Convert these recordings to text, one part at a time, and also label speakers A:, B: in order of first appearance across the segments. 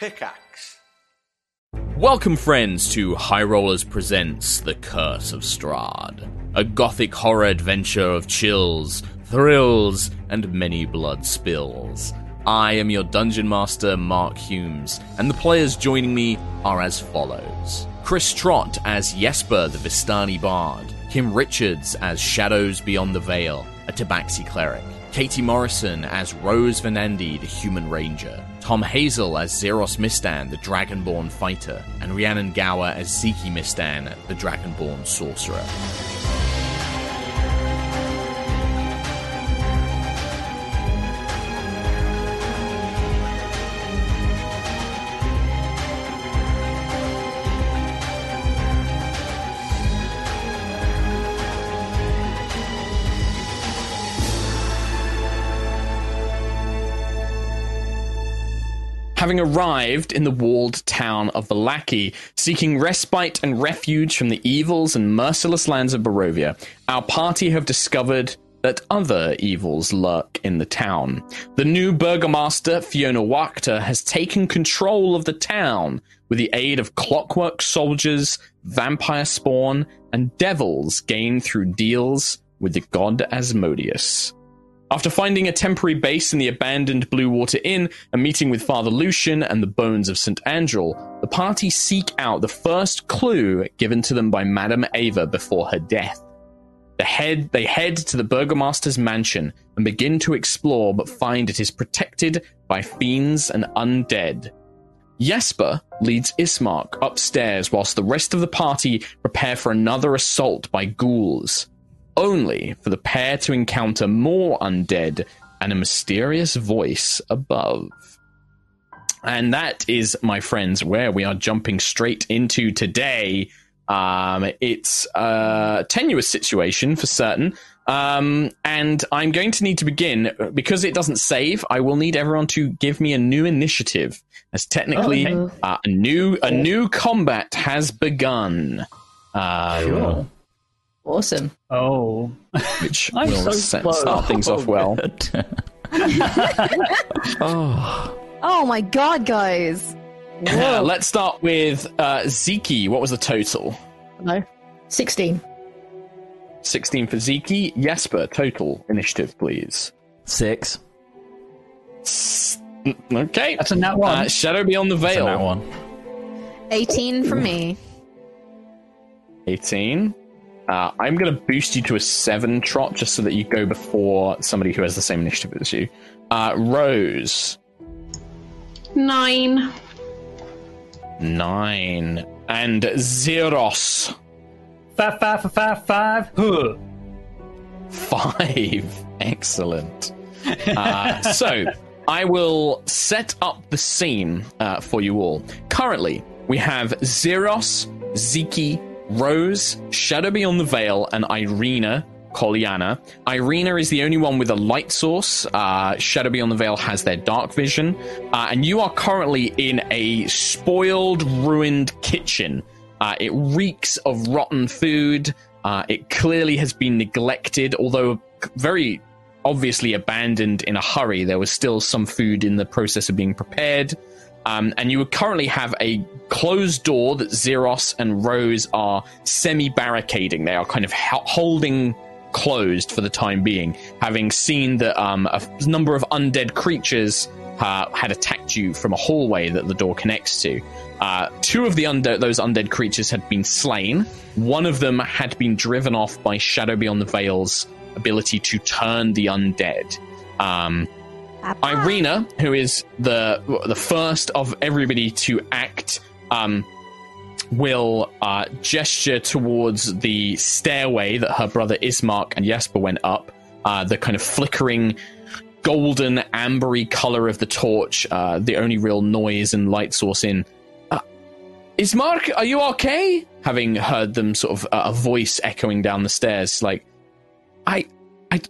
A: Pickaxe.
B: Welcome, friends, to High Rollers Presents The Curse of Strahd, a gothic horror adventure of chills, thrills, and many blood spills. I am your dungeon master, Mark Hulmes, and the players joining me are as follows Chris Trott as Jesper, the Vistani Bard, Kim Richards as Shadows Beyond the Veil, a Tabaxi cleric, Katie Morrison as Rose Venandi, the Human Ranger, Tom Hazell as Zeros Mistan, the Dragonborn Fighter, and Rhiannon Gower as Ziki Mistan, the Dragonborn Sorcerer. Having arrived in the walled town of Vallaki, seeking respite and refuge from the evils and merciless lands of Barovia, our party have discovered that other evils lurk in the town. The new burgomaster, Fiona Wachter, has taken control of the town with the aid of clockwork soldiers, vampire spawn, and devils gained through deals with the god Asmodeus. After finding a temporary base in the abandoned Blue Water Inn and meeting with Father Lucian and the bones of St. Andral, the party seek out the first clue given to them by Madame Ava before her death. The head, they head to the Burgomaster's mansion and begin to explore, but find it is protected by fiends and undead. Jesper leads Ismark upstairs whilst the rest of the party prepare for another assault by ghouls only for the pair to encounter more undead and a mysterious voice above. And that is, my friends, where we are jumping straight into today. Um, it's a tenuous situation for certain. Um, and I'm going to need to begin because it doesn't save. I will need everyone to give me a new initiative, as technically
C: Okay.
B: uh, a new a new combat has begun. Uh,
C: Sure. Awesome.
D: Oh,
B: which
D: I'm
B: will
D: so
B: set, start things off well.
E: Oh my god, guys.
B: Uh, let's start with uh, Ziki. What was the total?
C: No. 16.
B: 16 for Ziki. Jesper, total initiative, please.
F: Six.
B: Okay.
D: that's a nat one.
B: Uh, Shadow Beyond the
F: That's
B: Veil.
F: that one.
E: 18 from me.
B: 18. Uh, I'm going to boost you to a 7 trot just so that you go before somebody who has the same initiative as you. Uh, Rose,
G: Nine.
B: 9. And Zeros,
D: Five, five, five, five, five. Huh.
B: 5. Excellent. Uh, so, I will set up the scene uh, for you all. Currently, we have Zeros, Ziki, Rose, Shadow Beyond the Veil, and Irina Kolyana. Irina is the only one with a light source. Uh, Shadow Beyond the Veil has their dark vision. Uh, and you are currently in a spoiled, ruined kitchen. Uh, it reeks of rotten food. Uh, it clearly has been neglected, although very obviously abandoned in a hurry. There was still some food in the process of being prepared. Um, and you would currently have a closed door that Xeros and Rose are semi barricading. They are kind of ho- holding closed for the time being, having seen that um, number of undead creatures uh, had attacked you from a hallway that the door connects to. Uh, two of the undead, those undead creatures had been slain. One of them had been driven off by Shadow Beyond the Veil's ability to turn the undead. Um, Irina, who is the the first of everybody to act, um, will uh, gesture towards the stairway that her brother Ismark and Jesper went up. Uh, the kind of flickering golden ambery color of the torch, uh, the only real noise and light source in. Uh, Ismark, are you okay? Having heard them sort of uh, a voice echoing down the stairs, like, I, I,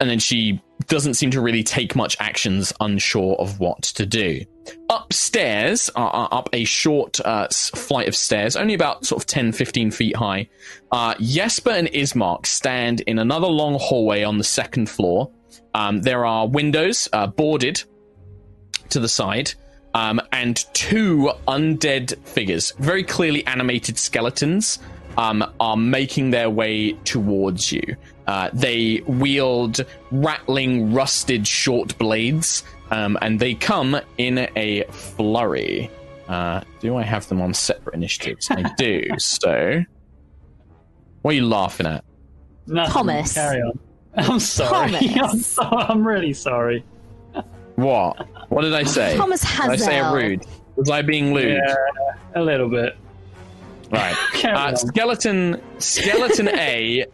B: and then she doesn't seem to really take much actions, unsure of what to do. Upstairs, uh, uh, up a short uh, flight of stairs, only about sort of 10, 15 feet high, uh, Jesper and Ismark stand in another long hallway on the second floor. Um, there are windows uh, boarded to the side. um, and two undead figures, very clearly animated skeletons, um, are making their way towards you. Uh, they wield rattling, rusted short blades, um, and they come in a flurry. Uh, do I have them on separate initiatives? I do. So, what are you laughing at?
D: Nothing.
E: Thomas.
D: Carry on. I'm sorry. I'm,
E: Thomas.
D: so, I'm really sorry.
B: What? What did I say?
E: Thomas
B: Did I say it rude? Was I being lewd?
D: Yeah, a little bit.
B: Right. Uh, skeleton Skeleton A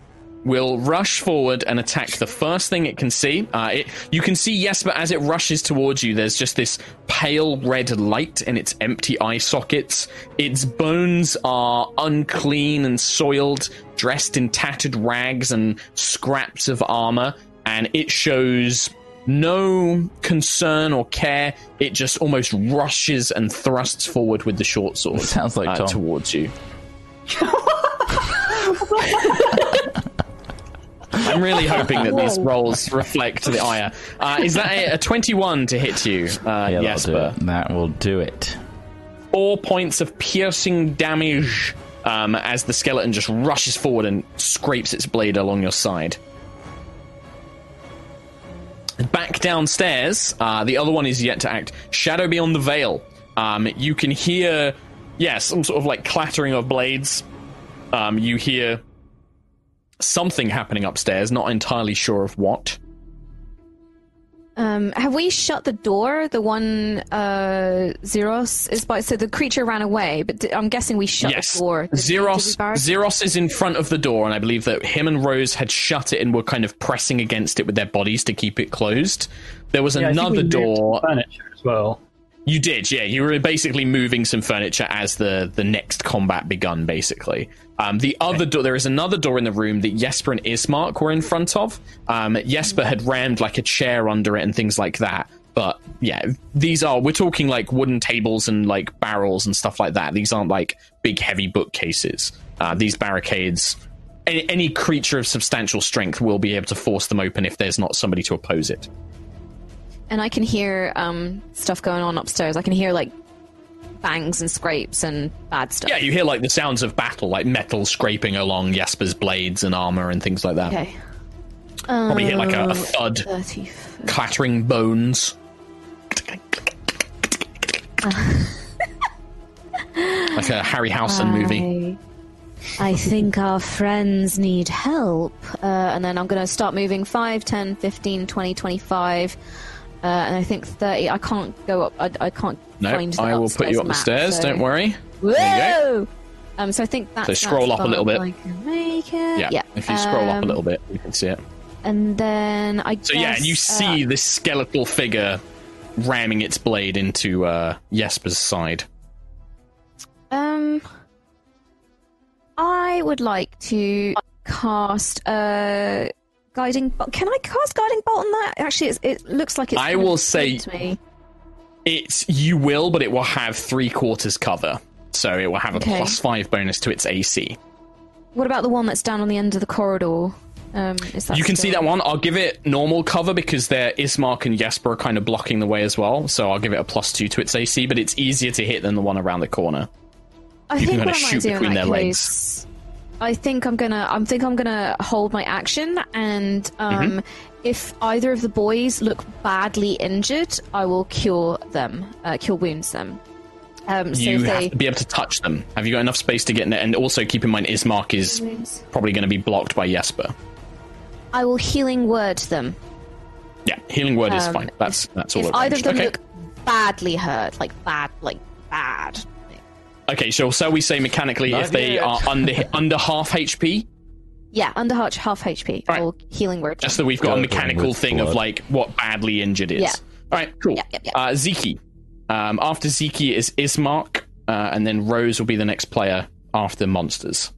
B: will rush forward and attack the first thing it can see. Uh, it, you can see yes, but as it rushes towards you. There's just this pale red light in its empty eye sockets. Its bones are unclean and soiled, dressed in tattered rags and scraps of armor, and it shows no concern or care. It just almost rushes and thrusts forward with the short sword
A: Sounds like
B: uh,
A: Tom.
B: towards you. I'm really hoping that these rolls reflect the ire. Uh, is that a, a 21 to hit you, uh,
A: Yeah, that'll do
B: Jesper?
A: it. That will do it.
B: Four points of piercing damage um, as the skeleton just rushes forward and scrapes its blade along your side. Back downstairs, uh, the other one is yet to act. Shadow beyond the veil. Um, you can hear, yeah, some sort of like clattering of blades. Um, you hear something happening upstairs, not entirely sure of what.
E: Um, have we shut the door? The one uh, Zeros is by. So the creature ran away, but d- I'm guessing we shut
B: yes,
E: the door. Did we- we
B: Zeros. Zeros is in front of the door, and I believe that him and Rose had shut it and were kind of pressing against it with their bodies to keep it closed. There was
D: Yeah, I think we
B: another door.
D: Furniture as well.
B: You did, yeah. You were basically moving some furniture as the the next combat begun. Basically, um, the other door. There is another door in the room that Jesper and Ismark were in front of. Um, Jesper had rammed like a chair under it and things like that. But yeah, these are we're talking like wooden tables and like barrels and stuff like that. These aren't like big heavy bookcases. Uh, these barricades. Any, any creature of substantial strength will be able to force them open if there's not somebody to oppose it.
E: And I can hear um, stuff going on upstairs. I can hear like bangs and scrapes and bad stuff.
B: Yeah, you hear like the sounds of battle, like metal scraping along Jesper's blades and armor and things like that.
E: Okay.
B: Probably hit like a, a thud,
E: 30.
B: clattering bones. like a Harry Harryhausen movie.
E: I, I think our friends need help. Uh, and then I'm going to start moving 5, 10, 15, 20, 25. Uh, and I think 30. I can't go up. I, I can't
B: No,
E: find the
B: I will put you up the stairs.
E: so-
B: Don't worry.
E: Whoa! Um, so I think that's.
B: So scroll up a little bit.
E: I can make it.
B: Yeah.
E: Yeah.
B: If you scroll up a
E: um,
B: little bit, you can see it.
E: And then I
B: So yeah, and you see
E: uh,
B: this skeletal figure ramming its blade into uh, Jesper's side.
E: Um, I would like to cast uh guiding. Bolt. Can I cast guiding bolt on that? Actually, it's, it looks like it's.
B: I will say-. It's you will, but it will have three quarters cover, so it will have a
E: Okay.
B: plus five bonus to its AC.
E: What about the one that's down on the end of the corridor? Um, is that
B: You can see that one. I'll give it normal cover because there Ismark and Jesper are kind of blocking the way as well. So I'll give it a plus two to its AC, but it's easier to hit than the one around the corner.
E: I
B: you
E: think
B: can
E: I might
B: shoot between
E: that
B: their
E: case, I think I'm gonna. I think I'm gonna hold my action, and um,
B: Mm-hmm.
E: if either of the boys look badly injured, I will cure them, uh, cure wounds them. Um, so
B: you have
E: they
B: to be able to touch them. Have you got enough space to get in it? And also keep in mind, Ismark is
E: wounds,
B: probably going to be blocked by Jesper.
E: I will healing word them.
B: Yeah, healing word is
E: Um,
B: fine. That's that's all.
E: if either of them
B: okay.
E: look badly hurt, like bad, like bad.
B: Okay, so shall we say mechanically
A: Not
B: if they
A: yet.
B: are under under half HP,
E: Yeah, under half, half HP.
B: Right.
E: Or healing word.
B: just
E: them.
B: that we've got a mechanical
A: with
B: thing of
A: blood.
B: like what badly injured is.
E: Yeah.
B: All right, cool.
E: Yeah, yeah, yeah.
B: Uh, Ziki. Um, after Ziki is Ismark, uh, and then Rose will be the next player after monsters.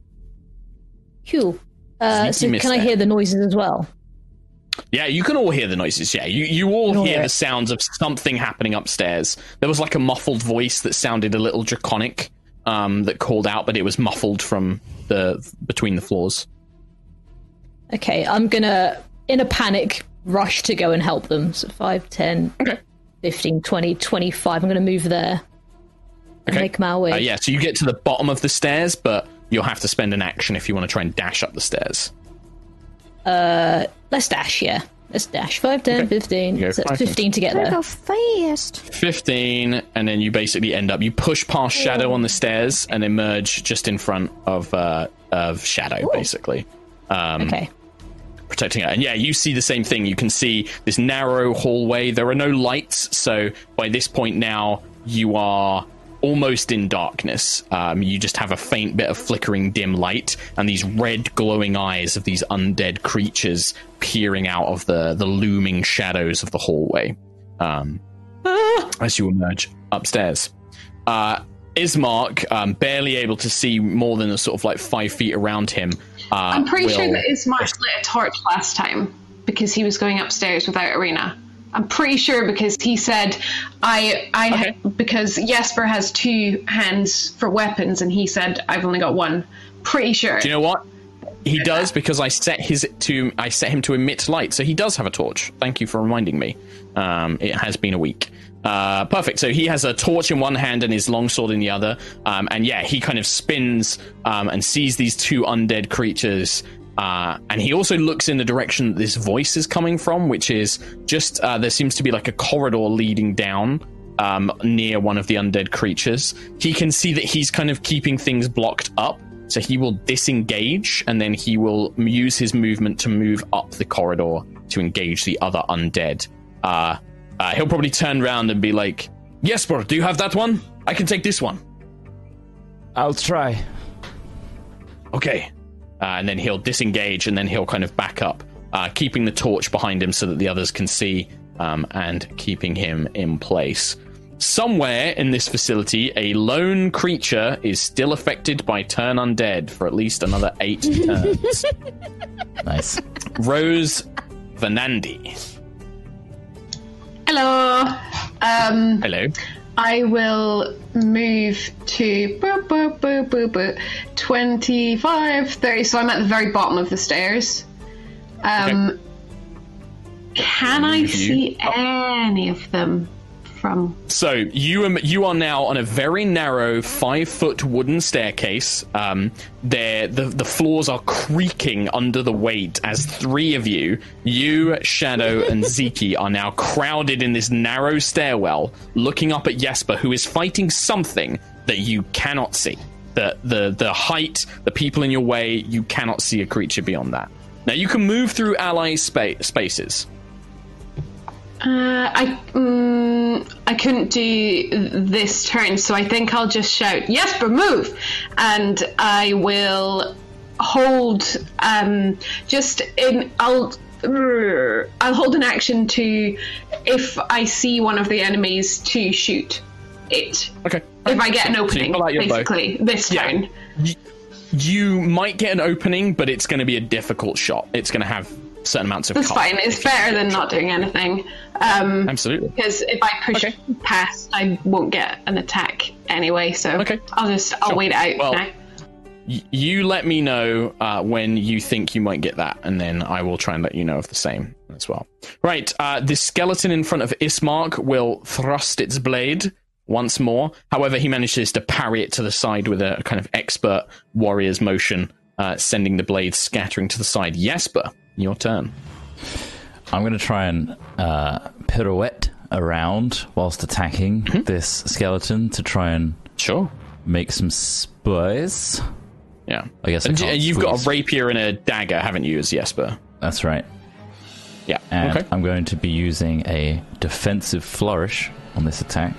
C: Cool. Uh,
B: Sneaky
C: so
B: miss
C: can I
B: there.
C: hear the noises as well?
B: Yeah, you can all hear the noises. Yeah, you, you all
C: Can all
B: hear
C: hear
B: the sounds of something happening upstairs. There was like a muffled voice that sounded a little draconic um, that called out, but it was muffled from the between the floors.
C: Okay, I'm gonna, in a panic, rush to go and help them. So 5, 10,
B: Okay.
C: 15, 20, 25. I'm going to move there. and
B: Okay.
C: Make my way.
B: Uh, yeah, so you get to the bottom of the stairs, but you'll have to spend an action if you want to try and dash up the stairs.
C: Uh, let's dash, yeah. Let's dash. 5, 10,
B: Okay.
C: 15.
B: You go
C: So that's
B: five,
C: 15 to get there.
E: go fast.
B: 15, and then you basically end up, you push past Shadow on the stairs and emerge just in front of uh, of Shadow, basically. Um,
C: Okay.
B: protecting her. And yeah, you see the same thing. You can see this narrow hallway. There are no lights, so by this point now, you are almost in darkness. Um, you just have a faint bit of flickering dim light and these red glowing eyes of these undead creatures peering out of the, the looming shadows of the hallway um, as you emerge upstairs. Uh, Ismark, um, barely able to see more than a sort of like five feet around him. Uh,
A: I'm pretty sure that Ismark lit a torch last time because he was going upstairs without Irina. I'm pretty sure because he said, "I, I,"
B: Okay.
A: because Jesper has two hands for weapons, and he said, "I've only got one." Pretty sure.
B: Do you know what? He does because I set his to I set him to emit light, so he does have a torch. Thank you for reminding me. Um, it has been a week. Uh, perfect. So he has a torch in one hand and his longsword in the other. Um, and yeah, he kind of spins um, and sees these two undead creatures. Uh, and he also looks in the direction that this voice is coming from, which is just uh, there seems to be like a corridor leading down um, near one of the undead creatures. He can see that he's kind of keeping things blocked up. So he will disengage and then he will use his movement to move up the corridor to engage the other undead. Uh, uh, he'll probably turn around and be like, Jesper, do you have that one? I can take this one.
F: I'll try.
B: Okay. Uh, and then he'll disengage and then he'll kind of back up, uh, keeping the torch behind him so that the others can see um, and keeping him in place. Somewhere in this facility, a lone creature is still affected by turn undead for at least another eight turns.
F: Nice.
B: Rose Vanandi.
A: Hello. Um,
B: Hello.
A: I will move to boop, boop, boop, boop, boop, 25, 30. So I'm at the very bottom of the stairs. Um, Can I see any of them from?
B: So you am, you are now on a very narrow five foot wooden staircase. Um, there the the floors are creaking under the weight as three of you, you, Shadow, and Ziki, are now crowded in this narrow stairwell, looking up at Jesper, who is fighting something that you cannot see. The the the height, the people in your way, you cannot see a creature beyond that. Now you can move through ally spa- spaces.
A: Uh, I mm, I couldn't do this turn, so I think I'll just shout, Jesper, move! And I will hold, um, just in, I'll. I'll hold an action to, if I see one of the enemies, to shoot it.
B: Okay.
A: If I get an opening,
B: out your bow.
A: basically, this
B: Yeah.
A: turn.
B: you might get an opening, but it's going to be a difficult shot. It's going to have certain amounts of.
A: That's fine. It's better than not doing anything. Um,
B: Absolutely.
A: because if I push
B: Okay.
A: past, I won't get an attack anyway. So
B: Okay.
A: I'll just I'll
B: Sure.
A: wait out
B: Well-
A: now.
B: Y- you let me know uh, when you think you might get that, and then I will try and let you know of the same as well. Right. Uh, the skeleton in front of Ismark will thrust its blade once more. However, he manages to parry it to the side with a kind of expert warrior's motion, uh, sending the blade scattering to the side. Jesper, your turn.
F: I'm going to try and uh, pirouette around whilst attacking
B: Mm-hmm.
F: this skeleton to try and
B: Sure.
F: make some space.
B: Yeah.
F: I guess I
B: And you've got a rapier and a dagger, haven't you, as Jesper?
F: That's right.
B: Yeah.
F: And
B: okay.
F: I'm going to be using a defensive flourish on this attack,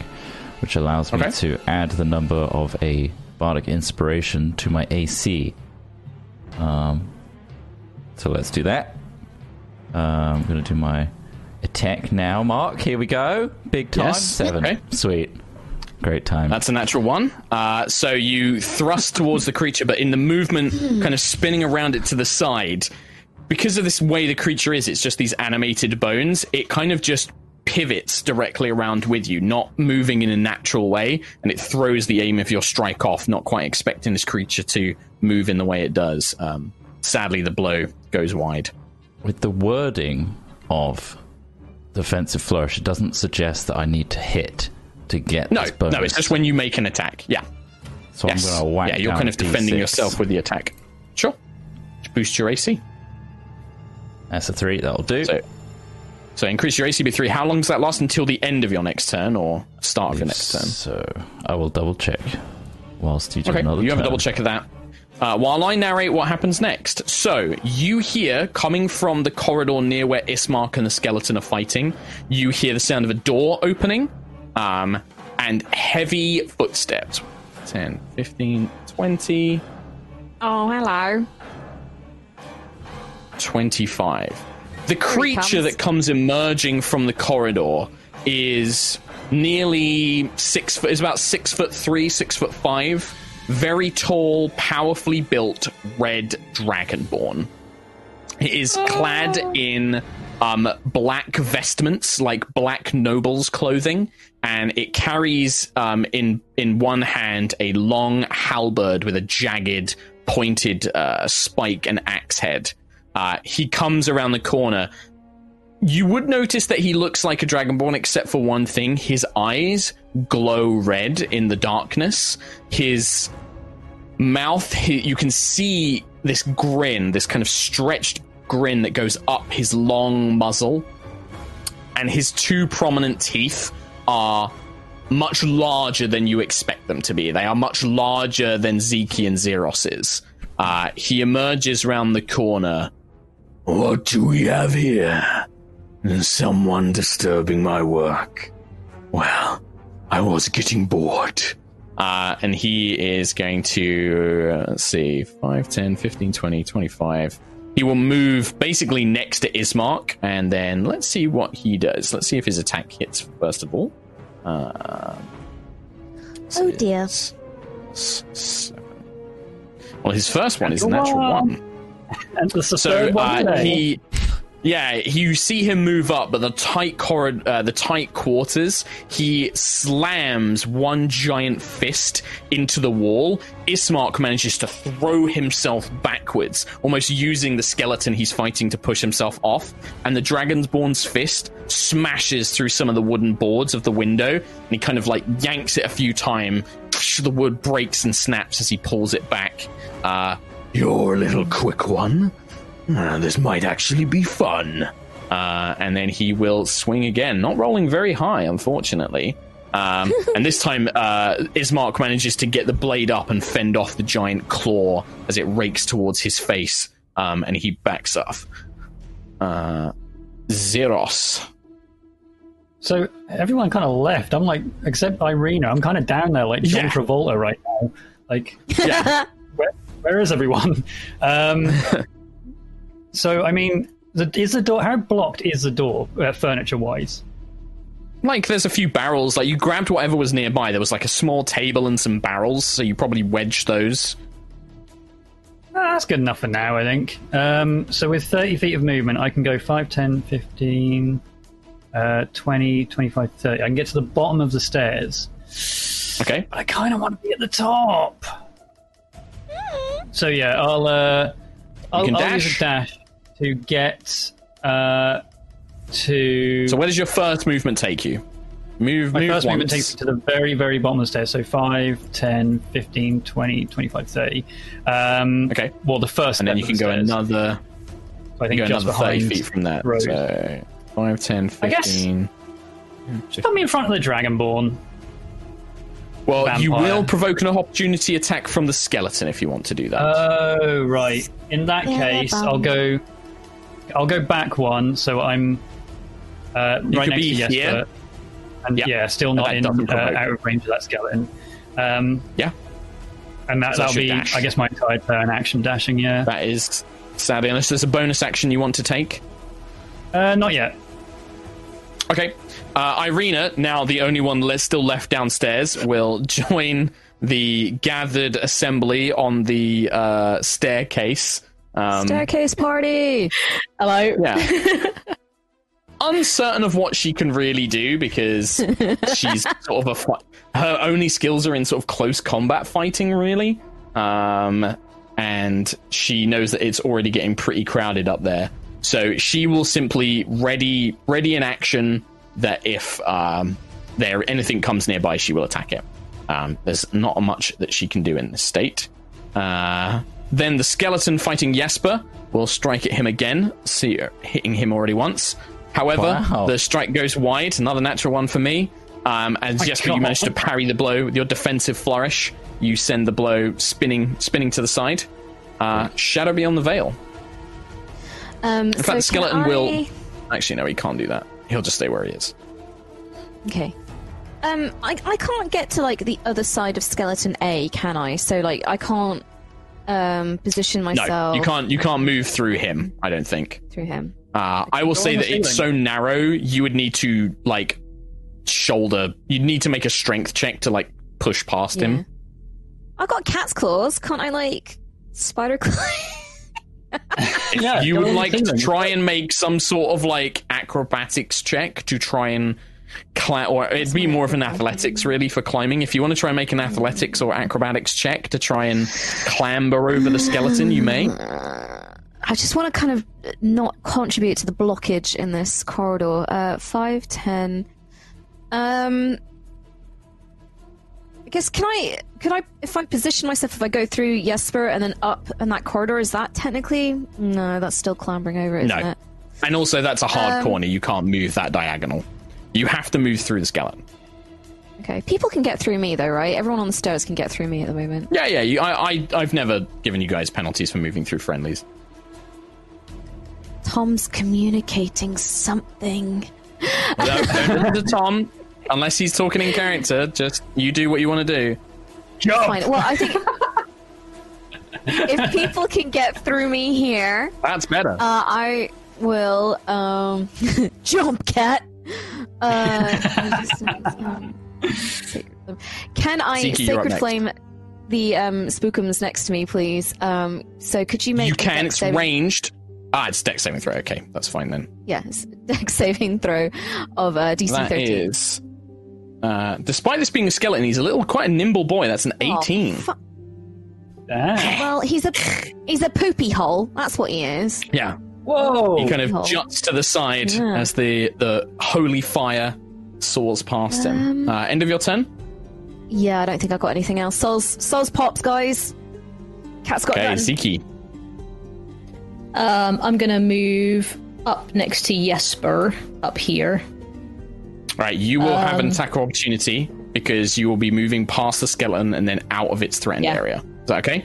F: which allows me
B: Okay.
F: to add the number of a bardic inspiration to my AC. Um, so let's do that. Uh, I'm going to do my attack now, Mark. Here we go. Big time.
B: Yes,
F: Seven.
B: okay.
F: Sweet. Great time.
B: That's a natural one. Uh, so you thrust towards the creature, but in the movement, kind of spinning around it to the side, because of this way the creature is, it's just these animated bones. It kind of just pivots directly around with you, not moving in a natural way, and it throws the aim of your strike off, not quite expecting this creature to move in the way it does. Um, sadly, the blow goes wide.
F: With the wording of defensive flourish. It doesn't suggest that I need to hit to get
B: No,
F: this bonus.
B: no, it's just when you make an attack. Yeah.
F: so
B: yes.
F: I'm going to whack
B: yeah, you're kind of defending
F: D6.
B: yourself with the attack. Sure. Boost your AC.
F: That's a three. That'll do.
B: So, so increase your AC by three. How long does that last until the end of your next turn or start of your next turn?
F: So I will double check whilst you do
B: Okay,
F: another
B: you have a double check of that. Uh, while I narrate what happens next. So, you hear, coming from the corridor near where Ismark and the skeleton are fighting, you hear the sound of a door opening um, and heavy footsteps. 10, 15, 20,
E: Oh, hello.
B: 25. The creature
E: comes.
B: that comes emerging from the corridor is nearly six foot, is about six foot three, six foot five. Very tall, powerfully built red dragonborn. It is clad in um, black vestments, like black nobles' clothing, and it carries um, in in one hand a long halberd with a jagged, pointed uh, spike and axe head. Uh, he comes around the corner. You would notice that he looks like a dragonborn, except for one thing: his eyes glow red in the darkness. His mouth, he, you can see this grin, this kind of stretched grin that goes up his long muzzle, and his two prominent teeth are much larger than you expect them to be. They are much larger than Zeke and Xeros's. Uh, he emerges round the corner. What do we have here? Someone disturbing my work. Well, I was getting bored. Uh, and he is going to, uh, let's see, 5, 10, 15, 20, 25. He will move basically next to Ismark, and then let's see what he does. Let's see if his attack hits, first of all. Uh,
E: Oh dear.
B: s- s- seven. Well, his first one is a natural one.
D: And this is the
B: So
D: third one
B: uh, he, yeah, you see him move up, but the tight uh, the tight quarters, he slams one giant fist into the wall. Ismark manages to throw himself backwards, almost using the skeleton he's fighting to push himself off. And the Dragonsborn's fist smashes through some of the wooden boards of the window, and he kind of like yanks it a few times. The wood breaks and snaps as he pulls it back. Uh, you're a little quick one. Uh, this might actually be fun. Uh, and then he will swing again, not rolling very high, unfortunately. Um, and this time, uh, Ismark manages to get the blade up and fend off the giant claw as it rakes towards his face, um, and he backs off. Uh, Zeros.
D: So everyone kind of left. I'm like, except Irina. I'm kind of down there, like John
B: Yeah.
D: Travolta right now. Like,
B: Yeah.
D: where, where is everyone? Um, so I mean, the, is the door? How blocked is the door, uh, furniture-wise?
B: like, there's a few barrels. Like, you grabbed whatever was nearby. There was like a small table and some barrels, so you probably wedged those.
D: Ah, that's good enough for now, I think. Um, so with 30 feet of movement, I can go 5, 10, 15, uh, 20, 25, 30. I can get to the bottom of the stairs,
B: Okay.
D: but I kind of want to be at the top. So yeah, I'll uh, I'll,
B: can
D: I'll use
B: dash.
D: a dash to get uh, to.
B: So, where does your first movement take you? Move,
D: my
B: move
D: first
B: once.
D: movement takes me to the very, very bottom of the stairs. So 5, 10, 15, 20, 25, 30. Um,
B: Okay.
D: Well, the first
B: and then you can
D: the
B: go
D: stairs.
B: another
D: I think just
B: another 30
D: behind
B: feet from that. So 5, 10,
D: I guess-
B: 15.
D: Put me in front of the Dragonborn.
B: Well, you will provoke an opportunity attack from the skeleton if you want to do that.
D: Oh, right. In that
E: Yeah,
D: case,
E: bum.
D: I'll go. I'll go back one, so I'm uh, right
B: could
D: next to
B: be
D: Jesper,
B: here.
D: and
B: Yeah.
D: yeah, still not in uh, out of range of that skeleton. Um,
B: yeah,
D: and that,
B: So
D: that'll be,
B: dash.
D: I guess, my entire turn action dashing. Yeah,
B: that is sadly unless there's a bonus action you want to take.
D: uh, not yet.
B: Okay. Uh, Irina, now the only one le- still left downstairs, will join the gathered assembly on the uh, staircase. Um,
C: Staircase party. Hello.
B: Yeah. Uncertain of what she can really do because she's sort of a fi- her only skills are in sort of close combat fighting really. Um and she knows that it's already getting pretty crowded up there. So she will simply ready ready in action that if um, there anything comes nearby, she will attack it. Um, there's not much that she can do in this state. Uh, then the skeleton fighting Jesper will strike at him again, see, hitting him already once. However,
F: Wow.
B: the strike goes wide, another natural one for me. Um, as Jesper, you
D: God.
B: manage to parry the blow with your defensive flourish. You send the blow spinning, spinning to the side. Uh, Shadow beyond the veil.
E: Um,
B: In fact, the skeleton will. Actually, no, he can't do that. He'll just stay where he is.
E: Okay. Um, I, I can't get to like the other side of skeleton A, can I? So like I can't um position
B: No,
E: myself
B: you can't. You can't move through him. I don't think.
E: through him.
B: Uh, I will say that it's so narrow. You would need to like shoulder. You'd need to make a strength check to like push past
E: Yeah.
B: him.
E: I've got cat's claws. Can't I like spider climb?
B: If
D: Yeah,
B: you would like to try and make some sort of like acrobatics check to try and climb, or it'd be more of an athletics really for climbing. If you want to try and make an athletics or acrobatics check to try and clamber over the skeleton, you may.
E: I just want to kind of not contribute to the blockage in this corridor. Uh, five, ten. Um, I guess can I can I if I position myself if I go through Jesper and then up in that corridor is that technically no that's still clambering over isn't
B: No.
E: it?
B: And also, that's a hard
E: Um,
B: corner. You can't move that diagonal. You have to move through the skeleton.
E: Okay, people can get through me though, right? Everyone on the stairs can get through me at the moment.
B: Yeah, yeah. You, I, I, I've never given you guys penalties for moving through friendlies.
E: Tom's communicating something.
B: No, don't listen to Tom unless he's talking in character. Just you do what you want to do.
D: Jump!
E: Fine. Well, I think if people can get through me here,
B: That's better.
E: Uh, I will um, jump, cat. Uh, um, can I
B: Zeke, you're
E: sacred
B: next.
E: flame the um, spookums next to me, please? Um, so could you make
B: you can. It's
E: saving-
B: ranged. Ah, it's dex saving throw. Okay, that's fine then.
E: Yes, dex saving throw of uh, DC
B: That
E: thirteen.
B: is. Uh, despite this being a skeleton, he's a little, quite a nimble boy. That's an
E: Oh,
B: 18.
E: fu-
D: Damn.
E: well, he's a he's a poopy hole. That's what he is.
B: yeah,
D: Whoa!
B: he kind of
E: Oh.
B: juts to the side
E: Yeah.
B: as the the holy fire soars past him.
E: Um,
B: Uh, end of your turn.
E: Yeah, I don't think I've got anything else. Souls, souls pops, guys. Cat's got
B: Okay,
E: done.
B: Ziki.
C: Um, I'm gonna move up next to Jesper up here.
B: Right, you will have an
C: Um,
B: attack opportunity because you will be moving past the skeleton and then out of its threatened
C: Yeah.
B: area. Is that okay?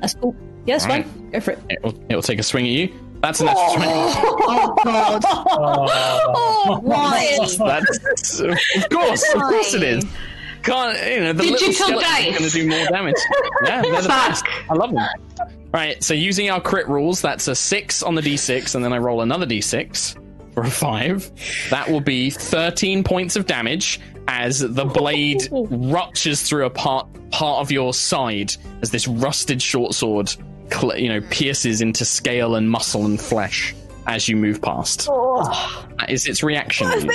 C: That's cool. Yeah, that's
B: Alright.
C: fine. Go for it.
B: It will, it will take a swing at you. That's a natural 20.
E: Oh God!
D: Oh,
E: Why?
B: That's, of course, of course it is. Can't you know the little
A: Digital
B: skeleton's
A: dice.
B: going to do more damage? Yeah, they're the best. I love them. Right, so using our crit rules, that's a six on the d6, and then I roll another d6 for a five. That will be 13 points of damage as the blade ruptures through a part part of your side as this rusted short sword, cl- you know, pierces into scale and muscle and flesh as you move past. That is its reaction.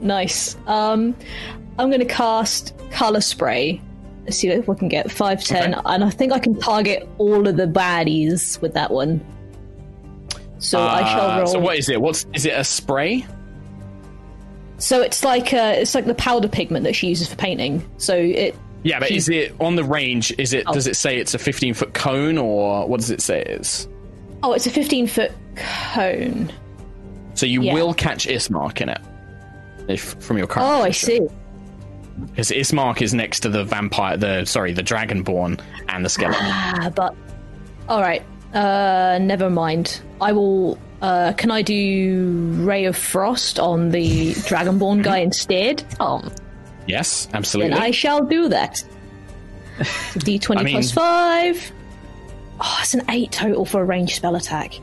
C: Nice. Um, I'm gonna cast color spray. See if we can get five ten,
B: Okay.
C: and I think I can target all of the baddies with that one. So I shall
B: Uh,
C: roll.
B: So what is it? What's is it? A spray?
C: So it's like uh, it's like the powder pigment that she uses for painting. So it
B: Yeah, but
C: She-
B: is it on the range? Is it?
C: Oh.
B: Does it say it's a 15 foot cone, or what does it say it is?
C: oh, it's a 15 foot cone.
B: So you
C: Yeah.
B: will catch Ismark in it, if from your current.
C: Oh, I see.
B: Because Ismark is next to the vampire, the sorry, the dragonborn and the skeleton.
C: Ah, but all right. Uh, never mind. I will. Uh, can I do Ray of Frost on the Dragonborn guy instead?
E: Tom.
B: yes,
C: Then
B: absolutely.
C: I shall do that. D twenty
B: I mean-
C: plus five. Oh, it's an eight total for a ranged spell attack.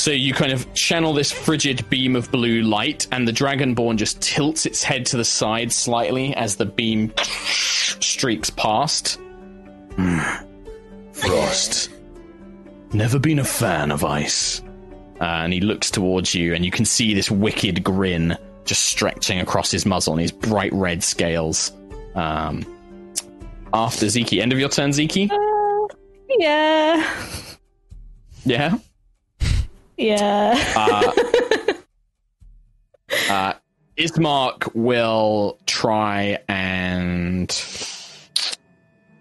B: So you kind of channel this frigid beam of blue light, and the dragonborn just tilts its head to the side slightly as the beam streaks past. Hmm. Frost. Never been a fan of ice. Uh, and he looks towards you, and you can see this wicked grin just stretching across his muzzle and his bright red scales. Um, after Ziki, end of your turn, Ziki.
C: Yeah.
B: Yeah.
C: Yeah.
B: Uh, uh, Ismark will try and.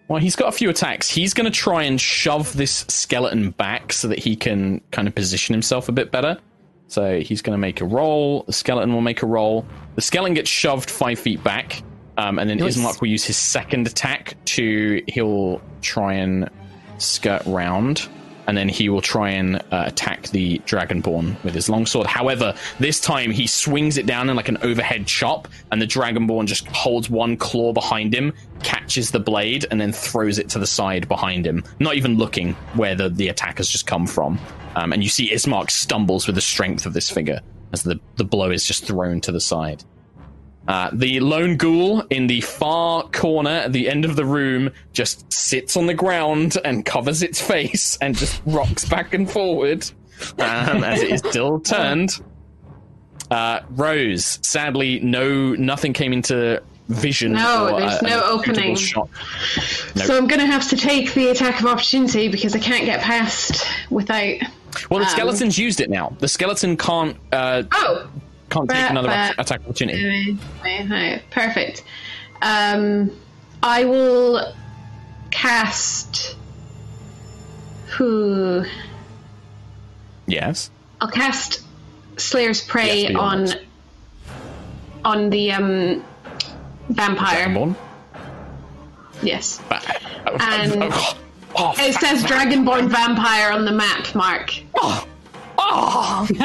B: Well, he's got a few attacks. He's going to try and shove this skeleton back so that he can kind of position himself a bit better. So he's going to make a roll. The skeleton will make a roll. The skeleton gets shoved five feet back, um, and then
C: Nice.
B: Ismark will use his second attack to. He'll try and skirt round, and then he will try and uh, attack the Dragonborn with his longsword. However, this time he swings it down in like an overhead chop, and the Dragonborn just holds one claw behind him, catches the blade, and then throws it to the side behind him, not even looking where the, the attack has just come from. Um, and you see Ismark stumbles with the strength of this figure as the, the blow is just thrown to the side. Uh, the lone ghoul in the far corner at the end of the room just sits on the ground and covers its face and just rocks back and forward um, as it is still turned. Uh, Rose, sadly, no, nothing came into vision.
A: No, there's
B: uh,
A: no opening.
B: Nope.
A: So I'm going to have to take the attack of opportunity because I can't get past without.
B: Well, the
A: um,
B: skeleton's used it now. The skeleton can't uh,
A: Oh,
B: can't take another attack opportunity.
A: Perfect. Um, I will cast. Who?
B: Yes.
A: I'll cast Slayer's Prey
B: Yes,
A: on
B: honest.
A: on the um, vampire.
B: Dragonborn.
A: Yes,
B: And
A: And-
B: oh,
A: it says Dragonborn vampire on the map, Mark.
B: oh, oh.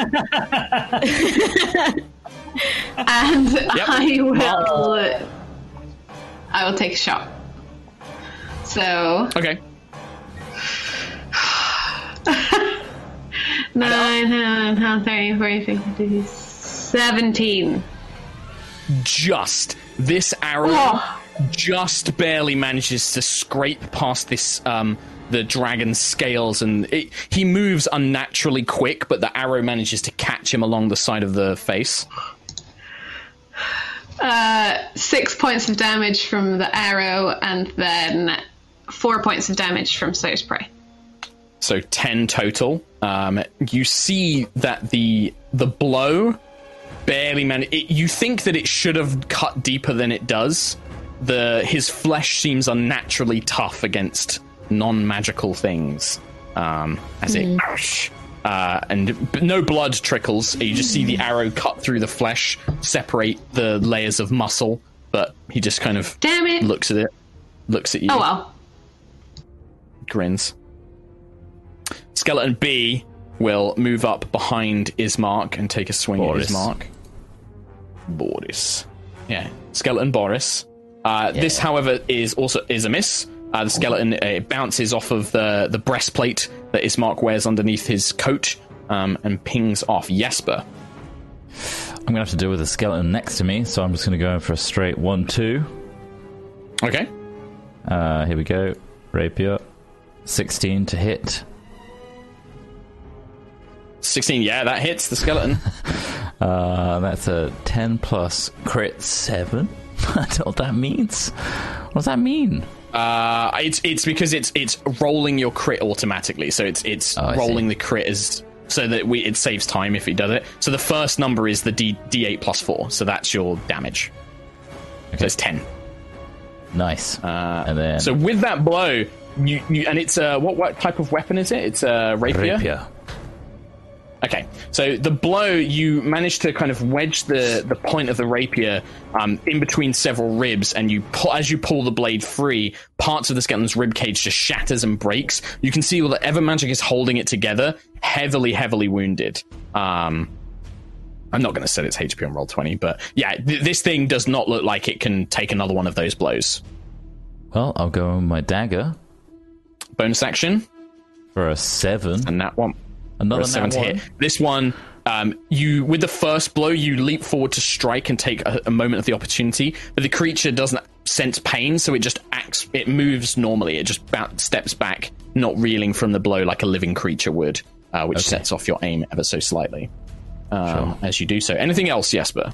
A: and I will. I will take a shot. So
B: Okay.
A: nine, 10, 11, 13, 14, 15, 17.
B: just this arrow
A: Oh.
B: just barely manages to scrape past this um the dragon scales and it, he moves unnaturally quick but the arrow manages to catch him along the side of the face.
A: Uh, six points of damage from the arrow, and then four points of damage from Slayer's Prey.
B: so 10 total. Um you see that the the blow barely man it, you think that it should have cut deeper than it does. The his flesh seems unnaturally tough against non-magical things um as it uh, and no blood trickles you just see the arrow cut through the flesh separate the layers of muscle but he just kind of
A: Damn it!
B: looks at it looks at you
A: Oh well.
B: grins. Skeleton B will move up behind Ismark and take a swing
F: Boris.
B: at Ismark. Boris. Yeah, Skeleton Boris. Uh, This, however, is also is a miss. Uh, the skeleton uh, bounces off of the, the breastplate that Ismark wears underneath his coat um, and pings off Jesper.
F: I'm gonna have to deal with the skeleton next to me, so I'm just gonna go in for a straight one-two.
B: Okay.
F: Uh, here we go. Rapier, 16 to hit.
B: 16, yeah, that hits the skeleton.
F: Uh, that's a 10 plus crit 7. I don't know what that means. What does that mean?
B: Uh, it's it's because it's it's rolling your crit automatically, so it's it's
F: Oh,
B: rolling
F: see.
B: the crit as so that we it saves time if it does it. So the first number is the D D8 plus four, so that's your damage. So it's ten.
F: Nice. and then
B: So with that blow, you, you and it's uh what what type of weapon is it? It's a rapier.
F: rapier.
B: Okay, so the blow you manage to kind of wedge the the point of the rapier um, in between several ribs, and you pull, as you pull the blade free, parts of the skeleton's rib cage just shatters and breaks. You can see all that Ever Magic is holding it together, heavily, heavily wounded. Um, I'm not going to set its HP on roll twenty, but yeah, th- this thing does not look like it can take another one of those blows.
F: Well, I'll go with my dagger
B: Bonus action,
F: for a 7.
B: and that one.
F: Another
B: or seven to
F: one.
B: hit. This one, um, you with the first blow, you leap forward to strike and take a, a moment of the opportunity, but the creature doesn't sense pain, so it just acts. It moves normally. It just steps back, not reeling from the blow like a living creature would, uh, which sets off your aim ever so slightly. Um, As you do so. Anything else, Jesper?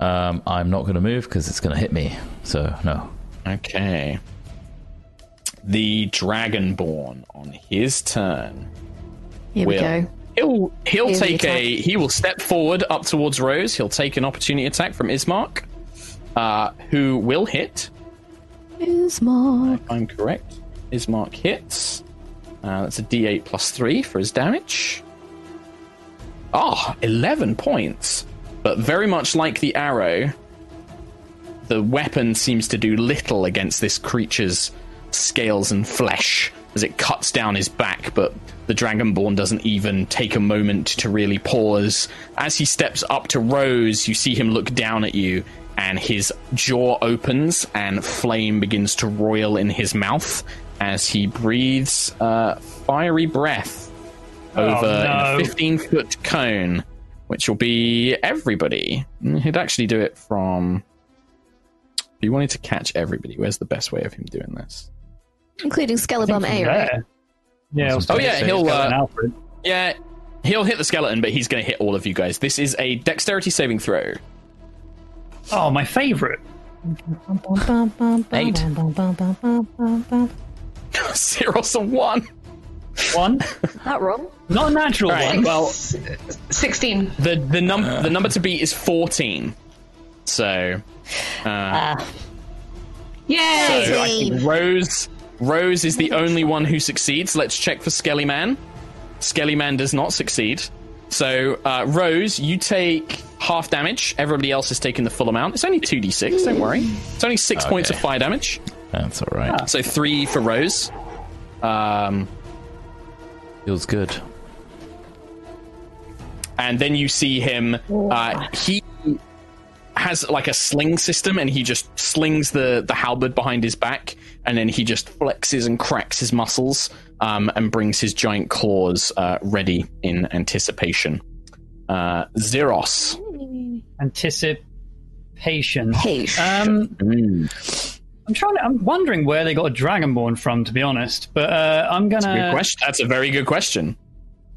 F: Um, I'm not going to move because it's going to hit me. So, no.
B: Okay. the Dragonborn on his turn
E: Here we go.
B: he'll he'll
E: Here's
B: take a he will step forward up towards Rose. He'll take an opportunity attack from Ismark, uh, who will hit.
E: Ismark.
B: If I'm correct. Ismark hits. Uh, that's a D8 plus three for his damage. Ah, 11 points. But very much like the arrow, the weapon seems to do little against this creature's scales and flesh as it cuts down his back, but the Dragonborn doesn't even take a moment to really pause. As he steps up to Rose, you see him look down at you, and his jaw opens and flame begins to roil in his mouth as he breathes uh, fiery breath over in
D: no.
B: a 15 foot cone, which will be everybody. Mm, He'd actually do it from. If you wanted to catch everybody, where's the best way of him doing this?
E: Including Skelebum A, right?
D: Yeah.
B: Oh, yeah, he'll, uh,
D: Alfred.
B: Yeah, he'll hit the skeleton, but he's going to hit all of you guys. This is a dexterity saving throw.
D: Oh, my favourite.
B: Eight. Zeros and one.
D: One.
E: That wrong?
D: Not a natural
B: All right,
D: one.
B: well,
A: 16.
B: the the num the number to beat is fourteen. So, uh,
A: Yay!
B: so I think Rose Rose is the only one who succeeds. Let's check for Skellyman. Skellyman does not succeed. So, uh, Rose, you take half damage. Everybody else is taking the full amount. It's only two d six. Don't worry. It's only six points of fire damage.
F: That's all right.
B: So three for Rose. Um,
F: Feels good.
B: and then you see him. Uh, he has like a sling system, and he just slings the the halberd behind his back, and then he just flexes and cracks his muscles, um, and brings his giant claws uh, ready in anticipation. Uh, Zeros.
D: Anticipation.
E: Page.
D: Um, I'm trying. To, I'm wondering where they got a Dragonborn from, to be honest. But uh, I'm gonna.
B: question. That's a very good question.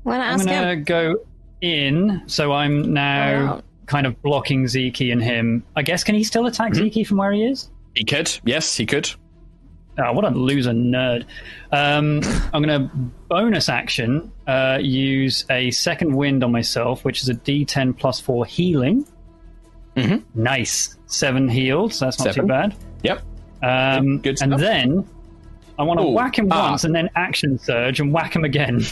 E: Why not
D: I'm
E: ask
D: gonna
E: him?
D: go in. So I'm now
E: Oh.
D: Kind of blocking Zeke and him. I guess can he still attack
B: Mm-hmm.
D: Zeke from where he is?
B: He could. Yes, he could.
D: Oh, what a loser nerd. Um, I'm going to bonus action uh, use a second wind on myself, which is a d10 plus 4 healing.
B: Mhm.
D: Nice. Seven healed, so that's not
B: Seven.
D: too bad.
B: Yep.
D: Um,
B: Good
D: and
B: stuff.
D: then I want to
B: Ooh,
D: whack him
B: ah.
D: once and then action surge and whack him again.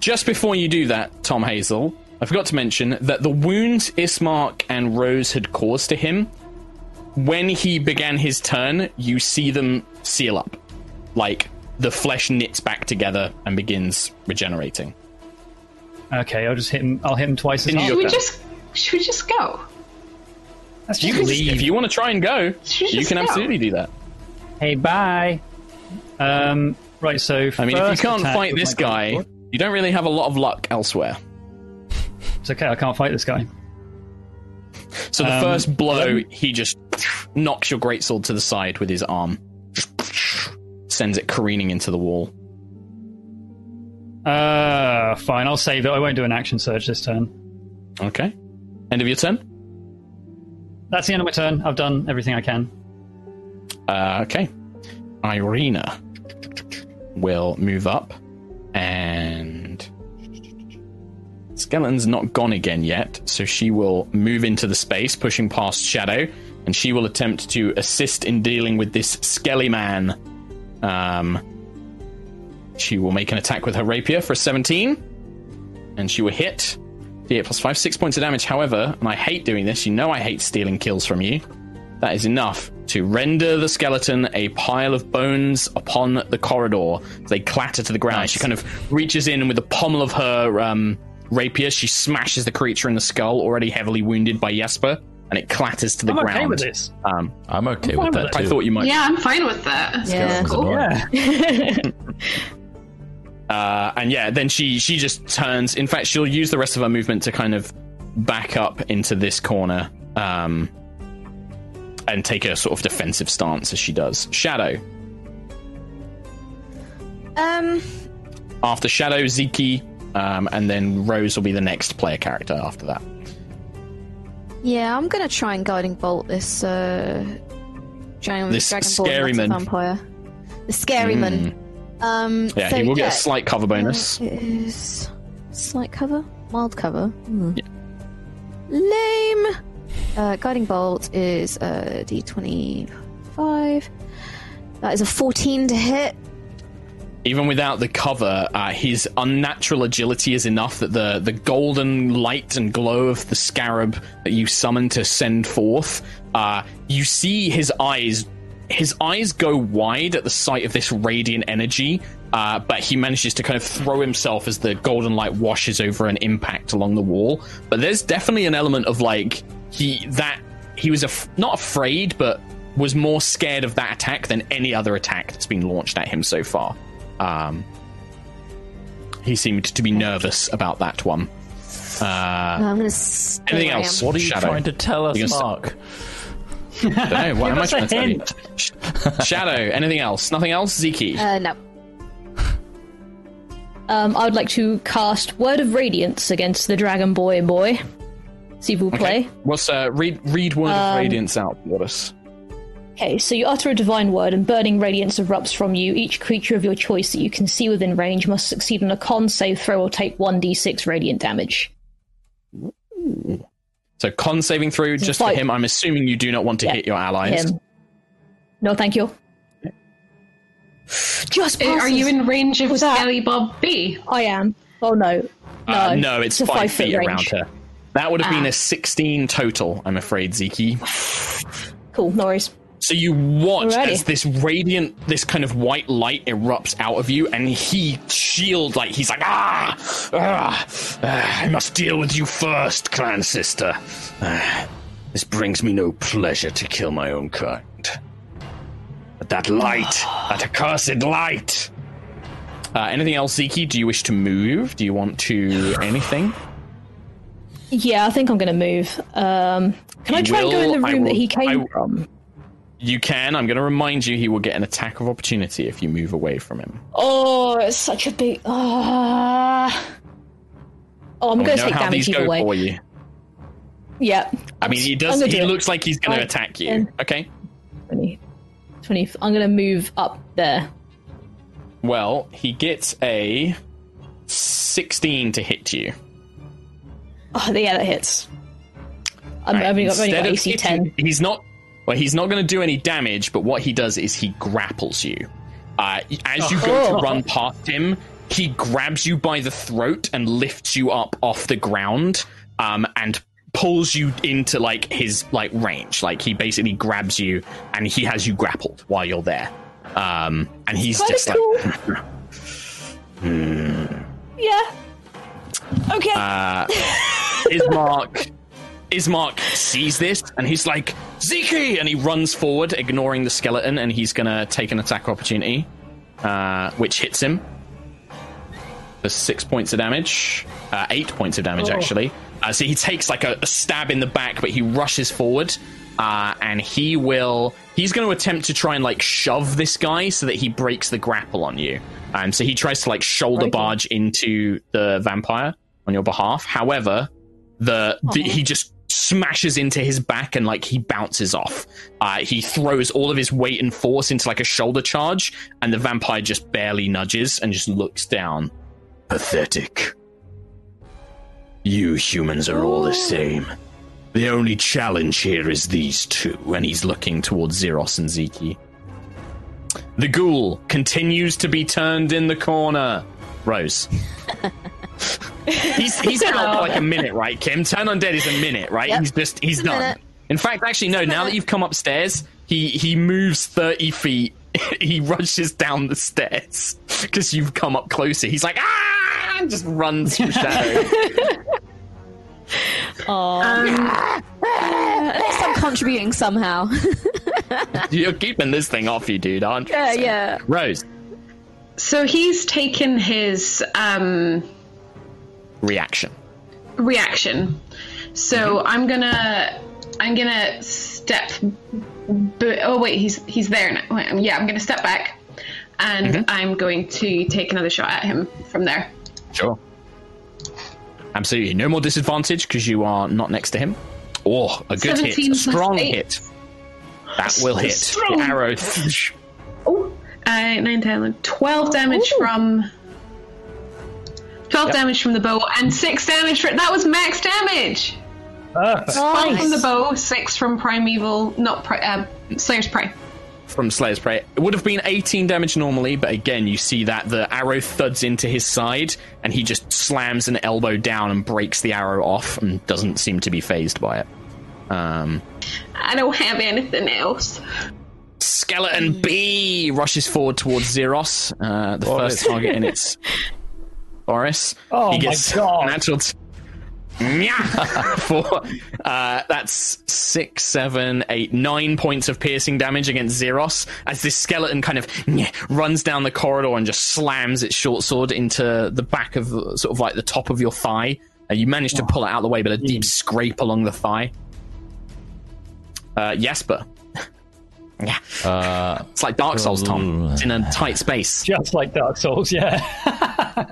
B: Just before you do that, Tom Hazell, I forgot to mention that the wounds Ismark and Rose had caused to him, when he began his turn, you see them seal up. Like the flesh knits back together and begins regenerating.
D: Okay, I'll just hit him. I'll hit him twice as
B: Then
D: hard.
B: you
A: Should we just should we just go?
D: Let's
B: You
D: just
B: can just,
D: leave.
B: if you want to try and go, you can
A: go.
B: absolutely do that.
D: Hey, bye. Um, right, so
B: I mean, if you can't fight this guy, you don't really have a lot of luck elsewhere.
D: It's okay. I can't fight this guy.
B: So the
D: Um,
B: first blow,
D: then-
B: he just knocks your greatsword to the side with his arm, sends it careening into the wall.
D: Uh, fine. I'll save it. I won't do an action surge this turn.
B: Okay. End of your turn.
D: That's the end of my turn. I've done everything I can.
B: Uh, okay. Irina will move up and. Skeleton's not gone again yet, so she will move into the space, pushing past Shadow, and she will attempt to assist in dealing with this Skelly man. Um, she will make an attack with her rapier for a 17, and she will hit. D8 plus 5, 6 points of damage, however, and I hate doing this, you know I hate stealing kills from you. That is enough to render the skeleton a pile of bones upon the corridor. They clatter to the ground. She kind of reaches in with the pommel of her um, rapier, she smashes the creature in the skull, already heavily wounded by Jesper, and it clatters to the
D: I'm
B: ground.
D: okay with this.
B: Um,
F: I'm okay
D: I'm
F: with that
D: with
F: too.
B: I thought you might.
A: Yeah, I'm fine with that.
E: Yeah.
A: Cool.
D: Yeah.
B: Uh, and yeah, then she she just turns. In fact, she'll use the rest of her movement to kind of back up into this corner um, and take a sort of defensive stance as she does. Shadow.
E: Um,
B: After Shadow, Ziki, um, and then Rose will be the next player character after that.
E: yeah, I'm gonna try and guiding bolt this uh, giant
B: This scary man.
E: vampire. the scary man. Um,
B: Hmm. Yeah,
E: so
B: he will get a slight cover bonus.
E: It is slight cover, mild cover. Hmm. Lame. Uh, guiding bolt is uh, d25. That is a 14 to hit.
B: Even without the cover, uh, his unnatural agility is enough that the, the golden light and glow of the scarab that you summon to send forth, uh, you see his eyes. His eyes go wide at the sight of this radiant energy, uh, but he manages to kind of throw himself as the golden light washes over an impact along the wall. But there's definitely an element of like he that he was af- not afraid, but was more scared of that attack than any other attack that's been launched at him so far. Um, he seemed to be nervous about that one. Uh,
E: I'm going to.
B: anything else?
F: What are you
B: Shadow?
F: trying to tell us,
B: You gonna
F: Mark?
B: don't know, what am I trying to tell you? Shadow, anything else? Nothing else? Ziki?
E: Uh, no.
C: Um, I would like to cast Word of Radiance against the Dragon Boy boy. See if we'll play.
B: What's uh, read read Word of Radiance out for us?
C: Okay, so you utter a divine word, and burning radiance erupts from you. Each creature of your choice that you can see within range must succeed on a con save throw or take 1d6 radiant damage.
B: So con saving through just for him. I'm assuming you do not want to
C: Yeah,
B: hit your allies.
C: Him. No, thank you. Just
A: Uh, Are you in range of
C: Was that-
A: Skelly Bob B?
C: I am. Oh no. No,
B: Uh, no, it's,
C: a
B: five,
C: five
B: feet
C: foot
B: around
C: range.
B: her. That would have been
A: Ah.
B: a 16 total, I'm afraid, Ziki.
C: Cool, no worries.
B: So you watch
C: Alrighty.
B: as this radiant, this kind of white light erupts out of you, and he shield like he's like ah, ah, ah, I must deal with you first, clan sister. Ah, this brings me no pleasure to kill my own kind. But that light, that accursed light. Uh, anything else, Ziki? Do you wish to move? Do you want to anything?
C: Yeah, I think I'm going to move. Um, can I try and go in the room that he came
B: I-
C: from?
B: You can. I'm going to remind you he will get an attack of opportunity if you move away from him.
C: Oh, it's such a big. Ah. Oh, I'm
B: We
C: going to take damage either way.
B: for you.
C: Yeah.
B: I mean, he does. He
C: do it.
B: looks like he's going to attack you.
C: ten.
B: Okay.
C: 20, 20. I'm going to move up there.
B: Well, he gets a 16 to hit you.
C: Oh, yeah, that hits. I'm,
B: Right,
C: I've only got, only got AC
B: hitting-
C: 10.
B: He's not. Well, he's not going to do any damage. But what he does is he grapples you. Uh, as you go to run past him, he grabs you by the throat and lifts you up off the ground, um, and pulls you into like his like range. Like he basically grabs you and he has you grappled while you're there. Um, and he's
C: Kinda
B: just
C: cool.
B: like.
C: Yeah. Okay.
B: Uh, Ismark Ismark sees this and he's like Ziki, and he runs forward, ignoring the skeleton, and he's gonna take an attack opportunity, uh, which hits him for six points of damage, uh, eight points of damage actually. Uh, so he takes like a, a stab in the back, but he rushes forward. Uh, and he will. He's going to attempt to try and like shove this guy so that he breaks the grapple on you. Um, so he tries to like shoulder barge into the vampire on your behalf. However, the, the he just smashes into his back and like he bounces off. Uh, he throws all of his weight and force into like a shoulder charge, and the vampire just barely nudges and just looks down. Pathetic. You humans are all the same. The only challenge here is these two, and he's looking towards Xeros and Ziki. The ghoul continues to be turned in the corner. Rose. he's he's out for like a minute, right, Kim? Turn undead is a minute, right?
E: Yep.
B: He's just he's
E: a
B: done.
E: minute.
B: In fact, actually, no. Now that you've come upstairs, he he moves thirty feet. he rushes down the stairs because you've come up closer. He's like ah, and just runs through shadow.
E: At least I'm contributing somehow.
B: You're keeping this thing off you, dude, aren't you?
E: yeah, yeah.
B: Rose,
A: So he's taken his um,
B: reaction.
A: reaction. So I'm gonna, I'm gonna step. B- oh wait, he's he's there now. Wait, Yeah, I'm gonna step back, and I'm going to take another shot at him from there.
B: Sure. Absolutely. No more disadvantage because you are not next to him. Oh, a good hit. A strong hit. That will hit.
A: Strong.
B: The arrow.
A: Oh, Uh, 9, 10, 11, 12 damage
C: Ooh.
A: from. 12
B: Yep.
A: damage from the bow, and 6 damage for. That was max damage!
D: Ah,
A: 12 from the bow, 6 from Primeval. Not pri- uh, Slayer's Prey.
B: from Slayer's Prey. It would have been 18 damage normally, but again, you see that the arrow thuds into his side, and he just slams an elbow down and breaks the arrow off, and doesn't seem to be phased by it. Um,
A: I don't have anything else.
B: Skeleton B rushes forward towards Xeros, uh, the
F: Boris.
B: first target in its. Boris.
D: Oh
B: he
D: my
B: gets
D: God.
B: natural. T-! Four. Uh, that's six, seven, eight, nine points of piercing damage against Xeros as this skeleton kind of runs down the corridor and just slams its short sword into the back of sort of like the top of your thigh. And you manage to pull it out of the way, but a deep scrape along the thigh. Uh, Jesper. Yeah.
F: Uh,
B: It's like Dark Souls, Tom. It's in a tight space.
D: just like Dark Souls, yeah.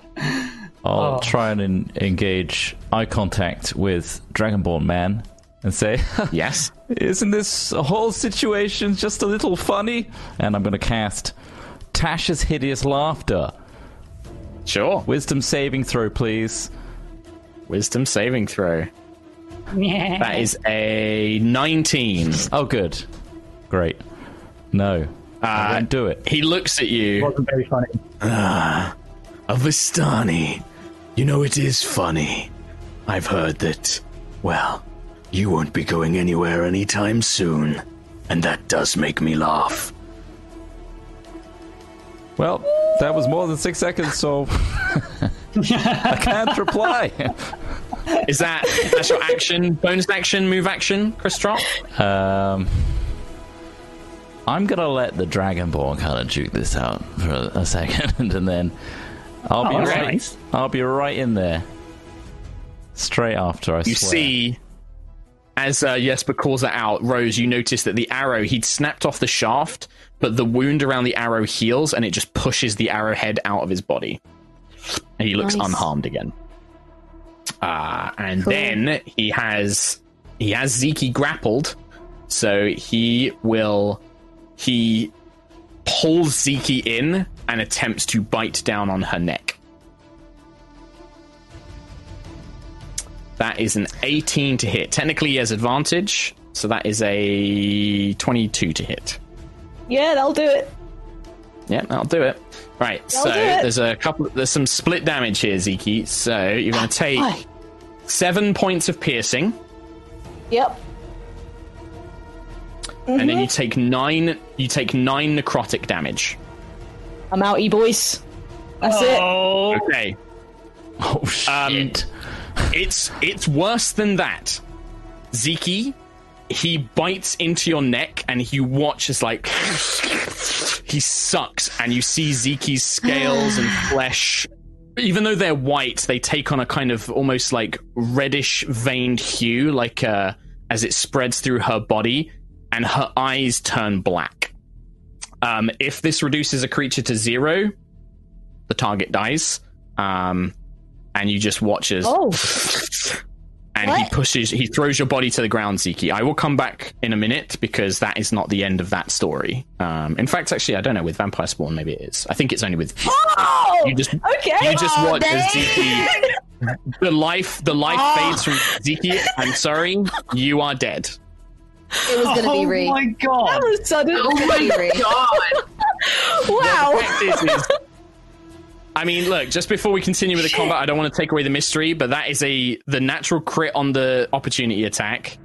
F: I'll
D: Oh.
F: try and en- engage eye contact with Dragonborn Man and say,
B: Yes.
F: Isn't this whole situation just a little funny? And I'm going to cast Tasha's Hideous Laughter.
B: Sure.
F: Wisdom saving throw, please.
B: Wisdom saving throw. Yeah. That is a 19.
F: Oh, good. Great. No. I won't do it.
B: He looks at you.
D: wasn't very funny.
G: Avistani, you know it is funny. I've heard that, well, you won't be going anywhere anytime soon. And that does make me laugh.
F: Well, that was more than six seconds, so I can't reply.
B: Is that that's your action, bonus action, move action, Chris Trott?
F: Um, I'm gonna let the Dragonborn kind of juke this out for a, a second, and then I'll be
D: Oh, that's
F: right.
D: nice.
F: I'll be right in there, straight after. I
B: You
F: swear.
B: see, as uh, Jesper calls it out, Rose, you notice that the arrow he'd snapped off the shaft, but the wound around the arrow heals, and it just pushes the arrowhead out of his body, and he looks
E: Nice.
B: unharmed again. Uh, and then he has he has Zeke grappled, so he will he pulls Zeke in and attempts to bite down on her neck. That is an 18 to hit. Technically, he has advantage, so that is a 22 to hit.
C: Yeah, that'll do it.
B: Yeah, that'll do it. Right, so
C: That'll do it.
B: there's a couple. There's some split damage here, Zeke. So you're going to ah,
C: take
B: seven points of piercing,
C: Yep.
B: And then you take nine. You take nine necrotic damage.
C: I'm out, e boys. That's it.
D: Oh,
B: Okay,
F: Oh shit!
B: it's it's worse than that. Zeke, he bites into your neck, and you watch as like he sucks, and you see Zeke's scales and flesh. Even though they're white, they take on a kind of almost like reddish veined hue, like uh, as it spreads through her body, and her eyes turn black. Um, if this reduces a creature to zero, the target dies. Um, and you just watch as
C: Oh.
B: and he pushes he throws your body to the ground Ziki. I will come back in a minute because that is not the end of that story. Um, in fact, actually, I don't know. With Vampire Spawn, maybe it is. I think it's only with
C: Oh!
B: you. Just
C: okay.
B: you just
C: Oh,
B: watch as. Ziki. The life, the life
C: Oh.
B: fades from Ziki. I'm sorry, you are dead.
E: It was going to
D: oh
E: be Ree.
D: my god!
C: That was sudden.
A: Oh my
E: Gonna be Ree.
A: god!
C: wow.
B: The fact is, is- I mean, look. Just before we continue with the combat, I don't want to take away the mystery, but that is a the natural crit on the opportunity attack.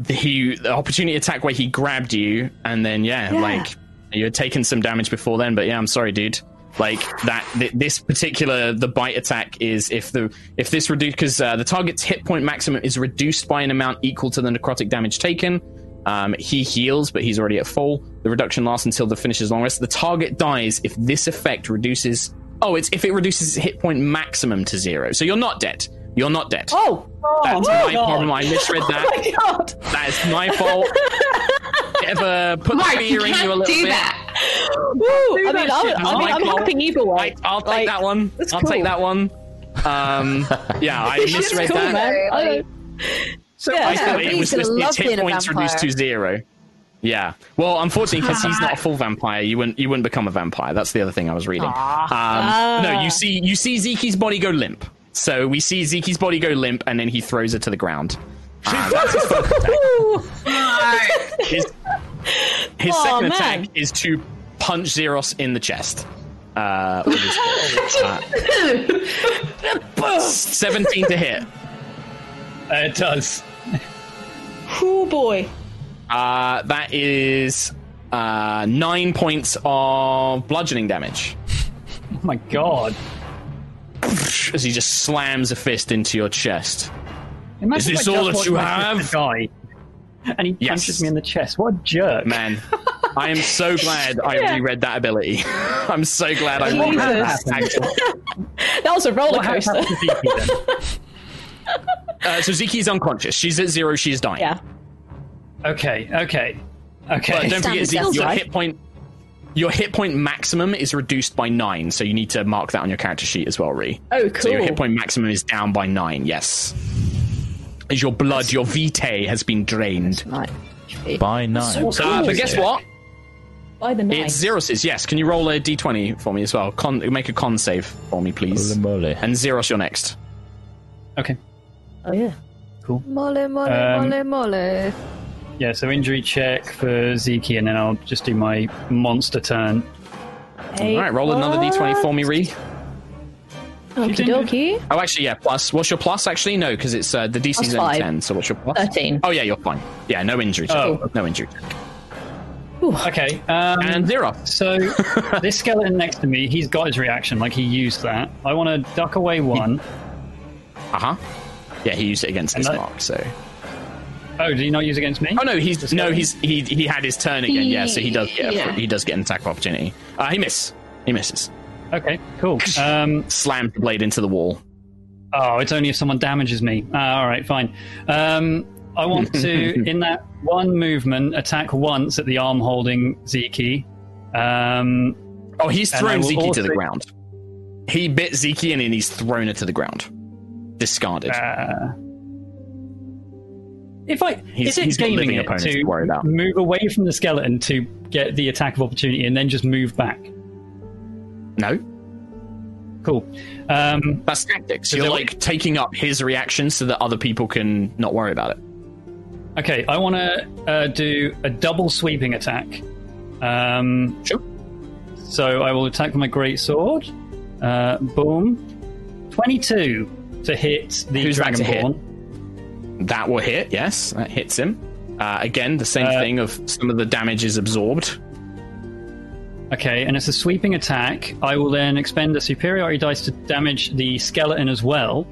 B: The, he, the opportunity attack where he grabbed you, and then yeah,
C: Yeah.
B: like you had taken some damage before then. But yeah, I'm sorry, dude. Like that, th- this particular the bite attack is if the if this reduce because uh, the target's hit point maximum is reduced by an amount equal to the necrotic damage taken. Um, he heals, but he's already at full. The reduction lasts until the finisher's long rest. The target dies if this effect reduces. Oh, it's if it reduces hit point maximum to zero. So you're not dead. You're not dead.
C: Oh.
B: That's
D: my
B: my
D: God.
B: problem. I misread
C: Oh
B: that.
C: my god.
B: That is my fault. Ever put the
A: Mark, you
B: fear in you a little
A: do
B: bit?
A: that.
C: Woo. I mean,
B: that I'll,
C: I mean I'm happy either way.
B: Right, I'll take
C: Like,
B: that one. I'll
C: cool.
B: take that one. Um, yeah, I misread
C: cool,
B: that.
C: man. I don't-
B: So
C: Yeah.
B: I thought it was
E: gonna
B: its
E: love
B: hit points reduced to zero. Yeah. Well, unfortunately, because he's not a full vampire, you wouldn't you wouldn't become a vampire. That's the other thing I was reading. Um, no, you see you see Zeki's body go limp. So we see Zeki's body go limp, and then he throws her to the ground. Uh, that's his first attack. His, his
C: Aw,
B: second
C: man.
B: attack is to punch Zeros in the chest. Uh, uh, 17 to hit.
D: Uh, it does.
C: Oh boy.
B: Uh, that is uh, nine points of bludgeoning damage.
D: Oh my god.
B: As he just slams a fist into your chest.
D: Imagine
B: Is this all that you have?
D: sister Die, and he
B: Yes.
D: punches me in the chest. What a jerk.
B: Man, I am so glad I
C: Yeah.
B: reread that ability. I'm so glad I
C: Jesus.
B: reread that.
C: That was a roller
D: What
C: coaster.
D: Happened to Zeke then?
B: Uh, so Ziki's unconscious. She's at zero. She's dying.
C: yeah.
D: Okay, okay,
B: But
D: okay.
B: don't forget,
C: Standard
B: Zeke, your
C: die.
B: hit point. Your hit point maximum is reduced by nine, so you need to mark that on your character sheet as well, Ree.
C: Oh, cool.
B: So your hit point maximum is down by nine. Yes. As your blood, your vitae has been drained.
C: Right.
F: By nine.
B: Uh, but guess what?
C: By the night.
B: It's Zeros's. Yes. Can you roll a d20 for me as well? Con- make a con save for me, please.
F: Holy moly.
B: And Zeros, you're next.
D: Okay,
C: Oh yeah. Cool.
E: Mole, mole,
D: Um,
E: mole, mole.
D: yeah. So injury check for Zeke, and then I'll just do my monster turn.
C: Hey,
B: All right, roll another d20 for me, Ree.
C: Okie dokie.
B: Oh, actually, yeah. Plus, what's your plus? Actually, no, because it's uh, the DC's
C: Plus
B: only ten. So what's your plus?
C: Thirteen.
B: Oh yeah, you're fine. Yeah, no injury. check.
D: Oh.
B: no injury.
D: Okay. Um,
B: And zero.
D: So this skeleton next to me, he's got his reaction. Like he used that. I want to duck away one.
B: Uh huh. Yeah, he used it against
D: And
B: this
D: that-
B: mark. So.
D: Oh, did he not use it against me?
B: Oh no, he's no, he's he he had his turn again. Yeah, so he does get a,
A: Yeah.
B: he does get an attack of opportunity. Uh, he miss. He misses.
D: Okay, cool. Um,
B: Slammed the blade into the wall.
D: oh, it's only if someone damages me. Ah, all right, fine. Um, I want to, in that one movement, attack once at the arm holding Zeke. Um,
B: Oh, he's
D: And I
B: thrown
D: will
B: Zeke to the ground. He bit Zeke and then he's thrown her to the ground. Discarded.
D: uh, if I
B: He's-
D: is it
B: he's
D: gaming it to
B: to worry about.
D: move away from the skeleton to get the attack of opportunity and then just move back?
B: no,
D: Cool. Um,
B: that's tactics.
D: So
B: You're like taking up his reaction so that other people can not worry about it.
D: okay, I want to uh, do a double sweeping attack. Um,
B: Sure.
D: So I will attack with my great sword. Uh, boom, twenty-two to hit the
B: Who's that hit?
D: dragonborn.
B: That will hit. Yes, that hits him. Uh, again, the same
D: Uh,
B: thing of some of the damage is absorbed.
D: Okay, and it's a sweeping attack. I will then expend a superiority dice to damage the skeleton as well.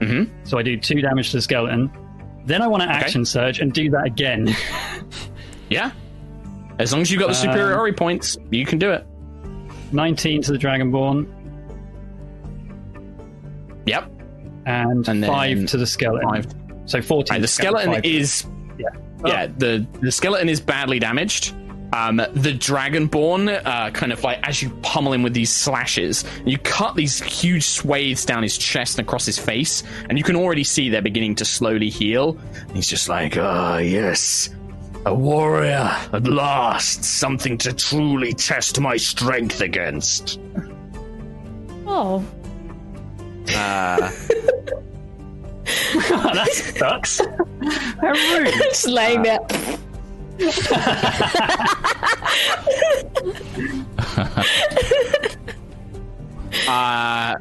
B: Mhm.
D: So I do two damage to the skeleton. Then I want to action surge and do that again.
B: Yeah. As long as you've got the
D: Um,
B: superiority points, you can do it.
D: 19 to the dragonborn
B: Yep.
D: and,
B: And
D: 5 to the skeleton.
B: Five.
D: So 14.
B: Right, the skeleton
D: five.
B: is
D: Yeah.
B: yeah the the skeleton is badly damaged. Um, the dragonborn, uh, kind of like as you pummel him with these slashes, you cut these huge swathes down his chest and across his face, and you can already see they're beginning to slowly heal. And he's just like, ah, yes, a warrior at last, something to truly test my strength against.
C: Oh.
B: Uh,
D: that sucks. How rude.
C: Just laying there.
B: uh,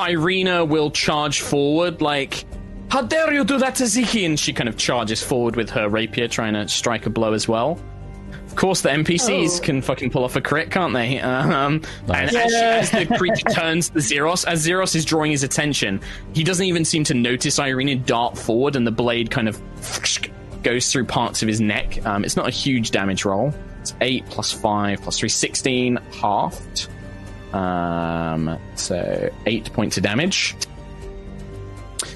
B: Irina will charge forward, like, How dare you do that to Ziki? And she kind of charges forward with her rapier, trying to strike a blow as well. Of course, the NPCs
C: Oh.
B: can fucking pull off a crit, can't they? Um,
F: Nice.
B: And as, she, as the creature turns to Zeros, as Zeros is drawing his attention, he doesn't even seem to notice Irina dart forward, and the blade kind of goes through parts of his neck. Um, it's not a huge damage roll. It's 8 plus 5 plus 3, 16, halved. Um, so 8 points of damage.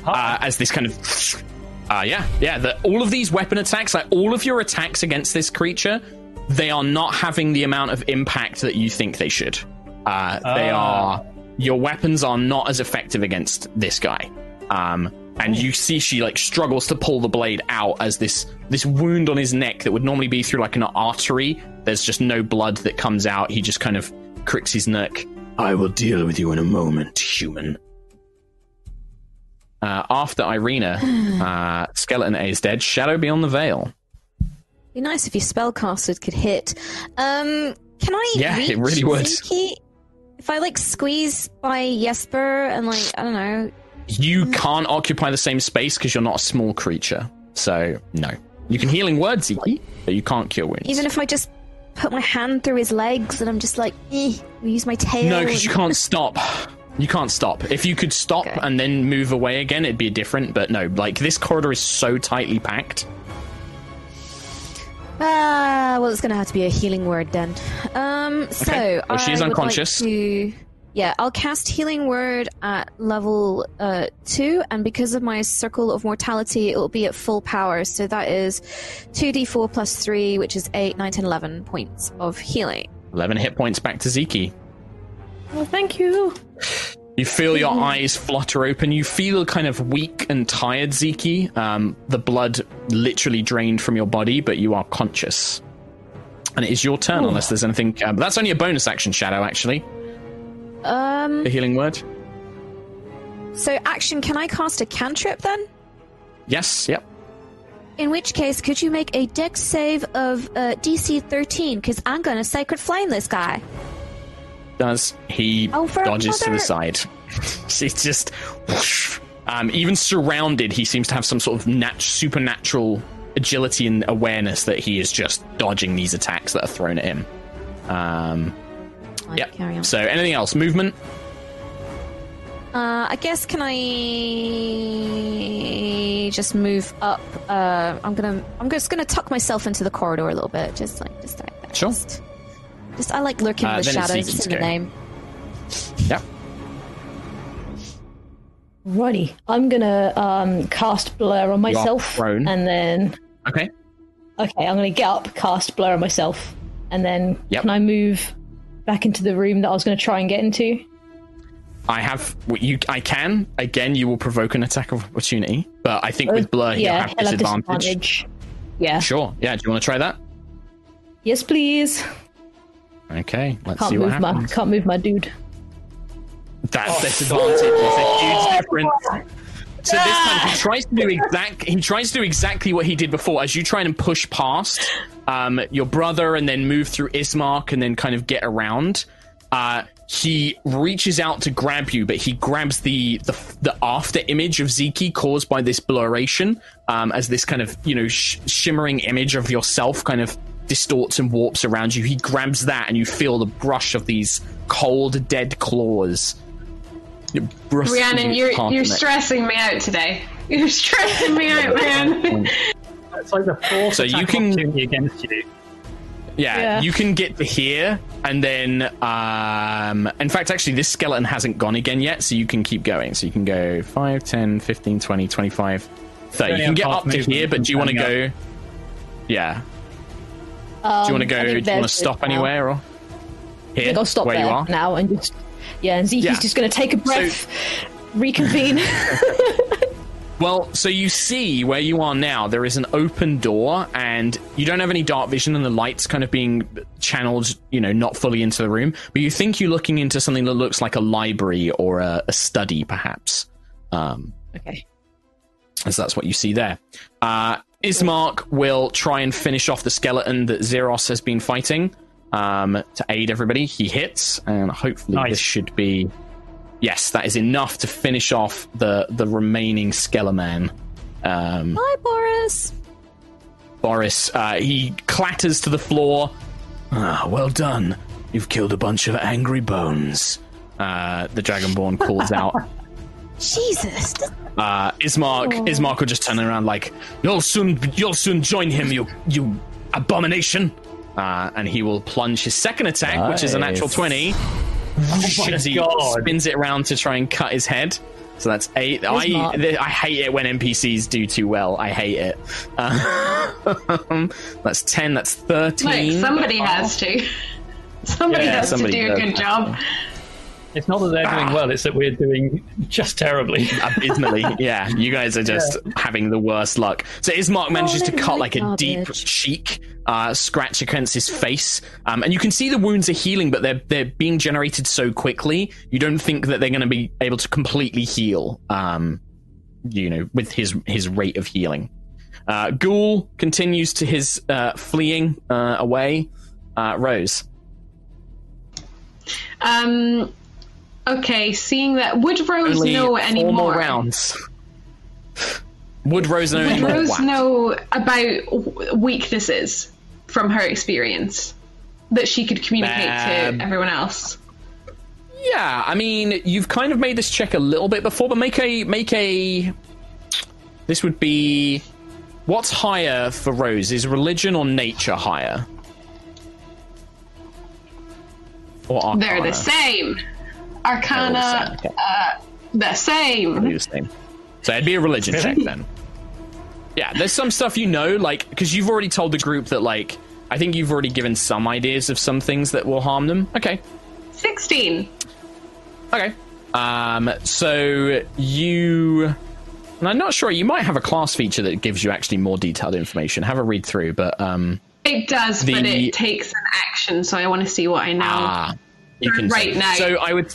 B: Uh, as this kind of. Uh, yeah, yeah. The, all of these weapon attacks, like all of your attacks against this creature, they are not having the amount of impact that you think they should. Uh, they
D: Ah.
B: are. Your weapons are not as effective against this guy. Um, and you see she like struggles to pull the blade out as this this wound on his neck that would normally be through like an artery. There's just no blood that comes out. He just kind of cricks his neck.
G: I will deal with you in a moment, human.
B: Uh, after Irina, uh, Skeleton A is dead. Shadow beyond the veil.
E: Be nice if your spellcasters could hit. Um, can I?
B: Yeah, it really would.
E: Zinky? If I like squeeze by Jesper and like I don't know,
B: You can't occupy the same space because you're not a small creature. So no, you can healing word Ziki, but you can't cure wounds.
E: even if I just put my hand through his legs and I'm just like, eh, we use my tail.
B: No, because you can't stop. You can't stop. If you could stop
E: Okay.
B: and then move away again, it'd be different. But no, like this corridor is so tightly packed.
E: Ah, well, it's going to have to be a healing word then. Um, so
B: Okay. Well, she is
E: I would like
B: unconscious.
E: to- yeah, I'll cast healing word at level uh, two, and because of my circle of mortality, it will be at full power. So that is two d four plus three, which is eight, nine, 10, 11 points of healing.
B: Eleven hit points back to Ziki.
C: Oh, thank you.
B: You feel your eyes flutter open. You feel kind of weak and tired, Ziki. Um, the blood literally drained from your body, but you are conscious. And it is your turn, unless there's anything. But that's only a bonus action, Shadow. Actually,
E: Um,
B: the healing word.
E: so action, can I cast a cantrip then?
B: Yes. Yep.
E: In which case, could you make a dex save of uh, DC 13? Because I'm going to sacred flame this guy.
B: Does he
E: Oh,
B: dodges to the side. She's just whoosh. um, even surrounded. He seems to have some sort of nat- supernatural agility and awareness that he is just dodging these attacks that are thrown at him. Um,
E: Right,
B: yep.
E: Carry on.
B: So anything else? Movement?
E: Uh, I guess can I just move up? Uh, I'm gonna. I'm just gonna tuck myself into the corridor a little bit, just like just like that.
B: Sure.
E: Just, just I like lurking
B: Uh,
E: in the
B: then it's
E: shadows.
B: Zeke's
E: It's in the name.
B: Yep.
C: Righty. I'm gonna um, cast blur on myself,
B: prone.
C: and then
B: Okay.
C: okay, I'm gonna get up, cast blur on myself, and then
B: Yep.
C: can I move back into the room that I was gonna try and get into?
B: I have you. I can again. You will provoke an attack of opportunity, but I think with blur he'll
C: yeah,
B: have
C: he'll have
B: disadvantage.
C: disadvantage. Yeah.
B: Sure. Yeah. Do you want to try that?
C: Yes, please.
B: Okay. Let's
C: Can't
B: see what
C: move my can't move my dude.
B: That disadvantage is a huge difference. So this time he tries to do exact. He tries to do exactly what he did before. As you try and push past um, your brother, and then move through Ismark, and then kind of get around. Uh, he reaches out to grab you, but he grabs the the, the after image of Ziki caused by this blurration, um, as this kind of you know sh- shimmering image of yourself kind of distorts and warps around you. He grabs that, and you feel the brush of these cold, dead claws. It brushes
A: Rhiannon,
B: you
A: you're you're stressing me out today. You're stressing me out, man.
D: It's like the fourth
B: So you
D: of
B: can-
D: opportunity against you.
B: Yeah,
C: Yeah.
B: you can get to here, and then, um, in fact, actually, this skeleton hasn't gone again yet, so you can keep going. So you can go 5, 10, 15, 20, 25, 30. You can get up to here, but do you want to go? Yeah.
C: Um,
B: Do you want to go? Do you want to stop
C: now.
B: anywhere? Or
C: I
B: here,
C: think I'll stop
B: where
C: there
B: you are?
C: now and just yeah. And Zeke's
B: Yeah.
C: just going to take a breath, reconvene.
B: Well, so you see where you are now, there is an open door, and you don't have any dark vision, and the light's kind of being channeled, you know, not fully into the room. But you think you're looking into something that looks like a library or a, a study, perhaps. Um,
C: okay.
B: as that's what you see there. Uh, Ismark will try and finish off the skeleton that Zeros has been fighting um, to aid everybody. He hits, and hopefully
D: Nice.
B: this should be. Yes, that is enough to finish off the the remaining Skeleman. Um,
E: Hi, Boris.
B: Boris, uh, he clatters to the floor.
G: Ah, well done. You've killed a bunch of angry bones.
B: Uh, the Dragonborn calls out.
E: Jesus. This-
B: Uh, Ismark, Ismark will just turn around like, "You'll soon, you'll soon join him, you, you abomination!" Uh, and he will plunge his second attack, which is a natural twenty.
D: Oh
B: as he
D: God.
B: spins it around to try and cut his head. So that's eight. I,
C: Ismark.
B: th- I hate it when NPCs do too well. I hate it. Uh, that's ten. That's
A: Like
B: thirteen.
A: somebody has to. Somebody
B: Yeah,
A: has
B: somebody
A: to do
B: does
A: a good job.
D: It's not that they're doing well; it's that we're doing just terribly.
B: abysmally. yeah, you guys are just having the worst luck. So Ismark manages to cut
E: like
B: like a deep cheek, uh, scratch against his face, um, and you can see the wounds are healing, but they're they're being generated so quickly. You don't think that they're going to be able to completely heal. Um, you know, with his his rate of healing. Uh, Ghoul continues to his uh, fleeing uh, away. Uh, Rose.
A: Um. Okay, seeing that would Rose
B: Only
A: know
B: four
A: any
B: more
A: more?
B: rounds. Would Rose know
A: Would? Rose know about weaknesses from her experience that she could communicate
B: Um,
A: to everyone else?
B: Yeah, I mean, you've kind of made this check a little bit before, but make a make a. This would be what's higher for Rose? Is religion or nature higher? Or
A: They're the same. Arcana,
B: They're all the same, okay.
A: uh, the same.
B: The same. So it'd be a religion check then. Yeah, there's some stuff you know, like because you've already told the group that, like, I think you've already given some ideas of some things that will harm them. Okay,
A: 16.
B: Okay. Um, so you. And I'm not sure. You might have a class feature that gives you actually more detailed information. Have a read through, but um,
A: It does,
B: The-
A: but it takes an action, so I want to see what I know.
B: ah, you can
A: Right
B: say-
A: now.
B: So I would.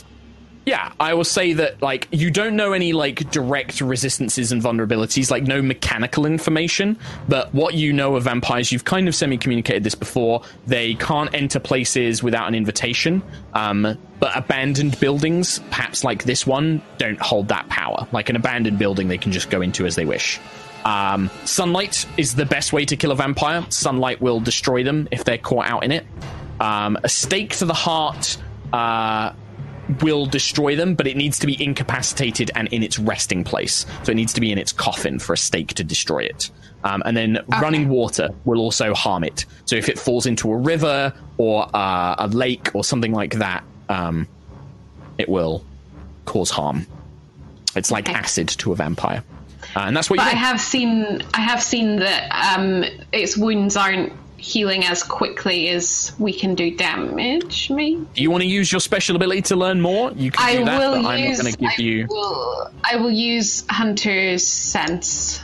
B: Yeah, I will say that like you don't know any like direct resistances and vulnerabilities, like no mechanical information. But what you know of vampires, you've kind of semi-communicated this before. They can't enter places without an invitation. Um, but abandoned buildings, perhaps like this one, don't hold that power. Like an abandoned building, they can just go into as they wish. Um, sunlight is the best way to kill a vampire. Sunlight will destroy them if they're caught out in it. Um, a stake to the heart. Uh, will destroy them, but it needs to be incapacitated and in its resting place. So it needs to be in its coffin for a stake to destroy it. Um, and then running water will also harm it. So if it falls into a river or uh, a lake or something like that, um, it will cause harm. It's like
A: Okay.
B: acid to a vampire, uh, and that's what
A: But
B: you.
A: I have seen I have seen that um, its wounds aren't healing as quickly as we can do damage. Me,
B: Do you want to use your special ability to learn more? You can
A: I
B: do that,
A: will
B: but I'm
A: use.
B: not going to give
A: I
B: you.
A: will, I will use Hunter's sense.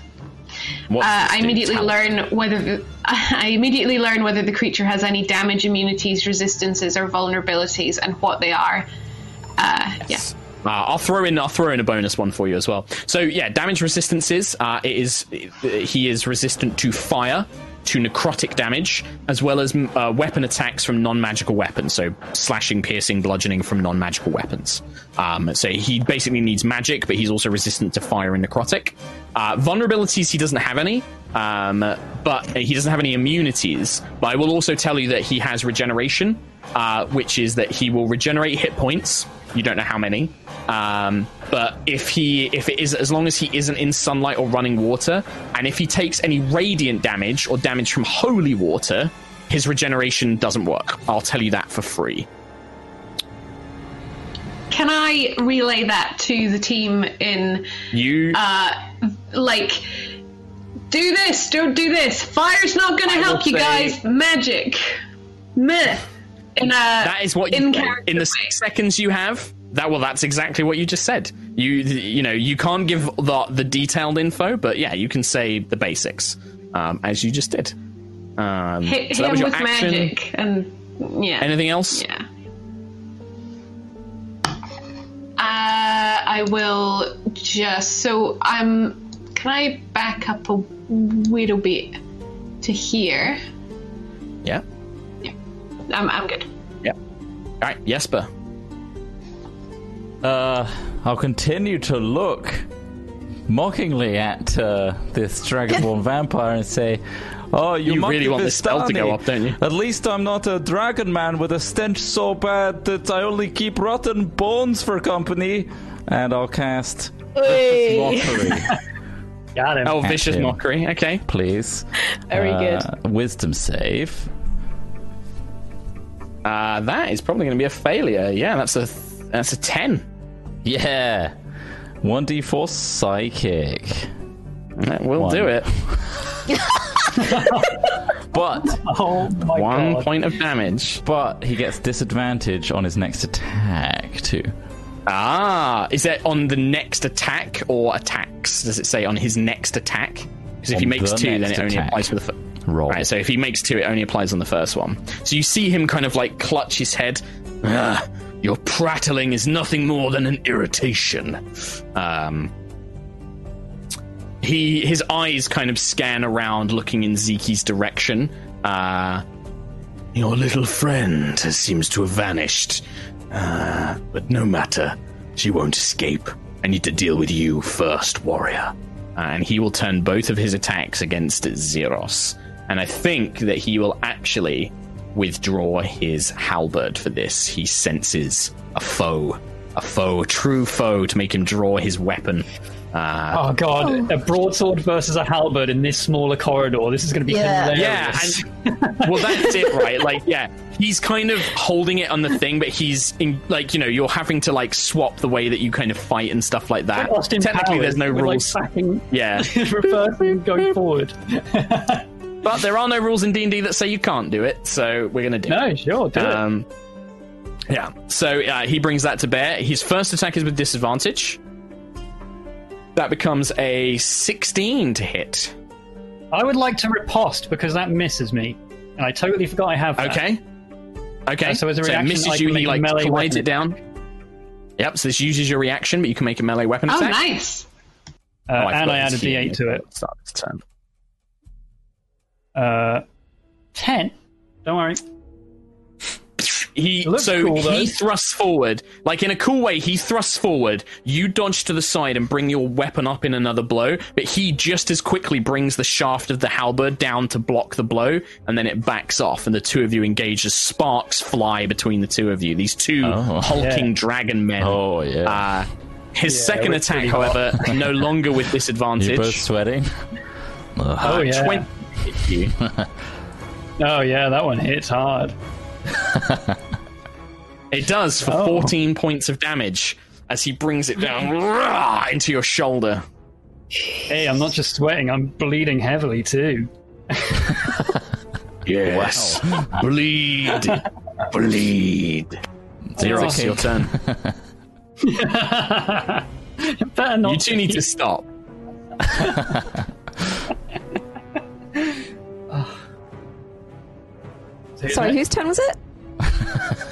A: Uh, I immediately
B: us.
A: learn whether the, I immediately learn whether the creature has any damage, immunities, resistances, or vulnerabilities, and what they are. Uh, yeah.
B: Uh, I'll throw in I'll throw in a bonus one for you as well. So yeah, damage resistances. Uh, it is he is resistant to fire, to necrotic damage, as well as mm, uh, weapon attacks from non-magical weapons. So slashing, piercing, bludgeoning from non-magical weapons. Um, so he basically needs magic, but he's also resistant to fire and necrotic. Uh, vulnerabilities he doesn't have any. Um, but he doesn't have any immunities. But I will also tell you that he has regeneration, uh, which is that he will regenerate hit points. You don't know how many, um, but if he if it is as long as he isn't in sunlight or running water, and if he takes any radiant damage or damage from holy water, his regeneration doesn't work. I'll tell you that for free.
A: Can I relay that to the team in
B: You
A: uh, like do this, don't do this. Fire's not going to help you
B: say-
A: guys. Magic, meh. In a
B: that is what you
A: in
B: in, the
A: way.
B: six seconds you have. That well, that's exactly what you just said. You you know you can't give the the detailed info, but yeah, you can say the basics um, as you just did. Um,
A: hit
B: so that was your
A: with
B: action.
A: magic and yeah.
B: Anything else?
A: Yeah. Uh, I will just so I'm. Can I back up a little bit to here?
B: Yeah.
A: I'm, I'm good.
B: Yeah. All right, Jesper.
F: Uh, I'll continue to look mockingly at uh, this Dragonborn vampire and say, "Oh, you,
B: You really want this spell to go up, don't you?
F: At least I'm not a dragon man with a stench so bad that I only keep rotten bones for company." And I'll cast
C: Hey.
F: mockery,
D: Got him.
B: Oh, vicious
F: him.
B: mockery. Okay.
F: please.
C: Very
F: Uh,
C: good.
F: Wisdom save.
B: Uh, that is probably going to be a failure. Yeah, that's a that's a ten.
F: Yeah, one d four psychic.
B: That will
F: One.
B: do it.
F: but
D: Oh my
B: One
D: god.
B: point of damage.
F: but he gets disadvantage on his next attack too.
B: Ah, is that on the next attack or attacks? Does it say on his next attack? Because if
F: On
B: he makes
F: the
B: two, then it only
F: attack.
B: applies for the first.
F: Roll.
B: Right, so if he makes two, it only applies on the first one. So you see him kind of like clutch his head. Ah, your prattling is nothing more than an irritation. Um, he his eyes kind of scan around, looking in Zeki's direction. Uh,
G: Your little friend seems to have vanished. Uh, but no matter. She won't escape. I need to deal with you first, warrior.
B: uh, and he will turn both of his attacks against Zeros. And I think that he will actually withdraw his halberd for this. He senses a foe, a foe, a true foe, to make him draw his weapon. Uh,
D: Oh god, a broadsword versus a halberd in this smaller corridor. This is going to be
E: Yeah.
B: yeah, and well, that's it, right? Like, yeah, he's kind of holding it on the thing, but he's in, like, you know, you're having to like swap the way that you kind of fight and stuff like that.
D: Austin
B: Technically,
D: Powers
B: there's no
D: with,
B: rules.
D: Like, backing,
B: Yeah,
D: reversing, going forward.
B: but there are no rules in D and D that say you can't do it, so we're gonna do it.
D: No, sure, do it.
B: Um, yeah. So uh, he brings that to bear. His first attack is with disadvantage. That becomes a 16 to hit.
D: I would like to riposte because that misses me, and I totally forgot I have that.
B: Okay. Okay.
D: Uh, so as a
B: it misses
D: I
B: you. He like
D: melee
B: collides it down. Yep. So this uses your reaction, but you can make a melee weapon
A: Oh,
B: attack.
A: nice.
D: Uh,
B: Oh, I
D: and I add a
B: his key.
D: d8 to it.
B: Start this turn.
D: Uh, ten. Don't worry.
B: He so
D: cool,
B: he thrusts forward, like in a cool way. He thrusts forward. You dodge to the side and bring your weapon up in another blow, but he just as quickly brings the shaft of the halberd down to block the blow, and then it backs off, and the two of you engage as sparks fly between the two of you. These two
F: Oh.
B: hulking
D: Yeah.
B: dragon men.
F: Oh yeah.
B: Uh, his
D: Yeah,
B: second attack, however, no longer with disadvantage.
F: You're both sweating. Ugh.
D: Oh
B: Uh,
D: yeah.
B: 20 hit you.
D: Oh yeah, that one hits hard.
B: It does for
D: Oh.
B: 14 points of damage as he brings it down rah, into your shoulder.
D: Hey, I'm not just sweating; I'm bleeding heavily too.
G: Yes. Bleed. Bleed.
B: Xeros,
F: okay.
B: your turn.
D: Better not.
B: You two need to stop.
E: Sorry, whose turn was it?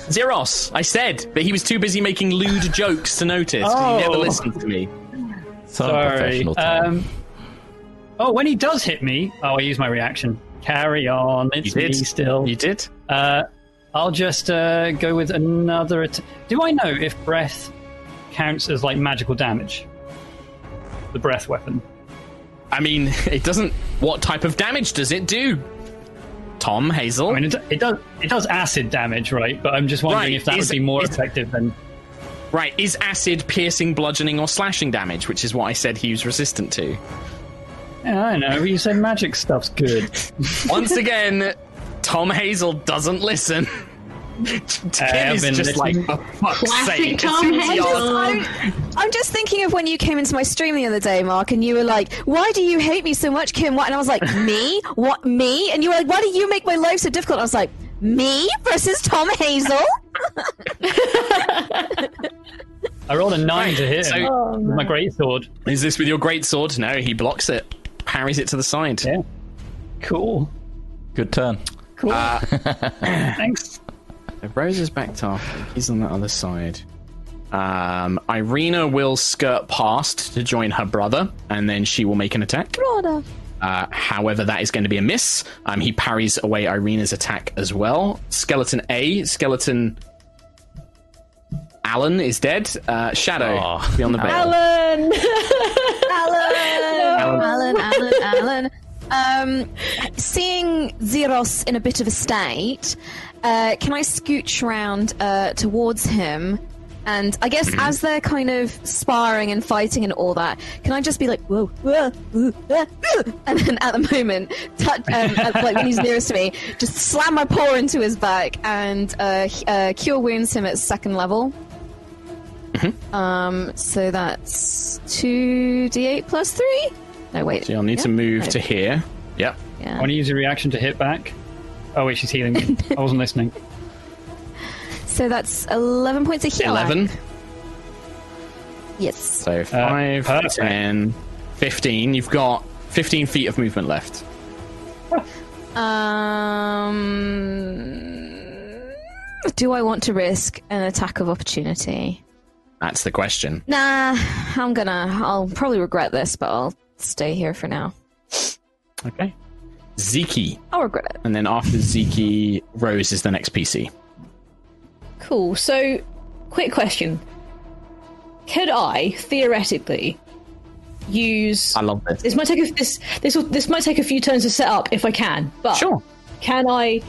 B: Xeros, I said, but he was too busy making lewd jokes to notice 'cause he never
D: Oh.
B: listened to me.
F: So
D: Sorry.
F: unprofessional. Tom.
D: Um, oh, when he does hit me, oh, I use my reaction. Carry on.
B: You
D: It's me
B: did.
D: still.
B: You did?
D: Uh, I'll just uh, go with another. At- Do I know if breath counts as like magical damage? The breath weapon.
B: I mean, it doesn't. What type of damage does it do? Tom Hazell.
D: I mean, it, it does. It does acid damage, right? But I'm just wondering
B: Right,
D: if that
B: is-
D: would be more
B: is-
D: effective than.
B: right, is acid piercing, bludgeoning, or slashing damage, which is what I said he was resistant to.
D: Yeah, I know. You said magic stuff's good.
B: Once again, Tom Hazell doesn't listen. Kim
D: I've
B: is just like, for fuck's
A: Classic
B: sake.
A: Tom
B: soon as Hazell.
E: I'm, I'm just thinking of when you came into my stream the other day, Mark, and you were like, "Why do you hate me so much, Kim?" What? And I was like, "Me? What? Me?" And you were like, "Why do you make my life so difficult?" And I was like, "Me versus Tom Hazell."
D: I rolled a nine to hit him
B: So-
D: with my great sword.
B: Is this with your great sword? No, he blocks it, parries it to the side.
D: Yeah. Cool.
F: Good turn.
D: Cool. Uh, Thanks.
B: If Rose is backed off, he's on the other side. Um, Irina will skirt past to join her brother, and then she will make an attack.
E: Brother.
B: Uh, however, that is going to be a miss. Um, he parries away Irina's attack as well. Skeleton A, Skeleton Alan is dead. Uh, Shadow,
F: Oh.
B: be on the bed.
C: Alan!
E: Alan, Alan, Alan, Alan. Um, seeing Zeros in a bit of a state, uh, can I scooch round uh, towards him? And I guess as they're kind of sparring and fighting and all that, can I just be like, whoa, whoa, whoa, whoa, whoa," and then at the moment, touch, um, uh, like when he's nearest to me, just slam my paw into his back and uh, uh, cure wounds him at second level. Um, so that's two d8 plus three. No wait.
B: So you'll need to move
E: No.
B: to here. Yep.
E: Yeah.
D: I want to use a reaction to hit back. Oh wait, she's healing me. I wasn't listening.
E: So that's 11 points of heal.
B: 11.
E: Yes.
B: So 5,
D: perfect.
B: 10, 15. You've got 15 feet of movement left.
E: Um, do I want to risk an attack of opportunity?
B: That's the question.
E: Nah, I'm gonna. I'll probably regret this, but I'll stay here for now.
B: Okay. Ziki.
E: I'll regret it.
B: And then after Ziki, Rose is the next PC.
C: Cool. So, quick question: Could I theoretically use?
B: I love this.
C: This might take a, this this will, this might take a few turns to set up if I can. But
B: Sure.
C: can I?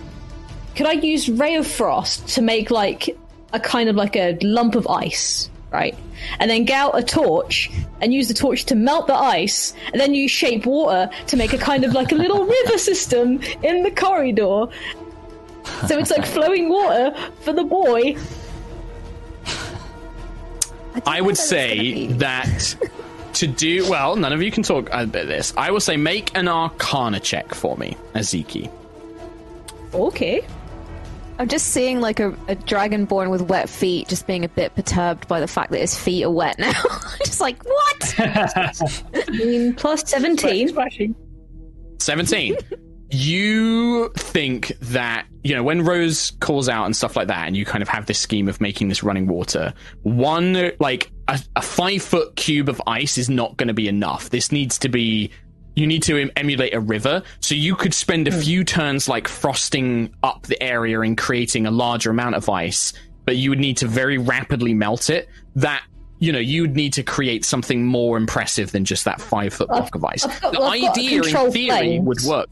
C: Could I use Ray of Frost to make like a kind of like a lump of ice, right? And then get out a torch and use the torch to melt the ice, and then you shape water to make a kind of like a little river system in the corridor. So it's like flowing water for the boy.
B: I would say that to do well, none of you can talk about this. I will say make an Arcana check for me, Aziki.
C: Okay.
E: I'm just seeing like a, a dragonborn with wet feet, just being a bit perturbed by the fact that his feet are wet now. just like what?
C: I mean, plus 17.
B: 17. you think that, you know, when Rose calls out and stuff like that, and you kind of have this scheme of making this running water, one, like, a, a five foot cube of ice is not going to be enough. This needs to be. You need to emulate a river, so you could spend a few turns like frosting up the area and creating a larger amount of ice, but you would need to very rapidly melt it. That you know, you would need to create something more impressive than just that five foot block of ice.
C: I've got-
B: the
C: well,
B: idea, in theory,
C: flames.
B: would work.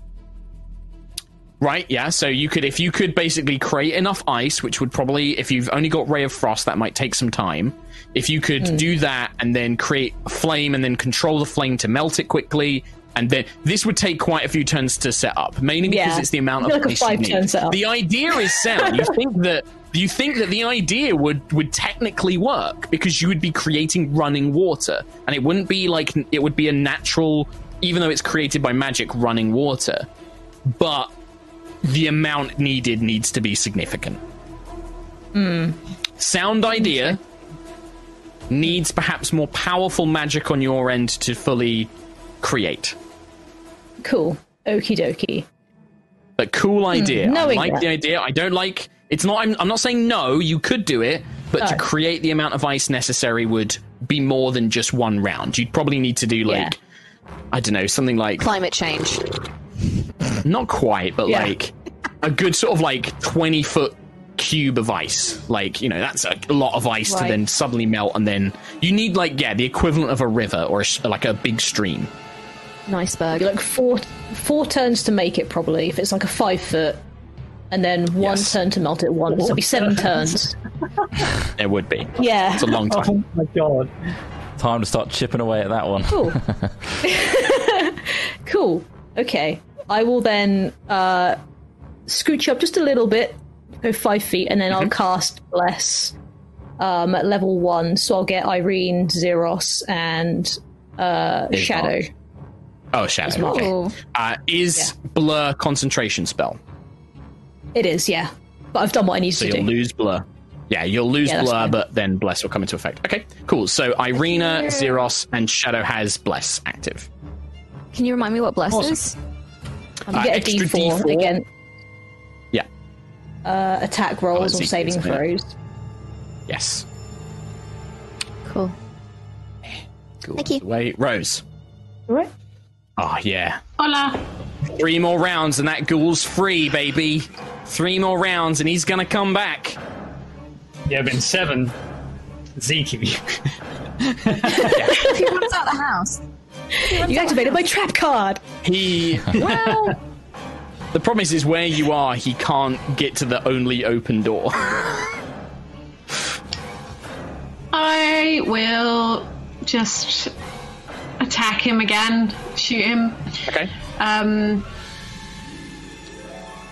B: Right, yeah. So you could, if you could basically create enough ice, which would probably, if you've only got Ray of Frost, that might take some time. If you could
C: Hmm.
B: do that and then create a flame and then control the flame to melt it quickly, and then this would take quite a few turns to set up, mainly because
C: Yeah.
B: it's the amount of
C: like a five-turn
B: need.
C: setup.
B: The idea is sound. you think that you think that the idea would would technically work because you would be creating running water, and it wouldn't be like it would be a natural, even though it's created by magic, running water, but the amount needed needs to be significant. Hmm. Sound idea needs perhaps more powerful magic on your end to fully create.
C: Cool. Okie dokie.
B: But cool idea. I
C: Hmm,
B: like
C: that.
B: the idea. I don't like. It's not. I'm, I'm not saying no. You could do it, but to create the amount of ice necessary would be more than just one round. You'd probably need to do
C: Yeah.
B: like, I don't know, something like
E: Climate change.
B: not quite, but
C: Yeah.
B: like a good sort of like 20 foot cube of ice. Like, you know, that's a, a lot of ice to then suddenly melt, and then you need like yeah, the equivalent of a river or a, like a big stream.
E: Nice
C: Be like four four turns to make it probably if it's like a five foot, and then one
B: Yes.
C: turn to melt it once. It'll be seven turns.
B: It would be.
C: Yeah.
B: It's a long time.
D: Oh my god.
F: Time to start chipping away at that one.
C: Cool. cool. Okay. I will then uh, scooch up just a little bit, go five feet, and then I'll cast Bless um, at level one. So I'll get Irene, Zeros, and uh,
B: Big
C: Shadow.
B: Mark. Oh, shadow.
C: Mark.
B: Okay. Uh, is blur concentration spell?
C: It is, yeah. But I've done what I need
B: So
C: to
B: you'll
C: do.
B: lose blur. Yeah, you'll lose
C: Yeah,
B: blur,
C: fine.
B: but then bless will come into effect. Okay, cool. So Irina, Zeros, and Shadow has bless active.
E: Can you remind me what bless
B: Awesome.
E: is?
C: You
B: Uh,
C: get a
B: extra
C: D4,
B: D4.
C: again.
B: Yeah.
C: Uh, attack rolls
B: it's
C: or saving throws.
B: Yes.
E: Cool.
B: Cool.
E: Thank you.
B: Wait, Rose.
C: Right.
B: Oh yeah.
A: Hola.
B: Three more rounds and that ghoul's free, baby. Three more rounds and he's gonna come back.
D: Yeah, been seven. Zeke.
E: He runs out of the house.
C: You activated my trap card.
B: He well The problem is is where you are, he can't get to the only open door.
A: I will just attack him again, shoot him.
B: okay.
A: Um,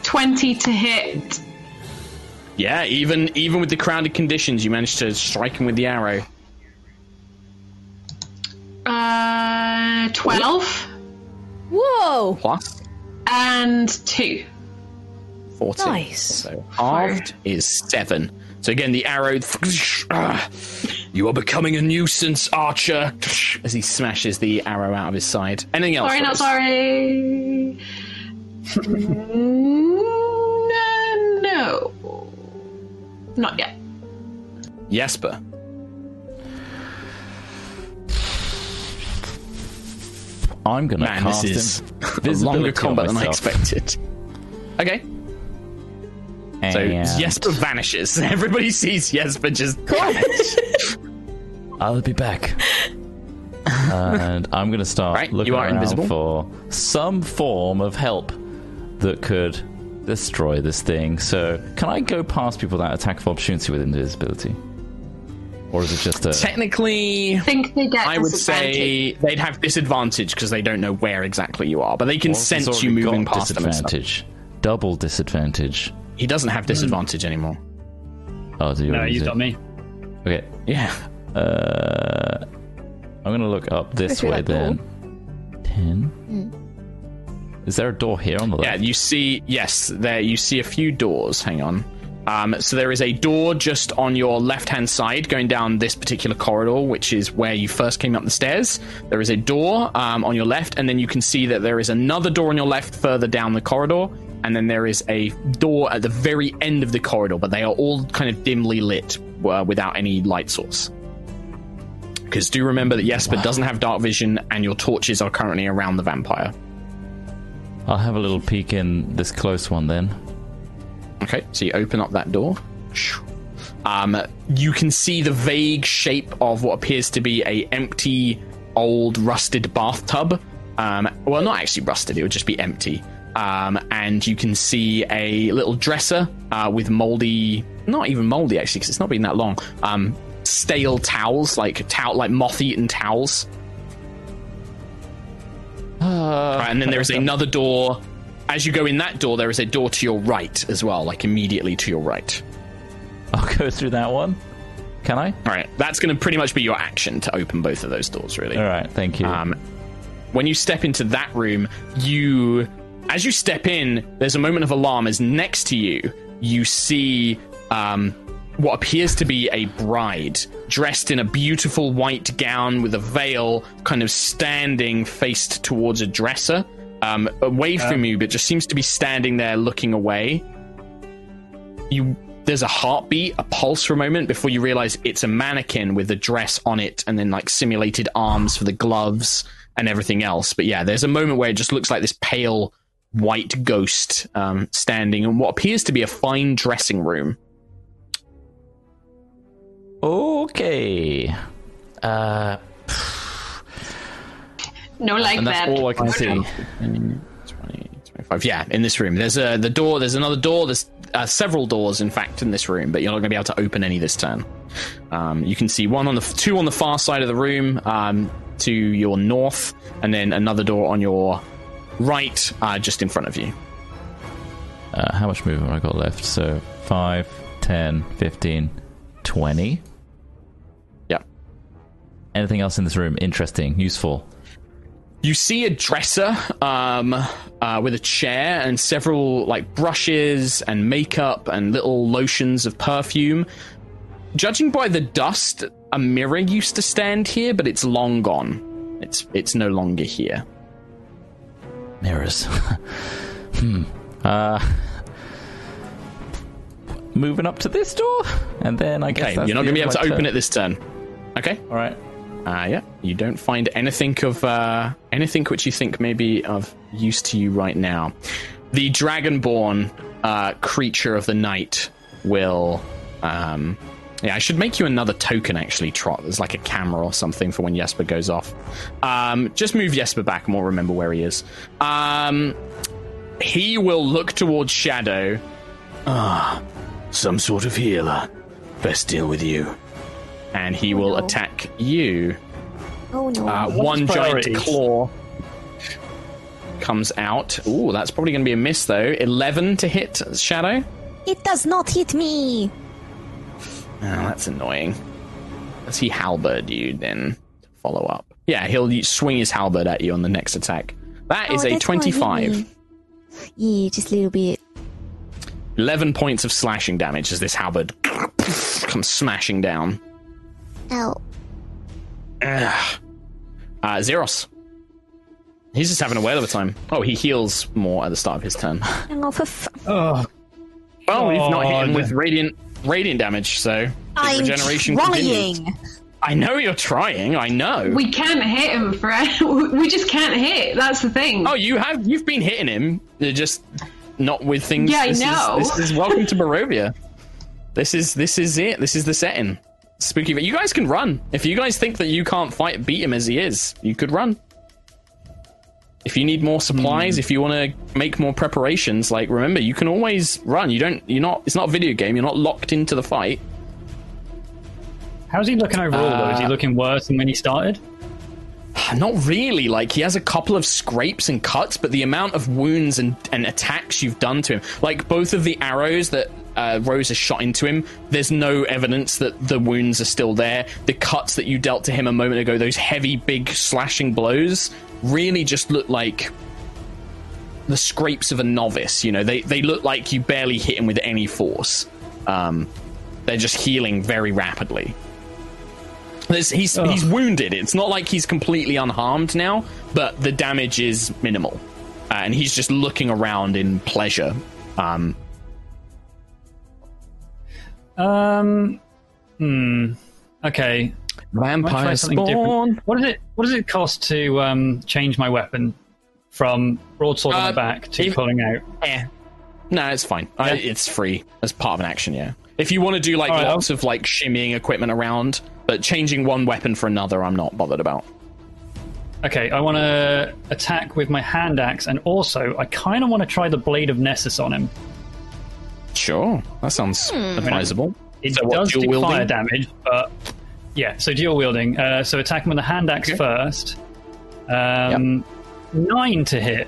A: 20 to hit.
B: Yeah, even even with the crowded conditions, you managed to strike him with the arrow.
A: Uh, 12.
C: Whoa.
B: Plus?
A: and two.
B: 14.
C: Nice.
B: So halved is seven. So again, the arrow. You are becoming a nuisance, Archer. As he smashes the arrow out of his side. Anything else?
A: Sorry, not
B: Rose?
A: sorry. no, no, not yet.
B: Jesper.
F: I'm gonna
B: Man,
F: cast
B: this is
F: in-
B: a
F: visibility
B: longer
F: on
B: combat than I expected. Okay, so Jesper vanishes. Everybody sees Jesper just vanish.
F: I'll be back. and I'm gonna start
B: Right,
F: looking
B: you are
F: around
B: invisible.
F: for some form of help that could destroy this thing. So, can I go past people that attack of opportunity with invisibility, or is it just a?
B: Technically,
A: I think they get
B: I would say they'd have disadvantage because they don't know where exactly you are, but they can sense you moving
F: got
B: past them. and
F: disadvantage, double disadvantage.
B: He doesn't have disadvantage anymore.
F: Oh, do you
D: No,
F: already
D: you
F: do?
D: got me.
F: Okay,
B: Yeah.
F: uh, I'm gonna look up this way
E: that door.
F: then. Ten. Is there a door here on the left?
B: Yeah, you see, yes, there you see a few doors. Hang on. Um, so there is a door just on your left-hand side going down this particular corridor, which is where you first came up the stairs. There is a door um, on your left, and then you can see that there is another door on your left further down the corridor, and then there is a door at the very end of the corridor, but they are all kind of dimly lit uh, without any light source. Because do remember that Jesper doesn't have dark vision, and your torches are currently around the vampire.
F: I'll have a little peek in this close one then.
B: Okay, so you open up that door. Um, you can see the vague shape of what appears to be a empty, old, rusted bathtub. Um, well, not actually rusted; it would just be empty. Um, and you can see a little dresser uh, with moldy, not even moldy actually, because it's not been that long. Um, stale towels, like towel, like moth-eaten towels. Right, and then there is another door. As you go in that door, there is a door to your right as well, like immediately to your right.
F: I'll go through that one. Can I?
B: All right, that's going to pretty much be your action to open both of those doors, really.
F: All right, thank you.
B: Um, when you step into that room, you, as you step in, there's a moment of alarm. As next to you, you see um, what appears to be a bride dressed in a beautiful white gown with a veil, kind of standing faced towards a dresser, um, away from you, but just seems to be standing there looking away. You there's a heartbeat, a pulse for a moment before you realize it's a mannequin with a dress on it and then like simulated arms for the gloves and everything else. But yeah, there's a moment where it just looks like this pale white ghost um, standing in what appears to be a fine dressing room.
F: okay. Uh,
A: No, like
F: and that's
A: that.
F: all I can see.
B: 20, 25. Yeah, in this room. There's a the door. There's another door. There's uh, several doors, in fact, in this room, but you're not going to be able to open any this turn. Um, you can see one on the two on the far side of the room um, to your north, and then another door on your right, uh, just in front of you.
F: Uh, how much movement have I got left? So 5, 10, 15, 20.
B: Yep.
F: Anything else in this room interesting, useful?
B: You see a dresser um, uh, with a chair and several like brushes and makeup and little lotions of perfume. Judging by the dust, a mirror used to stand here, but it's long gone. It's it's no longer here.
F: Mirrors. hmm. Uh, moving up to this door, and then I guess
B: Okay, you're not going to be able to open it this turn. Okay.
F: All right.
B: Uh, yeah, you don't find anything of uh, anything which you think may be of use to you right now. The dragonborn uh, creature of the night will. Um, yeah, I should make you another token actually, Trott. There's like a camera or something for when Jesper goes off. Um, just move Jesper back and we'll remember where he is. Um, he will look towards Shadow.
G: Ah, some sort of healer. Best deal with you.
B: and he will
E: no.
B: attack you.
E: Oh no.
B: Uh, one giant claw comes out. Ooh, that's probably going to be a miss though. Eleven to hit Shadow.
E: it does not hit me.
B: Oh, that's annoying. Does he halberd you then? to Follow up. Yeah, he'll swing his halberd at you on the next attack. That is
E: Oh,
B: a
E: that's gonna hit
B: twenty-five.
E: Yeah, just a little bit.
B: 11 points of slashing damage as this halberd comes smashing down.
E: Ow.
B: Ugh. Uh, Zeros. He's just having a whale of a time. Oh, he heals more at the start of his turn.
E: Oh, for f-
D: Oh,
B: Well, you've not hit him with radiant radiant damage, so his
E: I'm
B: regeneration continues.
E: trying.
B: I know you're trying. I know.
A: We can't hit him, Fred. We just can't hit. That's the thing.
B: oh, you have. You've been hitting him. They're just not with things.
A: Yeah, I
B: this
A: know.
B: Is, this is welcome to Barovia. This is this is it. This is the setting. Spooky. But you guys can run. If you guys think that you can't fight, beat him as he is, you could run. If you need more supplies,
A: Hmm.
B: if you want to make more preparations, like remember, you can always run. You don't. You're not. It's not a video game. You're not locked into the fight.
D: how's he looking overall, though? Is he
B: Uh,
D: looking worse than when he started?
B: Not really. Like he has a couple of scrapes and cuts, but the amount of wounds and, and attacks you've done to him, like both of the arrows that uh, Rose has shot into him, there's no evidence that the wounds are still there. The cuts that you dealt to him a moment ago, those heavy, big slashing blows, really just look like the scrapes of a novice. You know, they they look like you barely hit him with any force. Um, they're just healing very rapidly. There's, he's he's wounded. It's not like he's completely unharmed now, but the damage is minimal, uh, and he's just looking around in pleasure. Um,
D: Um. Hmm. Okay. I might
B: vampire spawn.
D: different. What does it? What does it cost to um change my weapon from broadsword on
B: Uh,
D: the back to
B: if-
D: pulling out?
B: Eh. No, it's fine. I, it's free as part of an action. Yeah. If you want to do like
D: All right,
B: lots of like shimmying equipment around, but changing one weapon for another, I'm not bothered about.
D: Okay, I want to attack with my hand axe, and also I kind of want to try the blade of Nessus on him.
B: Sure, that sounds advisable.
D: It
B: So
D: does do
B: dual
D: fire
B: wielding?
D: damage, but yeah. So dual wielding. Uh, so attack him with the hand axe
B: Okay.
D: first. Um, Nine to hit.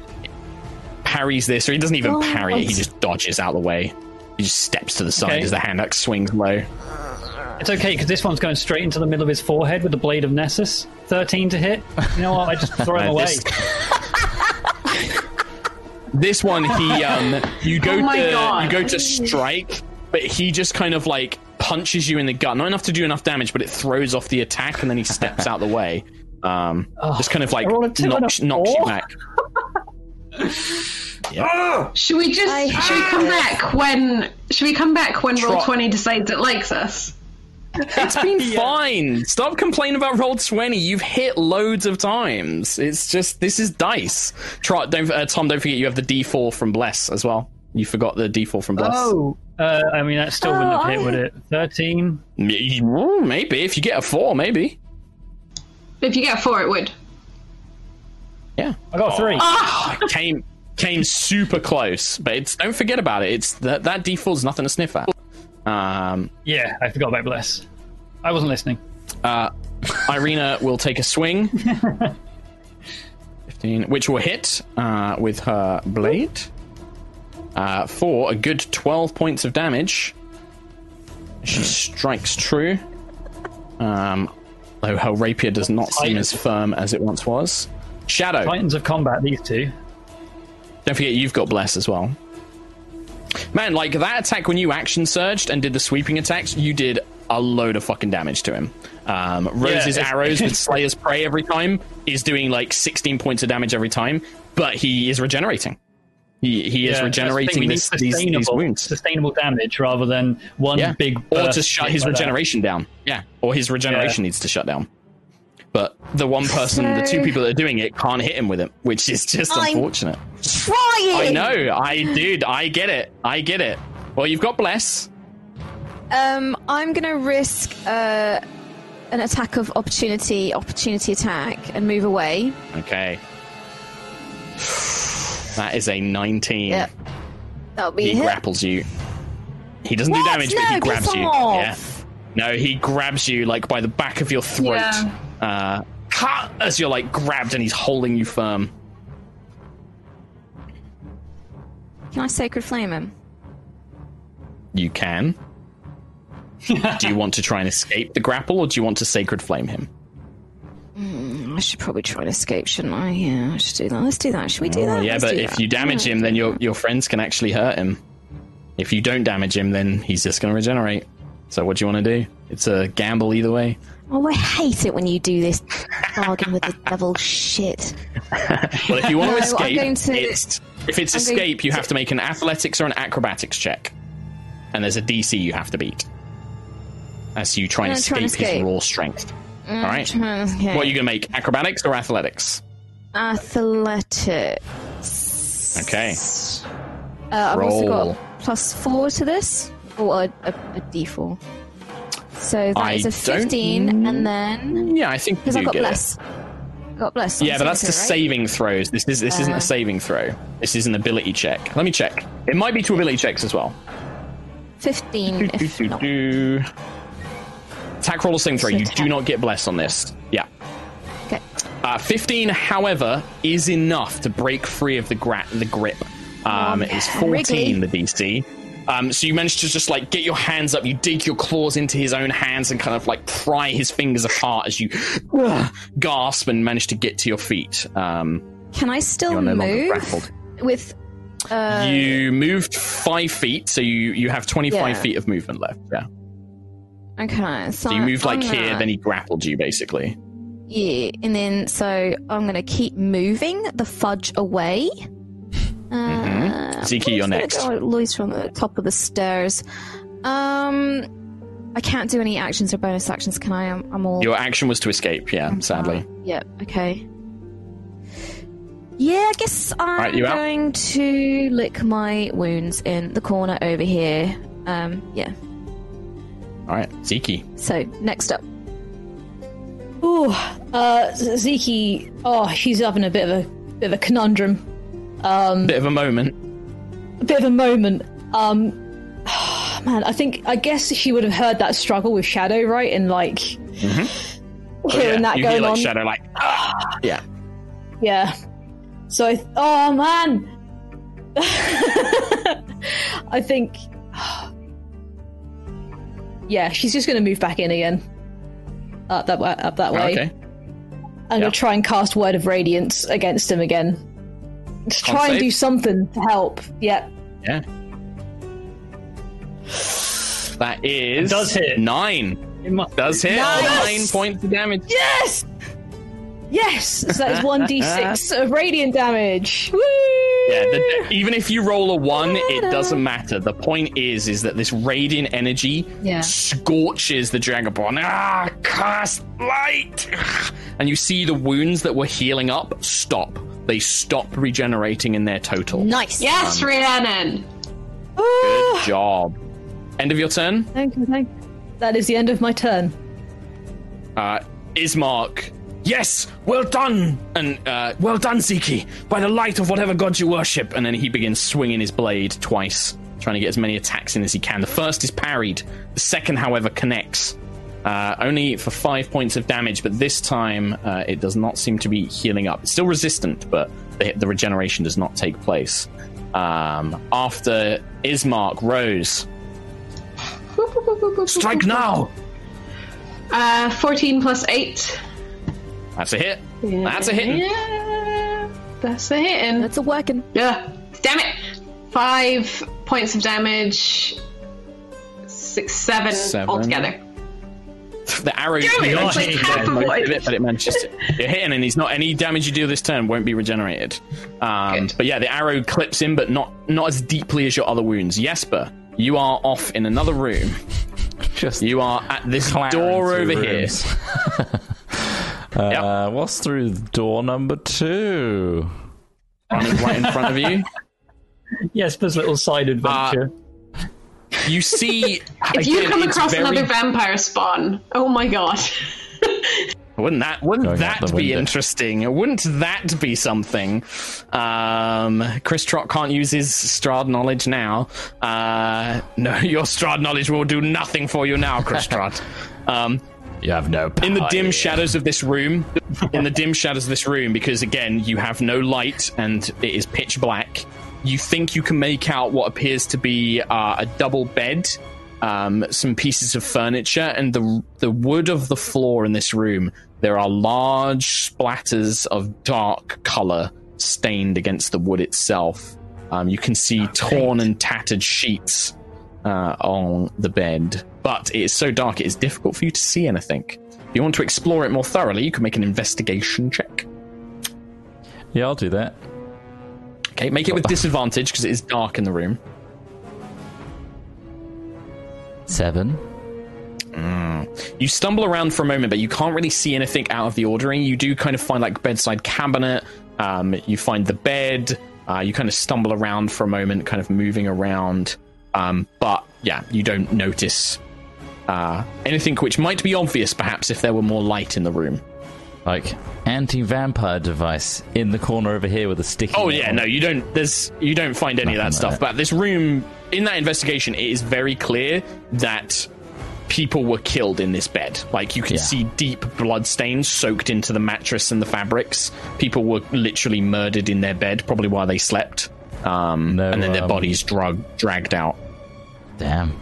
B: Parries this, or he doesn't even
E: Oh,
B: parry it. He just dodges out of the way. He just steps to the side
D: Okay.
B: as the hand axe swings low.
D: It's okay because this one's going straight into the middle of his forehead with the blade of Nessus. Thirteen to hit. You know what? I just throw him
B: Uh,
D: away.
B: this- This one, he um, you go
A: Oh
B: to
A: God.
B: you go to strike, but he just kind of like punches you in the gut. Not enough to do enough damage, but it throws off the attack, and then he steps out the way. Um, just kind of like
D: I rolled a two and
B: knocks, knocks you
D: four.
B: back.
A: Should we just
E: I
A: should we come
E: hate
A: back when should we come back when roll twenty decides it likes us?
B: It's been fine. Stop complaining about roll twenty. You've hit loads of times. It's just this is dice. Trott, don't uh, Tom. Don't forget you have the D four from Bless as well. You forgot the D four from Bless.
D: Oh, uh, I mean that still wouldn't
E: Oh,
D: have hit,
E: I-
D: would it? Thirteen.
B: Maybe if you get a four, maybe.
A: If you get a four, it would.
B: Yeah.
D: I got three.
B: Ah! came came super close, but it's don't forget about it. It's that that default's nothing to sniff at. Um,
D: Yeah, I forgot about bless. I wasn't listening.
B: uh, Irina will take a swing, fifteen, which will hit uh, with her blade uh, for a good twelve points of damage. She strikes true. Um, though her rapier does not seem as firm as it once was. Shadow.
D: Titans of combat. These two.
B: Don't forget you've got bless as well. Man, like that attack when you action surged and did the sweeping attacks, you did a load of fucking damage to him. Um, Rose's
D: it's-
B: arrows with Slayer's Prey every time is doing like 16 points of damage every time, but he is regenerating. He, he is
D: Yeah, that's the
B: regenerating
D: thing,
B: this, these, these
D: sustainable,
B: wounds.
D: sustainable damage rather than one
B: Yeah.
D: big.
B: or
D: burst
B: to shut his
D: like that.
B: regeneration down. Yeah, or his regeneration
D: Yeah.
B: needs to shut down. But the one person, the two people that are doing it can't hit him with it, which is just
E: I'm-
B: unfortunate.
E: Trying.
B: I know, I dude, I get it, I get it. Well, you've got bless.
E: Um, I'm gonna risk uh, an attack of opportunity, opportunity attack, and move away.
B: Okay, that is a nineteen.
E: Yep. That'll be
B: He
E: hit.
B: grapples you. He doesn't do
E: What?
B: damage, but he grabs
E: piss
B: you.
E: off.
B: Yeah. No, he grabs you like by the back of your throat.
A: Yeah.
B: Uh, ha! as you're like grabbed, and he's holding you firm.
E: Can I sacred flame him?
B: You can. do you want to try and escape the grapple, or do you want to sacred flame him?
E: Mm, I should probably try and escape, shouldn't I? Yeah, I should do that. Let's do that. Should we do
B: Oh,
E: that?
B: yeah,
E: Let's
B: but if
E: that.
B: you damage him, then your your friends can actually hurt him. If you don't damage him, then he's just going to regenerate. So what do you want to do? It's a gamble either way.
E: Oh, I hate it when you do this bargain with the devil shit.
B: Well, if you want
E: No,
B: to escape,
E: to-
B: it's, if it's
E: I'm
B: escape, you have to make an athletics or an acrobatics check, and there's a DC you have to beat as you try and
E: I'm trying
B: escape,
E: to
B: his raw strength. All right.
E: Okay.
B: What are you going to make? Acrobatics or athletics?
E: Athletics.
B: Okay.
E: Uh, I've also
B: Roll.
E: got plus four to this, or a, a, a d4. So that
B: I
E: is a
B: don't-
E: 15, and then
B: Yeah, I think you
E: because
B: do
E: I got
B: get
E: bless. I got bless. on.
B: Yeah, but that's the
E: saving
B: saving throws. This is this isn't
E: Uh.
B: a saving throw. This is an ability check. Let me check. It might be two ability checks as well.
E: 15. If
B: Do, do,
E: not.
B: do. Attack roll or saving throw. You
E: Attack.
B: do not get blessed on this. Yeah.
E: Okay.
B: Uh, 15, however, is enough to break free of the, gra- the grip. Um, it's 14,
E: Wrigley.
B: the DC. Um, so you manage to just like get your hands up, you dig your claws into his own hands and kind of like pry his fingers apart as you uh, gasp and manage to get to your feet. Um,
E: Can I still
B: no
E: move with? Uh,
B: you moved five feet, so you, you have 25
E: Yeah.
B: feet of movement left. Yeah.
E: Okay, so,
B: So you moved like
E: I'm
B: here, then he grappled you basically.
E: Yeah, and then so I'm gonna keep moving the fudge away. Uh,
B: Mhm. Ziki, you're next.
E: Go loose from the top of the stairs. Um, I can't do any actions or bonus actions, can I? I'm, I'm all.
B: Your action was to escape, yeah, sadly.
E: Yep. Okay. Yeah, I guess I'm
B: Right, you out?
E: going to lick my wounds in the corner over here. Um, yeah.
B: All right, Ziki.
E: So next up,
C: Ooh, uh, Ziki. Oh, he's having a bit of a bit of a conundrum, Um,
B: Bit of a moment.
C: a bit of a moment. Um, oh, man, I think I guess he would have heard that struggle with Shadow, right? And like hearing
B: Oh, yeah,
C: that
B: you
C: going
B: hear like
C: on.
B: Shadow like, ah! yeah.
C: Yeah. So, I th- oh man, I think, yeah, she's just going to move back in again, up that way. Up that way.
B: okay.
C: I'm
B: Yeah.
C: gonna try and cast Word of Radiance against him again. Just
B: Con
C: try and do something to help. Yeah.
B: Yeah. That is
D: does hit.
B: nine.
D: It must
B: Does hit
C: Nice!
B: nine points of damage.
C: Yes. Yes. So that is one d6 of radiant damage. Woo!
B: Yeah, the, even if you roll a one, it doesn't matter. The point is, is that this radiant energy
E: Yeah.
B: scorches the dragonborn. Ah, cast light, and you see the wounds that were healing up stop. They stop regenerating in their total.
E: nice.
A: Yes, Rhiannon.
B: Good job. End of your turn.
C: Thank you. Thank you. That is the end of my turn.
B: Uh, Ismark. Yes, well done, and uh, well done, Ziki. By the light of whatever god you worship, and then he begins swinging his blade twice, trying to get as many attacks in as he can. The first is parried. The second, however, connects. Uh, only for five points of damage, but this time uh, it does not seem to be healing up. It's still resistant, but the, the regeneration does not take place. Um, after Ismark, Rose. Strike now!
A: Uh, 14 plus 8.
B: That's a hit. That's a hit.
A: Yeah, that's the hitting.
E: That's a working.
A: Yeah. Damn it. Five points of damage. Six, seven,
B: Seven.
A: altogether.
B: The arrow
A: Damn it,
B: you
A: that's like half
B: get
A: of
B: most of it, but it manages to you're hitting, and he's not any damage you do this turn won't be regenerated. Um, but yeah, the arrow clips in, but not not as deeply as your other wounds. Jesper, you are off in another room.
F: Just
B: You are at this
F: Clattering
B: door
F: through
B: over here.
F: rooms. uh, what's through door number two?
B: running right in front of you.
D: Jesper's little side adventure.
B: You see,
A: If you come across
B: very-
A: another vampire spawn, oh my god.
B: Wouldn't that wouldn't
F: Going
B: that be
F: window.
B: interesting? Wouldn't that be something? Um, Chris Trott can't use his Strahd knowledge now. Uh, no, your Strahd knowledge will do nothing for you now, Chris Trott. Um,
F: You have no power.
B: in the dim shadows of this room, in the dim shadows of this room, because again you have no light and it is pitch black. You think you can make out what appears to be uh, a double bed um, some pieces of furniture, and the the wood of the floor in this room. There are large splatters of dark color stained against the wood itself. Um, you can see torn and tattered sheets uh, on the bed, but it is so dark it is difficult for you to see anything. If you want to explore it more thoroughly, you can make an investigation check.
F: Yeah, I'll do that.
B: Okay, make it with disadvantage because it is dark in the room.
F: Seven.
B: You stumble around for a moment, but you can't really see anything out of the ordinary. You do kind of find like bedside cabinet. Um, you find the bed. Uh, you kind of stumble around for a moment, kind of moving around. Um, but yeah, you don't notice uh, anything which might be obvious, perhaps, if there were more light in the room.
F: Like anti-vampire device in the corner over here with a sticky.
B: Oh yeah, no, you don't. There's you don't find any of that
F: Nothing
B: stuff.
F: that.
B: But this room, in that investigation, it is very clear that people were killed in this bed. Like you can
F: Yeah.
B: see deep blood stains soaked into the mattress and the fabrics. People were literally murdered in their bed, probably while they slept. Um,
F: No,
B: and then their
F: um,
B: bodies drug dragged out.
F: Damn.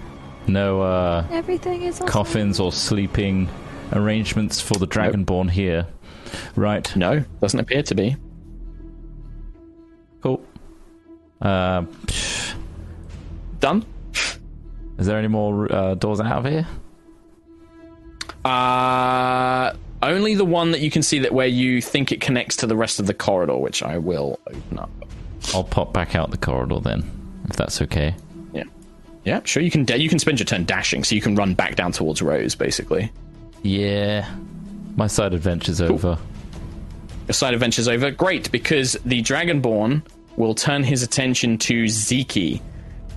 F: No uh,
E: Everything is awesome.
F: coffins or sleeping arrangements for the Dragonborn here. Right.
B: No, doesn't appear to be.
F: Cool. Uh,
B: Done.
F: is there any more uh, doors out of here?
B: Uh, only the one that you can see that where you think it connects to the rest of the corridor, which I will open up.
F: I'll pop back out the corridor then, if that's okay.
B: Yeah, yeah, sure. You can da- you can spend your turn dashing, so you can run back down towards Rose, basically.
F: Yeah. My side adventure's over.
B: Your side adventure's over. Great, because the Dragonborn will turn his attention to Ziki.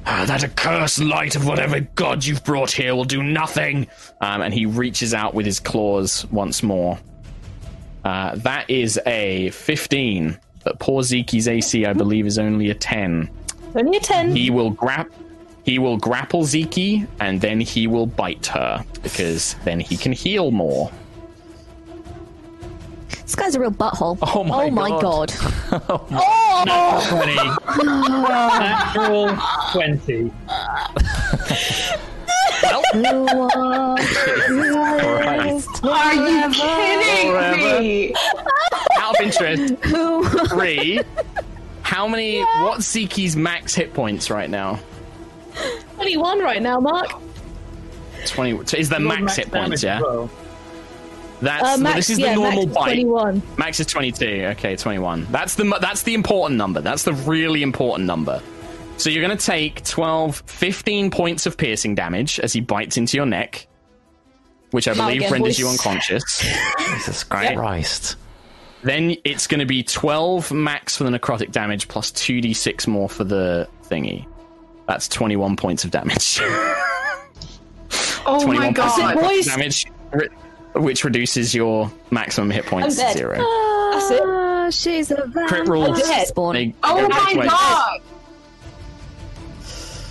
B: Ah, that accursed light of whatever god you've brought here will do nothing. Um, and he reaches out with his claws once more. Uh, that is a 15. But poor Ziki's AC, I believe, is only a 10.
C: Only a 10.
B: He will grab. He will grapple Ziki, and then he will bite her because then he can heal more.
E: This guy's a real butthole.
F: Oh my god.
E: oh my
F: God.
E: god. Oh oh!
D: Natural 20. Natural 20.
A: Are you kidding me?
B: Out of interest, three. How many? What's Ziki's max hit points right now?
C: 21 right now, Mark.
B: Twenty. So is the max, hit points? Yeah.
D: well.
B: That's
C: Uh, max,
B: this is
C: yeah,
B: the normal
C: max
B: bite.
C: 21.
B: Max is twenty-two. Okay, twenty-one. That's the that's the important number. That's the really important number. So you're going to take 12, 15 points of piercing damage as he bites into your neck, which I believe
C: again,
B: renders
C: boys.
B: you unconscious.
F: Jesus
B: Right.
F: Christ.
B: Then it's going to be 12 max for the necrotic damage plus 2d6 more for the thingy. That's 21 points of damage.
A: Oh
B: 21
A: my
B: points of
A: god.
C: boys.
B: damage, which reduces your maximum hit points to
C: dead.
B: zero.
C: That's it.
E: Ah, she's a
B: Crit rules.
E: vampire.
C: dead.
E: Spawn.
B: They
A: Oh my
B: ways.
A: god.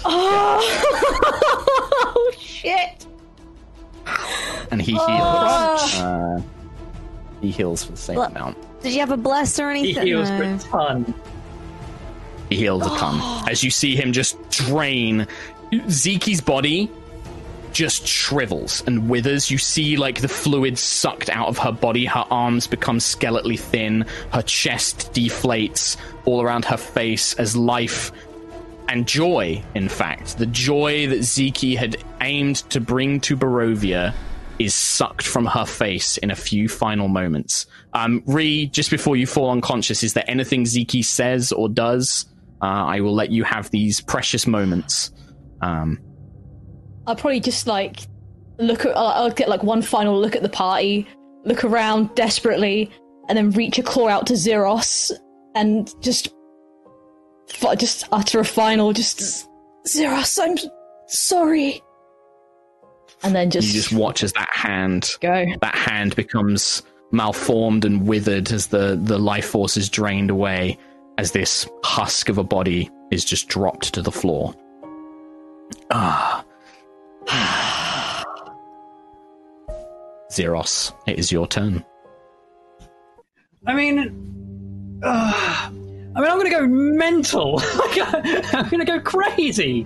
C: Oh, shit.
B: And he heals. Uh, he heals for the same
E: Look.
B: amount.
E: Did you have a bless or anything?
D: He
E: anything?
D: heals for
E: No.
D: a ton.
B: He heals a ton. As you see him just drain, Ziki's body just shrivels and withers. You see, like, the fluid sucked out of her body. Her arms become skeletally thin. Her chest deflates all around her face as life and joy, in fact, the joy that Ziki had aimed to bring to Barovia is sucked from her face in a few final moments. Um, Ree, just before you fall unconscious, is there anything Ziki says or does? Uh, I will let you have these precious moments. Um,
C: I'll probably just like look at. I'll, I'll get like one final look at the party, look around desperately, and then reach a claw out to Zeros and just, just utter a final, just Zeros, I'm sorry, and then just,
B: you just watch as that hand
C: go.
B: that hand becomes malformed and withered as the, the life force is drained away as this husk of a body is just dropped to the floor. Ah. Zeros, it is your turn.
D: I mean, uh, I mean, I'm going to go mental. I'm going to go crazy.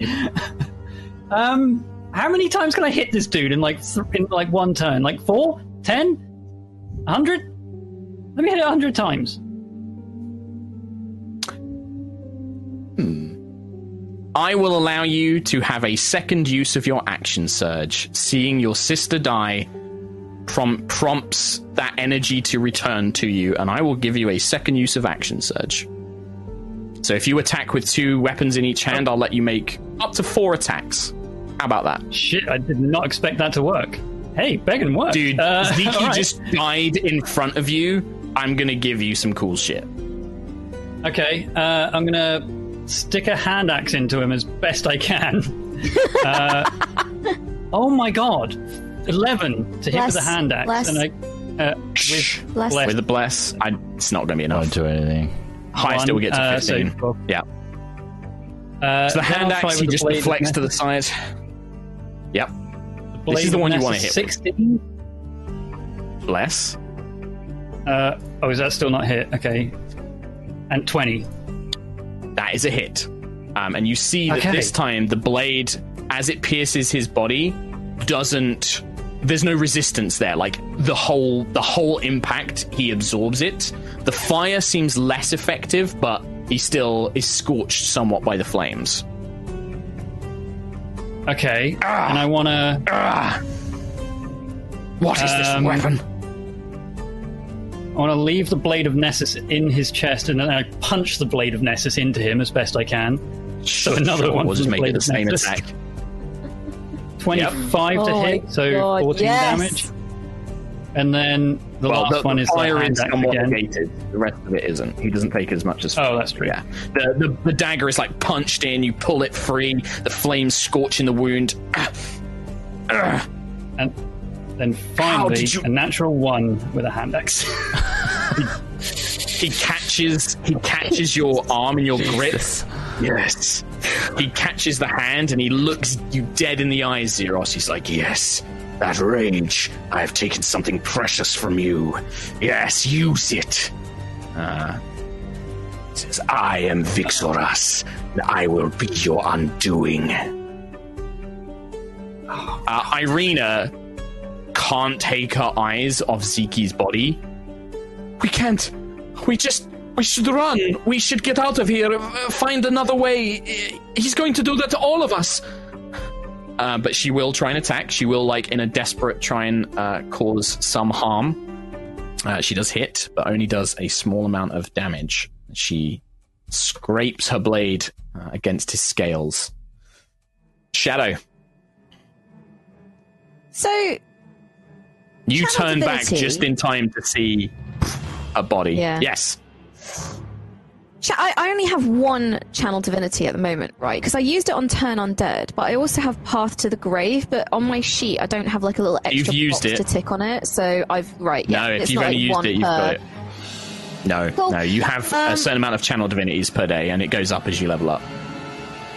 D: um, How many times can I hit this dude in like th- in like one turn? Like four, ten, a hundred? Let me hit it a hundred times.
B: I will allow you to have a second use of your action surge. Seeing your sister die prom- prompts that energy to return to you, and I will give you a second use of action surge. So if you attack with two weapons in each hand, I'll let you make up to four attacks. How about that?
D: Shit, I did not expect that to work. Hey, begging work.
B: Dude,
D: Uh,
B: Zeke
D: right.
B: just died in front of you. I'm gonna give you some cool shit.
D: Okay, uh, I'm gonna stick a hand axe into him as best I can. uh, oh my god, eleven to hit with a hand axe,
E: less.
D: and I uh, with
E: Less.
D: bless-
B: With a bless, I, it's not gonna be enough.
F: Won't do anything.
B: Highest
D: one,
B: it will get to
D: uh, so
B: 15.
D: twelve.
B: yeah.
D: Uh,
B: So the hand axe, he just deflects to the side. Yep.
D: This
B: is the one you wanna hit.
D: Sixteen.
B: Bless.
D: Uh, oh, is that still not hit? Okay, and twenty.
B: That is a hit. Um, and you see that
D: Okay.
B: this time the blade, as it pierces his body, doesn't. There's no resistance there. Like the whole the whole impact, he absorbs it. The fire seems less effective, but he still is scorched somewhat by the flames.
D: Okay, and I want to.
B: Ah! What is this
D: Um,
B: weapon?
D: I want to leave the blade of Nessus in his chest, and then I punch the blade of Nessus into him as best I can. So another one
B: We'll just
D: the
B: make it the same
D: Nessus.
B: attack.
D: Twenty-five to
E: Oh
D: hit, so
E: God,
D: fourteen
E: yes.
D: damage. And then the
B: Well,
D: last
B: the,
D: one
B: the
D: is the
B: fire
D: hand
B: is somewhat
D: again.
B: negated. The rest of it isn't. He doesn't take as much as.
D: Oh, that's true.
B: Yeah. The, the the dagger is like punched in. You pull it free. The flames scorching the wound. Ah.
D: And then finally,
B: you-
D: a natural one with a hand axe.
B: He catches. He catches your arm in your grip. Yes. He catches the hand and he looks you dead in the eyes, Zeros. He's like,
G: Yes, that rage. I have taken something precious from you. Yes, use it. Uh, says, I am Vixoras, and I will be your undoing.
B: uh, Irina can't take her eyes off Zeki's body. We can't. We just. We should run. We should get out of here. Uh, Find another way. He's going to do that to all of us. Uh, but she will try and attack. She will, like, in a desperate, try and uh, cause some harm. Uh, she does hit, but only does a small amount of damage. She scrapes her blade uh, against his scales. Shadow,
E: So
B: You turn back just in time to see a body.
E: Yeah.
B: Yes.
E: I, I only have one channel divinity at the moment, right? Because I used it on Turn Undead, but I also have Path to the Grave. But on my sheet, I don't have like a little extra
B: You've used
E: box
B: it.
E: to tick on it. So I've right. Yeah,
B: no, if
E: it's
B: you've
E: not
B: only
E: like
B: used it, you've
E: per-
B: got it. No,
E: Cool.
B: no, you have a
E: Um,
B: certain amount of channel divinities per day, and it goes up as you level up.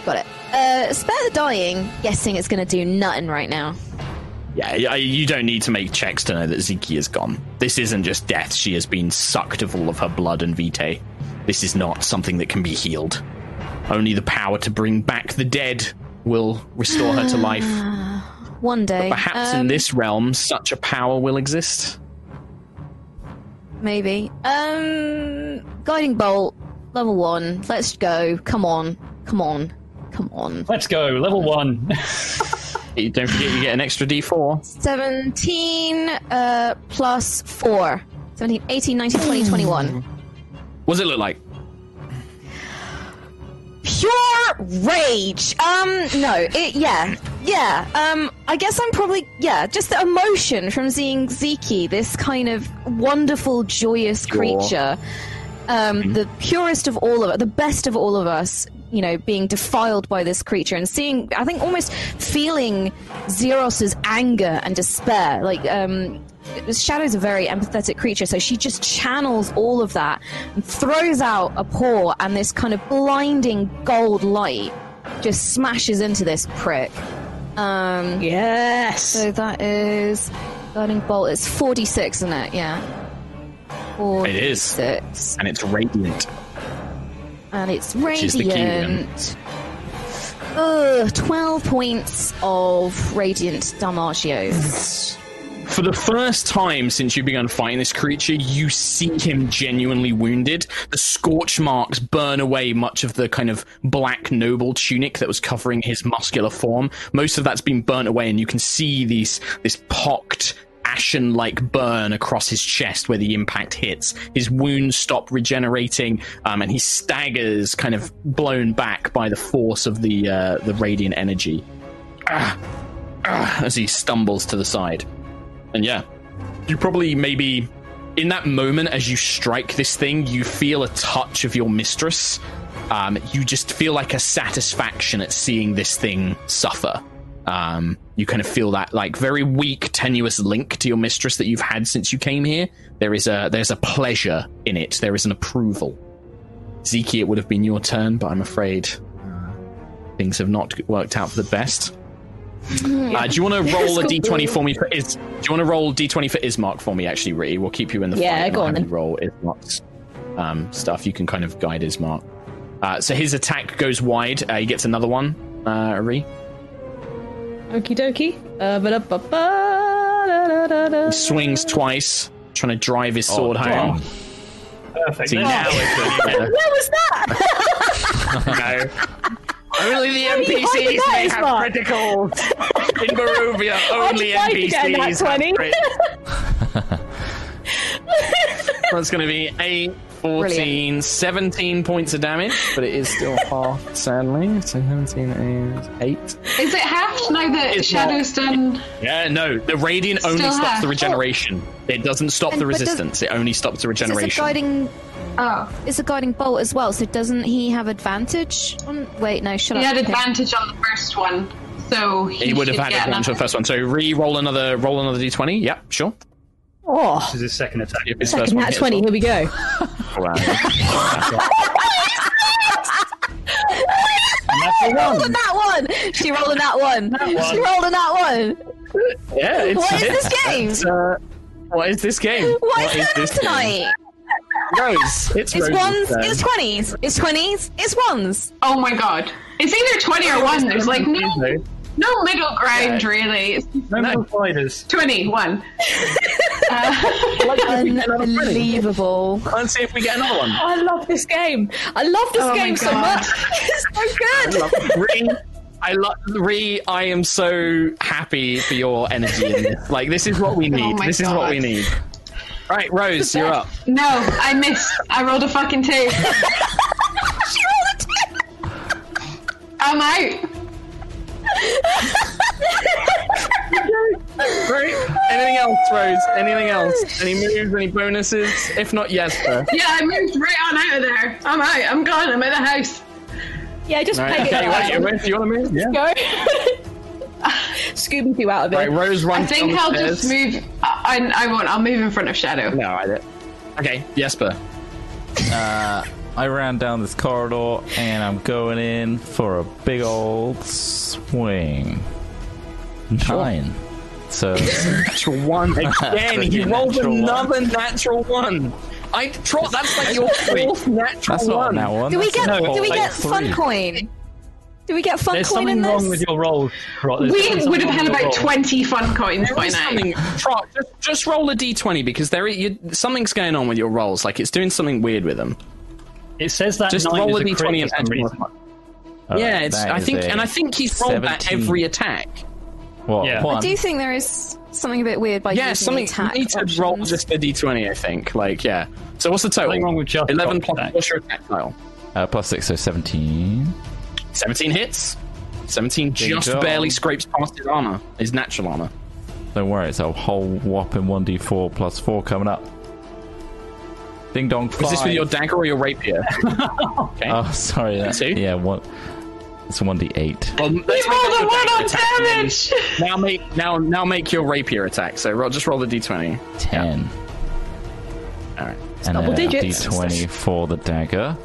E: Got it. Uh, spare the dying. Guessing it's going to do nothing right now.
B: Yeah, you don't need to make checks to know that Ziki is gone. This isn't just death; she has been sucked of all of her blood and vitae. This is not something that can be healed. Only the power to bring back the dead will restore her to life.
E: One day,
B: Perhaps in
E: Um,
B: this realm, such a power will exist.
E: maybe. Um, guiding bolt, level one. Let's go. Come on, come on, come on.
D: Let's go, level one.
B: You- Don't forget, you get an extra D4.
E: 17 uh, plus 4. 17, 18, 19, 20, 21.
B: What does it look like?
E: Pure rage. Um, no, it, yeah, yeah. Um, I guess I'm probably, yeah, just the emotion from seeing Ziki, this kind of wonderful, joyous creature. Um, the purest of all of us, the best of all of us, you know, being defiled by this creature and seeing, I think, almost feeling Xeros's anger and despair. Like, um, Shadow's a very empathetic creature, so she just channels all of that and throws out a paw, and this kind of blinding gold light just smashes into this prick. Um,
C: Yes.
E: so that is Burning bolt. It's forty-six, isn't it? Yeah.
B: It is.
E: Forty-six,
B: And it's radiant.
E: And it's
B: is the key then.
E: radiant. Ugh, 12 points of radiant damagio.
B: For the first time since you began fighting this creature, you see him genuinely wounded. The scorch marks burn away much of the kind of black noble tunic that was covering his muscular form. Most of that's been burnt away, and you can see these this pocked ashen like burn across his chest where the impact hits. His wounds stop regenerating, um, and he staggers, kind of blown back by the force of the uh, the radiant energy. Ah, ah, as he stumbles to the side. And yeah, you probably maybe in that moment as you strike this thing, you feel a touch of your mistress. Um, you just feel like a satisfaction at seeing this thing suffer. Um, you kind of feel that like very weak, tenuous link to your mistress that you've had since you came here. There is a there's a pleasure in it. There is an approval. Zeke, it would have been your turn, but I'm afraid uh, things have not worked out for the best. Uh, do you want to roll a d20 for me for Is? Do you want to roll d20 for Ismark for me? Actually, Ree, we'll keep you in the
C: Yeah,
B: fight.
C: go on then.
B: Roll Ismark's um, stuff. You can kind of guide Ismark. Uh, so his attack goes wide. Uh, he gets another one. Uh.
C: Okie dokie. Uh.
B: He swings twice, trying to drive his sword
F: Oh,
B: home.
D: Perfect.
B: See, now it's a,
C: Where was that?
B: no. Only the
C: are
B: NPCs
C: hiding
B: may have
C: Ismark?
B: criticals. In Barovia, only
C: tried to get that
B: NPCs have
C: 20.
B: crits. That's going to be 8, 14, 17 points of damage, but it is still half, sadly. So 17 is 8.
A: Is it half now that
B: It's
A: Shadow's done?
B: Yeah, no, the Radiant only
A: Still
B: stops
A: half.
B: the regeneration. It doesn't stop
E: And-
B: the
E: but does-
B: resistance, it only stops the
E: It's a
B: regeneration.
E: guiding.
A: Oh,
E: It's a guiding bolt as well. So doesn't he have advantage on? Wait, no. Shut
A: he
E: up.
A: had
E: Okay.
A: advantage on the first one, so he,
B: He would have had advantage on the first one. So re-roll another roll another d20. Yep, sure.
C: Oh,
D: This is his second attack.
B: If his
C: second
B: one
C: nat 20. Here we go.
B: roll around.
D: And
E: rolled a
D: one.
E: nat one. She rolled a nat one. She rolled a nat one.
B: Yeah, it's
E: What is this game?
B: it's, uh, what is this game?
E: What is going on
B: this game?
E: tonight?
B: Rose. It's,
E: It's
B: Rose's
E: ones.
B: turn.
E: It's twenties. It's twenties. It's ones.
A: Oh my god, it's either twenty or one. There's like no,
D: No,
A: no middle ground
B: Yeah.
A: really. It's
D: no more fighters.
A: twenty one. Uh,
E: Unbelievable.
B: Let's see if we get another one.
C: I love this game. I love this
A: Oh
C: game so much. It's so good.
B: Ree, I love Ree. I am so happy for your energy in this. Like this is what we need.
A: my
B: this is what we need. Right, Rose, you're up.
A: no, I missed. I rolled a fucking two.
E: She rolled a two.
A: I'm out.
B: Right. Anything else, Rose? Anything else? Any moves? Any bonuses? If not, Jesper.
A: Yeah, I moved right on out of there. I'm out. I'm gone. I'm at the house.
C: Yeah, just
B: Right,
C: peg it
B: okay,
C: out.
B: right, you, ready? you want to move? Yeah.
C: Go. Scooby Doo out of it.
B: Right, Rose runs
A: I think I'll just move. I, I, I won't. I'll move in front of Shadow.
B: No, I did. Okay, Jesper.
F: Uh, I ran down this corridor and I'm going in for a big old swing. Nine. So
B: Natural one again. He rolled
F: natural one.
B: another natural one. I trot. That's like your fourth natural
F: that's not
B: one.
F: that one.
E: Do we
F: that's
E: get?
F: a
E: do we
F: whole
E: get
F: three.
E: fun coin? Do we get fun
D: There's
E: coin in
D: something
E: this?
D: wrong with your roll. Rod. There's
A: We would have had about
D: roll.
A: 20 fun coins
B: There
A: by now.
B: something. Trott, just, just roll a d20 because there you, something's going on with your rolls. Like it's doing something weird with them.
D: It says that
B: Just
D: nine
B: roll a
D: is a
B: d20
D: crit
B: and add more.
D: reason.
B: Yeah, it's. I think, and I think he's rolled that
F: 17.
B: every attack.
F: What,
D: Yeah.
F: one?
E: I do think there is something a bit weird by
B: Yeah,
E: using
B: something.
E: the attack
B: You need to
E: options.
B: roll just a d20. I think. Like, yeah. So what's the total?
D: Something wrong with just
B: Eleven plus
D: attack.
B: what's your attack tile?
F: Uh, plus six, so 17.
B: 17 hits. 17 just
F: dong.
B: barely scrapes past his armor, his natural armor.
F: Don't worry, it's a whole whopping 1d4 plus 4 coming up. Ding dong, five.
B: Is this with your dagger or your rapier? okay.
F: Oh, sorry. That,
B: Two?
F: yeah, one. It's 1d8.
B: well,
A: You
B: make that
A: rolled a one on
B: attack,
A: damage.
B: Now make now now make your rapier attack. So roll, just roll the d20.
F: 10.
B: All right.
F: And
C: double
F: then a
C: digits.
F: d20 for the dagger.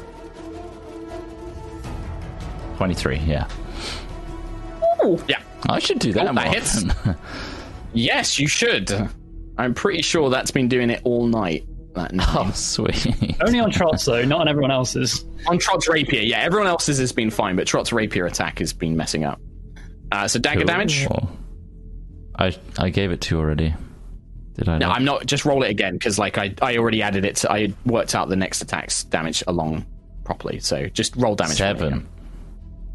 F: 23, yeah. Ooh.
B: Yeah.
F: I should do that
B: Oh,
F: more
B: that hits. Yes, you should. I'm pretty sure that's been doing it all night. That nine.
F: Oh, sweet.
D: Only on Trott's though, not on everyone else's.
B: On Trott's rapier, yeah, everyone else's has been fine, but Trott's rapier attack has been messing up. Uh, so dagger damage.
F: I I gave it two already. Did I?
B: No,
F: not?
B: I'm not. Just roll it again because like I, I already added it. To, I worked out the next attack's damage along properly. So just roll damage.
F: Seven.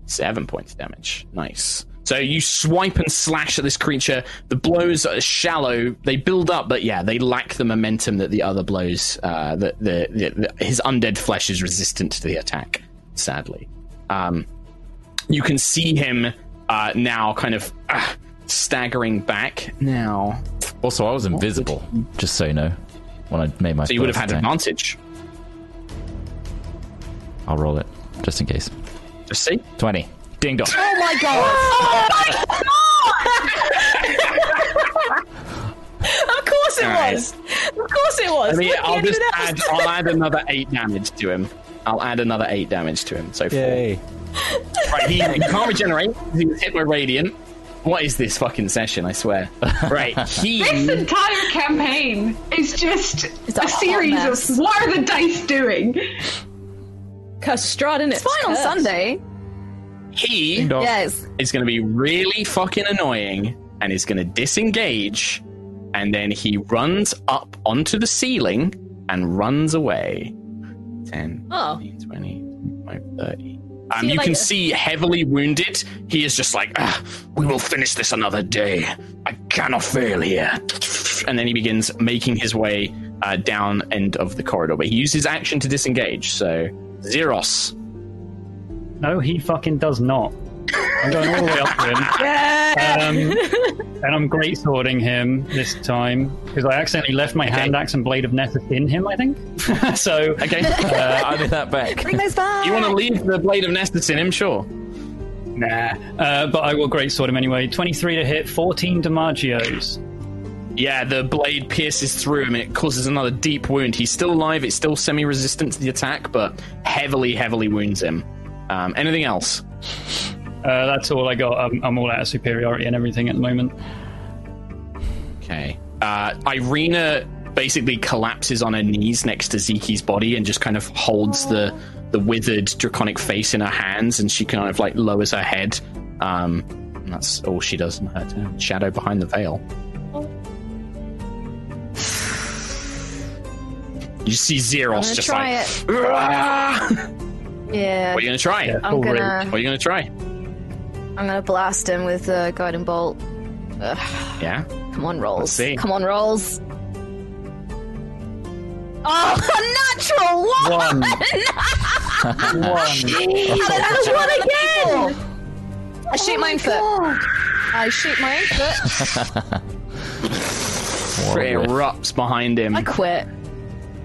B: Seven points damage. Nice. So you swipe and slash at this creature. The blows are shallow. They build up, but yeah, they lack the momentum that the other blows. Uh, the, the, the, the his undead flesh is resistant to the attack. Sadly, um, you can see him uh, now, kind of uh, staggering back. Now,
F: Also, I was invisible. Just so you know, when I made my.
B: so you would have had
F: attack.
B: advantage.
F: I'll roll it just in case.
B: Just see.
F: Twenty. Ding dong.
E: Oh my oh god!
C: Of course it
B: Alright.
C: was. Of course it was.
B: I mean,
C: Look,
B: I'll just add. I'll add another eight damage to him. I'll add another eight damage to him. So four. Right, he, he can't regenerate. He was hit by radiant. What is this fucking session? I swear. Right,
A: This entire campaign is just
E: It's a
A: a, series
E: mess.
A: of what are the dice doing?
C: Curse Strahd, isn't it?
E: It's fine on Sunday.
B: He.
E: Yes.
B: is going to be really fucking annoying and is going to disengage, and then he runs up onto the ceiling and runs away. 10,
C: Oh.
B: 15, 20, 25, 30. Um,
C: you
B: you can
C: later.
B: see heavily wounded. He is just like, ah, we will finish this another day. I cannot fail here. And then he begins making his way uh, down end of the corridor. But he uses action to disengage. So, Zeros.
D: No, he fucking does not. I'm going all the way up to him. Um, and I'm great swording him this time because I accidentally left my hand axe and blade of Nessus in him, I think. so,
B: Okay.
F: Uh, I did that back.
E: Bring those back.
B: you want to leave the blade of Nessus in him? Sure.
D: nah. Uh, but I will great sword him anyway. 23 to hit, 14 DiMaggio's.
B: Yeah, the blade pierces through him and it causes another deep wound. He's still alive, it's still semi resistant to the attack, but heavily, heavily wounds him. Um, anything else?
D: Uh, that's all I got. I'm, I'm all out of superiority and everything at the moment.
B: Okay. Uh, Irina basically collapses on her knees next to Zeki's body and just kind of holds the the withered draconic face in her hands, and she kind of like lowers her head. Um, and that's all she does in her turn. Shadow behind the veil. You see Zeros just
E: try
B: like.
E: it.
B: "Ah!"
E: Yeah.
B: What are you gonna try?
D: Yeah,
E: I'm gonna.
B: What are you gonna try?
E: I'm gonna blast him with the guiding bolt.
B: Yeah.
E: Come on, rolls.
B: Let's see.
E: Come on, rolls. Oh, a natural one!
D: One. one.
E: Another one again! I shoot my own foot. I shoot my own foot.
B: It erupts behind him.
E: I quit.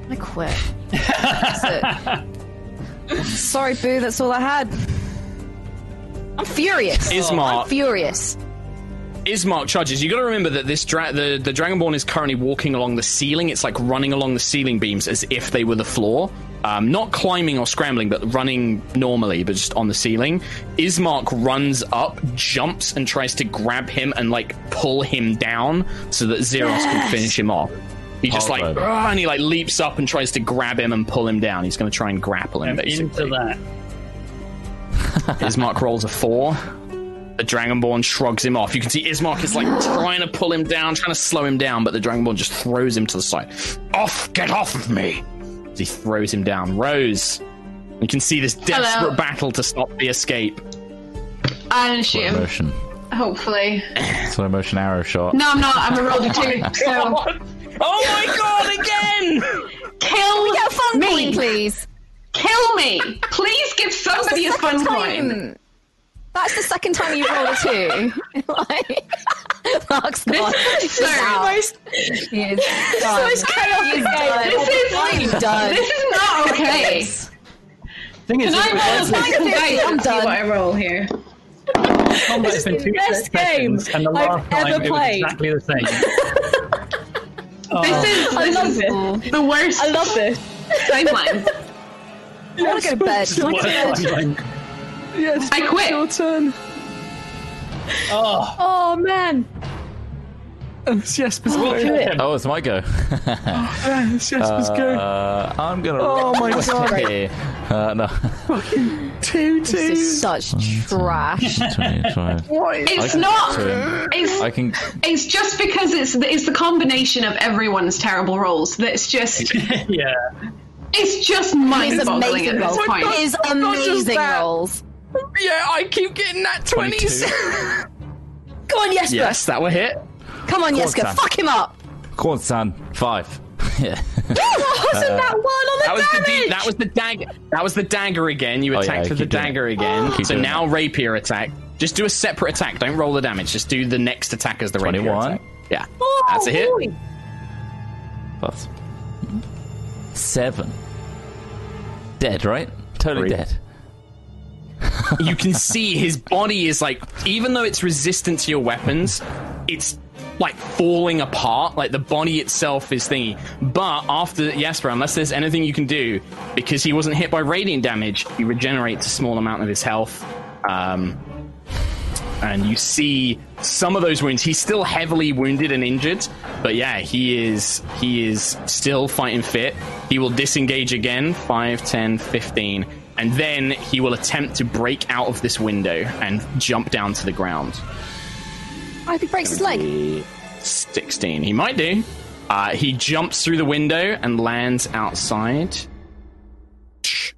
E: I quit. Sorry, Boo. That's all I had. I'm furious.
B: Ismark.
E: I'm furious.
B: Ismark charges. You got to remember that this dra- the the Dragonborn is currently walking along the ceiling. It's like running along the ceiling beams as if they were the floor. Um, not climbing or scrambling, but running normally, but just on the ceiling. Ismark runs up, jumps, and tries to grab him and like pull him down so that Xeros can finish him off. He just like
F: Horrible.
B: And he like leaps up and tries to grab him and pull him down. He's going to try and grapple him
D: I'm
B: basically.
D: into that.
B: Ismark rolls a four. The Dragonborn shrugs him off. You can see Ismark is like trying to pull him down, trying to slow him down, but the Dragonborn just throws him to the side. Off! Get off of me! As he throws him down. Rose. You can see this desperate
A: Hello.
B: battle to stop the escape.
A: I'm gonna
F: Slow
A: shoot him.
F: motion.
A: Hopefully.
F: Slow motion arrow shot.
A: No, I'm not. I'm a roll to two. So
B: Oh my god, again!
A: kill
E: Get a fun
A: me.
E: coin, please.
A: Kill me. Please give somebody a fun
E: second
A: coin.
E: That's the second time you roll a two. like, Mark's gone.
A: This is
E: He's out.
A: absurd.
E: He is done.
C: most chaotic
E: He's
C: game.
E: done.
A: This is
E: He's done.
A: This is not okay.
D: Thing is,
A: Can I roll
D: it's-
A: a fucking dice
E: I'm
A: and see what I roll here?
D: combat has been
C: is the
D: two
C: best game
D: and the
C: I've
D: time
C: ever
D: it was
C: played.
D: exactly the same.
A: This is
C: I love
A: is
C: this.
A: the worst
C: I love this.
A: timeline.
E: I want to go to bed. I want to go to bed.
A: I quit.
C: turn.
D: oh,
C: Oh man.
B: It's Jesper's
C: Do
B: go.
F: Oh, it's my go.
B: It's Jesper's go.
F: Uh, I'm gonna.
B: Oh my God.
F: here. Uh, no.
B: Two,
E: This
B: two.
E: is such trash.
F: 25.
A: It's
F: can
A: not.
F: get
A: It's
F: I can.
A: it's just because it's the, it's the combination of everyone's terrible rolls that's just
D: yeah.
A: it's just mind-boggling at
E: amazing
A: this
E: rolls.
A: point.
E: His
B: just
E: amazing
B: that.
E: rolls.
B: Yeah, I keep getting that 20s.
C: Come on, Jesper.
B: yes, that will hit.
E: Come on, Yeska,
F: Sam.
E: fuck him up.
F: Go on, son. Five. Yeah.
C: Wasn't that one on the
B: That was the
C: damage?
B: That was the dagger. That was the dagger again. You
F: Oh,
B: attacked
F: yeah,
B: with the dagger
F: it.
B: again.
F: Keep
B: so now
F: it.
B: rapier attack. Just do a separate attack. Don't roll the damage. Just do the next attack as the rapier
F: 21.
B: attack. Yeah,
C: Oh,
B: that's a hit.
C: boy.
F: Seven. Dead, right? Totally
B: Three.
F: dead.
B: you can see his body is like, even though it's resistant to your weapons, it's like falling apart. Like the body itself is thingy. But after Jasper, unless there's anything you can do, because he wasn't hit by radiant damage, he regenerates a small amount of his health. Um, and you see some of those wounds. He's still heavily wounded and injured, but yeah, he is he is still fighting fit. He will disengage again, 5, 10, 15, and then he will attempt to break out of this window and jump down to the ground.
E: I hope he breaks his leg.
B: 16. He might do. Uh, he jumps through the window and lands outside.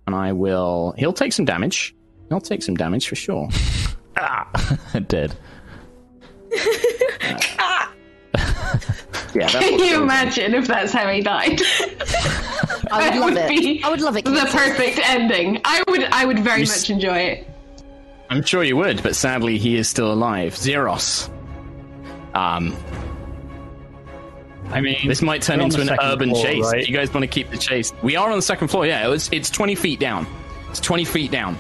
B: And I will. He'll take some damage. He'll take some damage for sure. ah!
F: dead.
B: Yeah,
A: Can you imagine if that's how he died?
E: I would
A: That
E: love
A: would
E: it. I would love it.
A: the
E: Keith.
A: perfect ending. I would I would very
B: You
A: much
B: s-
A: enjoy it.
B: I'm sure you would, but sadly he is still alive. Zeros. Um,
D: I mean,
B: this might turn into an urban
D: floor,
B: chase.
D: right?
B: You guys want to keep the chase? We are on the second floor. Yeah, it's it's 20 feet down. It's 20 feet down.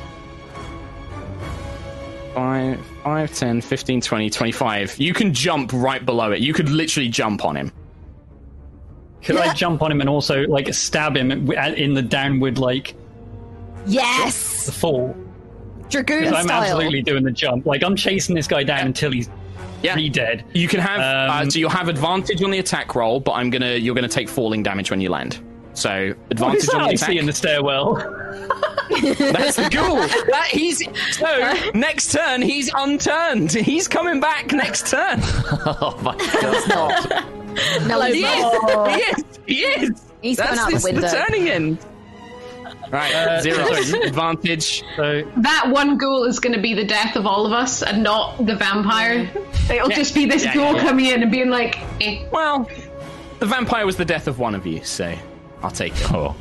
B: 5, 5, 10, 15, 20, 25. You can jump right below it. You could literally jump on him.
D: Could I jump on him and also like stab him in the downward like
E: Yes,
D: the fall?
E: dragoon
D: Because I'm
E: style.
D: absolutely doing the jump. Like I'm chasing this guy down until he's
B: Yeah.
D: pretty dead.
B: You can have uh,
D: Um,
B: so you'll have advantage on the attack roll, but I'm gonna you're gonna take falling damage when you land. So advantage
D: What's that
B: on the
D: I
B: attack.
D: see in the stairwell?
B: That's the ghoul. That he's so next turn he's unturned. He's coming back next turn.
F: Oh my god.
E: No, he's
B: He
E: not.
B: is. He is. He is.
E: He's
B: That's
E: coming out the window.
B: the turning end. Right,
D: Uh,
B: zero
D: sorry.
B: advantage.
D: So
A: That one ghoul is going to be the death of all of us, and not the vampire. It'll
B: Yeah.
A: just be this
B: Yeah,
A: ghoul
B: yeah.
A: coming in and being like, eh.
B: Well, the vampire was the death of one of you, so I'll take it.
F: Oh.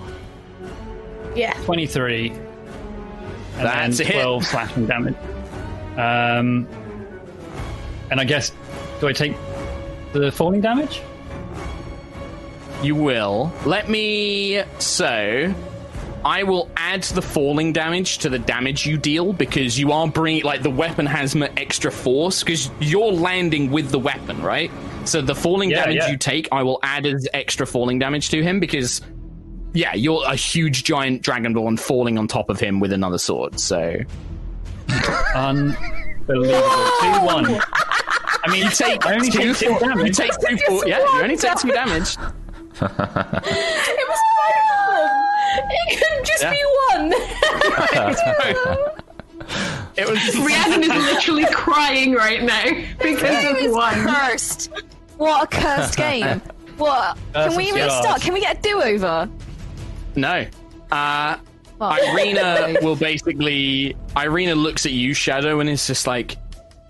C: Yeah.
D: 23. And
B: That's a
D: then
B: hit.
D: 12 slashing damage. Um, and I guess, do I take the falling damage?
B: You will. Let me. So. I will add the falling damage to the damage you deal because you are bringing. Like, the weapon has m- extra force because you're landing with the weapon, right? So the falling
D: Yeah,
B: damage
D: yeah.
B: you take, I will add as extra falling damage to him because. Yeah, you're a huge giant dragonborn falling on top of him with another sword, so.
D: Unbelievable. 2 1. I mean,
B: You take
D: I only
B: two
D: take two
B: for-
D: damage.
B: You take two for, yeah, you only take two damage.
C: It was one of them. It couldn't just
B: Yeah.
C: be one.
B: It was
A: Rhiannon is literally crying right now because
E: It
A: of
E: was
A: one.
E: cursed. What a cursed game. What? Can we restart? Can we get a do-over?
B: no. Uh,
E: Fuck.
B: Irina will basically. Irina looks at you, Shadow, and is just like,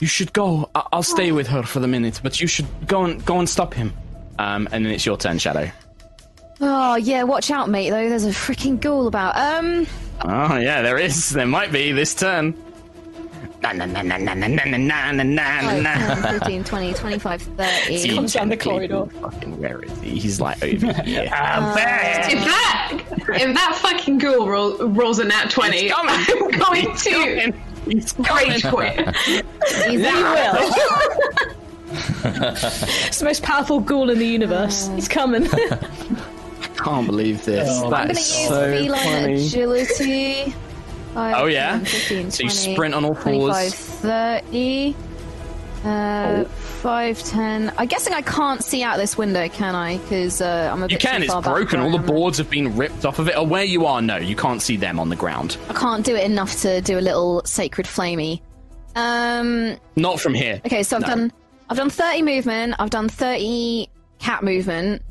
B: "You should go. I- I'll stay with her for the minute, but you should go and go and stop him." Um, and then it's your turn, Shadow.
E: Oh yeah, watch out, mate. Though there's a freaking ghoul about. Um,
B: Oh yeah, there is. There might be this turn. Na na na na na na na na na na na.
E: 15, 20, 25, 30.
C: Comes down the corridor.
B: Fucking where is he? He's like over here.
A: If that if that fucking ghoul roll, rolls a nat twenty,
B: He's coming.
A: I'm going
B: He's
A: to
B: coming. He's coming.
A: rage quit.
E: He's out.
C: It's the most powerful ghoul in the universe. He's coming.
B: Can't believe this.
D: Oh.
E: I'm
B: That
E: gonna
B: is
E: use
B: so
E: feline
B: funny.
E: agility. 5,
B: Oh, yeah?
E: 10, 15,
B: So you sprint on all fours.
E: 25, 30. Uh, five, ten. I'm guessing I can't see out this window, can I? Because uh, I'm a bit
B: You can.
E: too
B: It's
E: far back
B: broken. All the boards have been ripped off of it. Or where you are, no, you can't see them on the ground.
E: I can't do it enough to do a little sacred flamey. Um.
B: Not from here.
E: Okay, so I've
B: No.
E: done. I've done 30 movement. I've done 30 cat movement.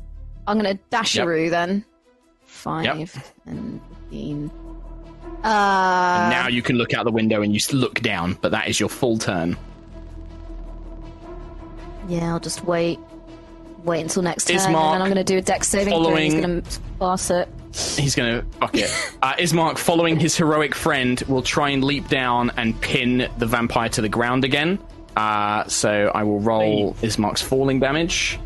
E: I'm gonna dasharoo then. Five and fifteen. Uh.
B: now you can look out the window and you look down, but that is your full turn.
E: Yeah, I'll just wait. Wait until next turn, and then I'm going to do a dex saving throw. and He's
B: following-
E: going to pass it.
B: He's gonna fuck it. Uh, Ismark, following his heroic friend, will try and leap down and pin the vampire to the ground again. Uh, so I will roll Ismark's falling damage.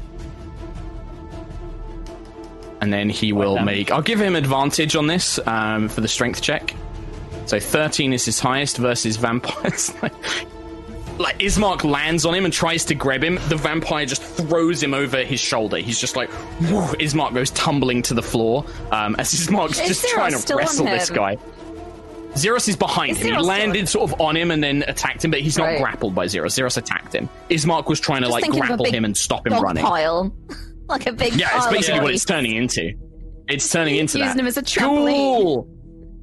B: And then he will
D: damage?
B: make. I'll give him advantage on this um, for the strength check. So 13 is his highest versus vampires. like Ismark lands on him and tries to grab him, the vampire just throws him over his shoulder. He's just like, whew, Ismark goes tumbling to the floor um, as Ismark's
E: Is
B: just
E: Zeros
B: trying to wrestle this guy. Zeros is behind
E: Is
B: him. He
E: Zeros still
B: landed sort of on him and then attacked him, but he's not
E: Right.
B: grappled by Zeros. Zeros attacked him. Ismark was trying to
E: Just
B: like
E: thinking of a
B: grapple him and stop him running.
E: pile. like a big
B: Yeah, it's
E: pile of
B: basically what it's turning into. It's turning into
E: Using
B: that.
E: him as a trampoline.
B: Ghoul!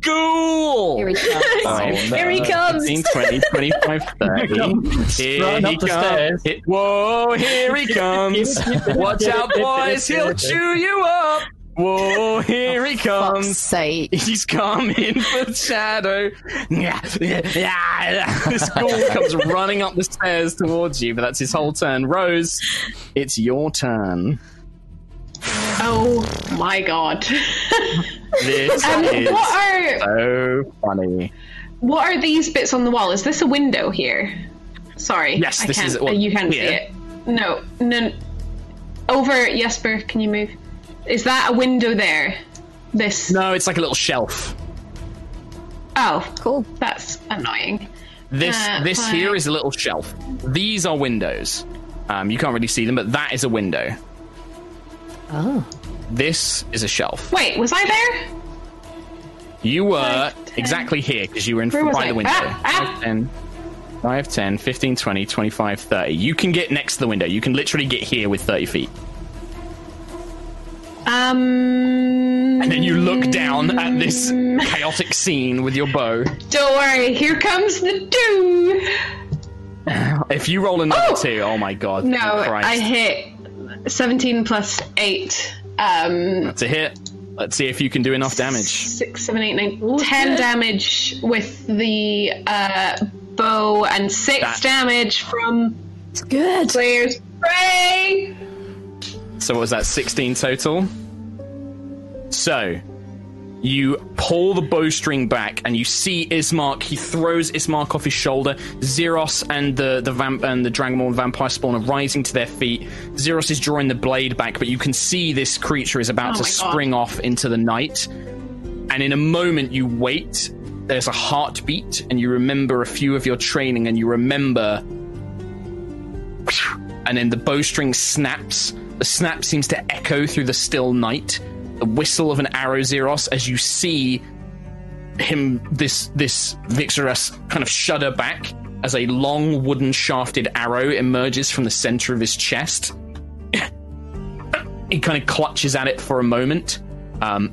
B: Ghoul!
E: Here he comes.
B: Oh,
C: Here he comes.
B: 15, 20, 25, 30.
D: comes.
B: Here he comes.
D: stairs.
B: Whoa, here he comes. Watch out, boys. He'll chew you up. Whoa, here he oh,
E: Fuck's
B: comes.
E: sake.
B: He's coming for shadow. Yeah, yeah, yeah. This ghoul comes running up the stairs towards you, but that's his whole turn. Rose, it's your turn.
A: Oh my god.
B: This
A: Um,
B: is
A: what are
B: so funny.
A: what are these bits on the wall? Is this a window here? Sorry.
B: Yes,
A: I
B: this
A: can't,
B: is- well,
A: you can't see it. No, no. Over, Jesper, can you move? Is that a window there? This.
B: No, it's like a little shelf.
A: Oh,
E: Cool.
A: that's annoying.
B: This
A: Uh,
B: this
A: fine.
B: here is a little shelf. These are windows. Um, you can't really see them, but that is a window.
E: Oh.
B: This is a shelf.
A: Wait, was I there?
B: You were
A: Five, ten.
B: exactly here because you were in
A: Where was
B: by
A: I?
B: the window.
A: Ah, ah.
B: 5, 10, 5, 10, 15, 20, 25, 30. You can get next to the window. You can literally get here with 30 feet.
A: Um.
B: And then you look down at this chaotic scene with your bow.
A: Don't worry, here comes the doom.
B: If you roll another
A: Oh!
B: two, oh my god.
A: No,
B: Christ.
A: I hit 17 plus 8. Um,
B: It's a hit. Let's see if you can do enough damage.
A: Six, seven, eight, nine, ten damage with the uh, bow, and six
B: That-
A: damage from
E: It's good.
A: Slayer's Prey.
B: So what was that? 16 total? So, you pull the bowstring back and you see Ismark. He throws Ismark off his shoulder. Zeros and the, the vamp and the Dragonborn vampire spawn are rising to their feet. Zeros is drawing the blade back, but you can see this creature is about
A: Oh
B: to
A: my God.
B: spring off into the night. And in a moment, you wait. There's a heartbeat, and you remember a few of your training, and you remember and then the bowstring snaps. The snap seems to echo through the still night. The whistle of an arrow Zeros as you see him, this this Vixorus, kind of shudder back as a long wooden shafted arrow emerges from the center of his chest. he kind of clutches at it for a moment. Um,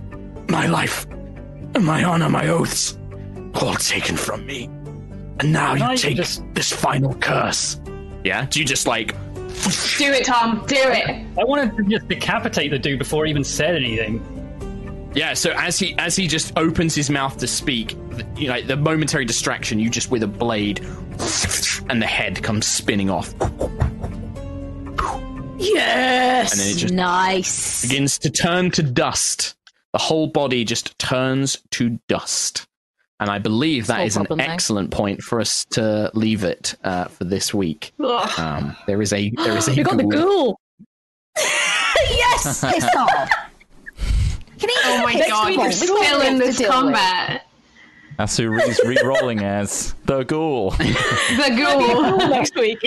B: my life, my honor, my oaths, all taken from me, and now
D: I
B: you take
D: just-
B: this final curse. Yeah? Do you just like
A: Do it, Tom. Do it.
D: I wanted to just decapitate the dude before he even said anything.
B: Yeah, so as he as he just opens his mouth to speak, you know, the momentary distraction, you just with a blade, and the head comes spinning off,
E: Yes.
B: and then it just
E: nice.
B: begins to turn to dust. The whole body just turns to dust, and I believe that
E: Small
B: is an
E: problem, though.
B: excellent point for us to leave it uh, for this week.
A: Ugh.
B: Um, there is a there is a
C: We got the
B: ghoul.
C: ghoul.
E: yes. Piss off. Can he?
A: Oh my god,
E: week
A: you're
E: is all we
A: still in
E: to
A: this
E: deal with.
A: combat.
F: Asuri's re-rolling as the ghoul.
A: The ghoul.
C: Next week.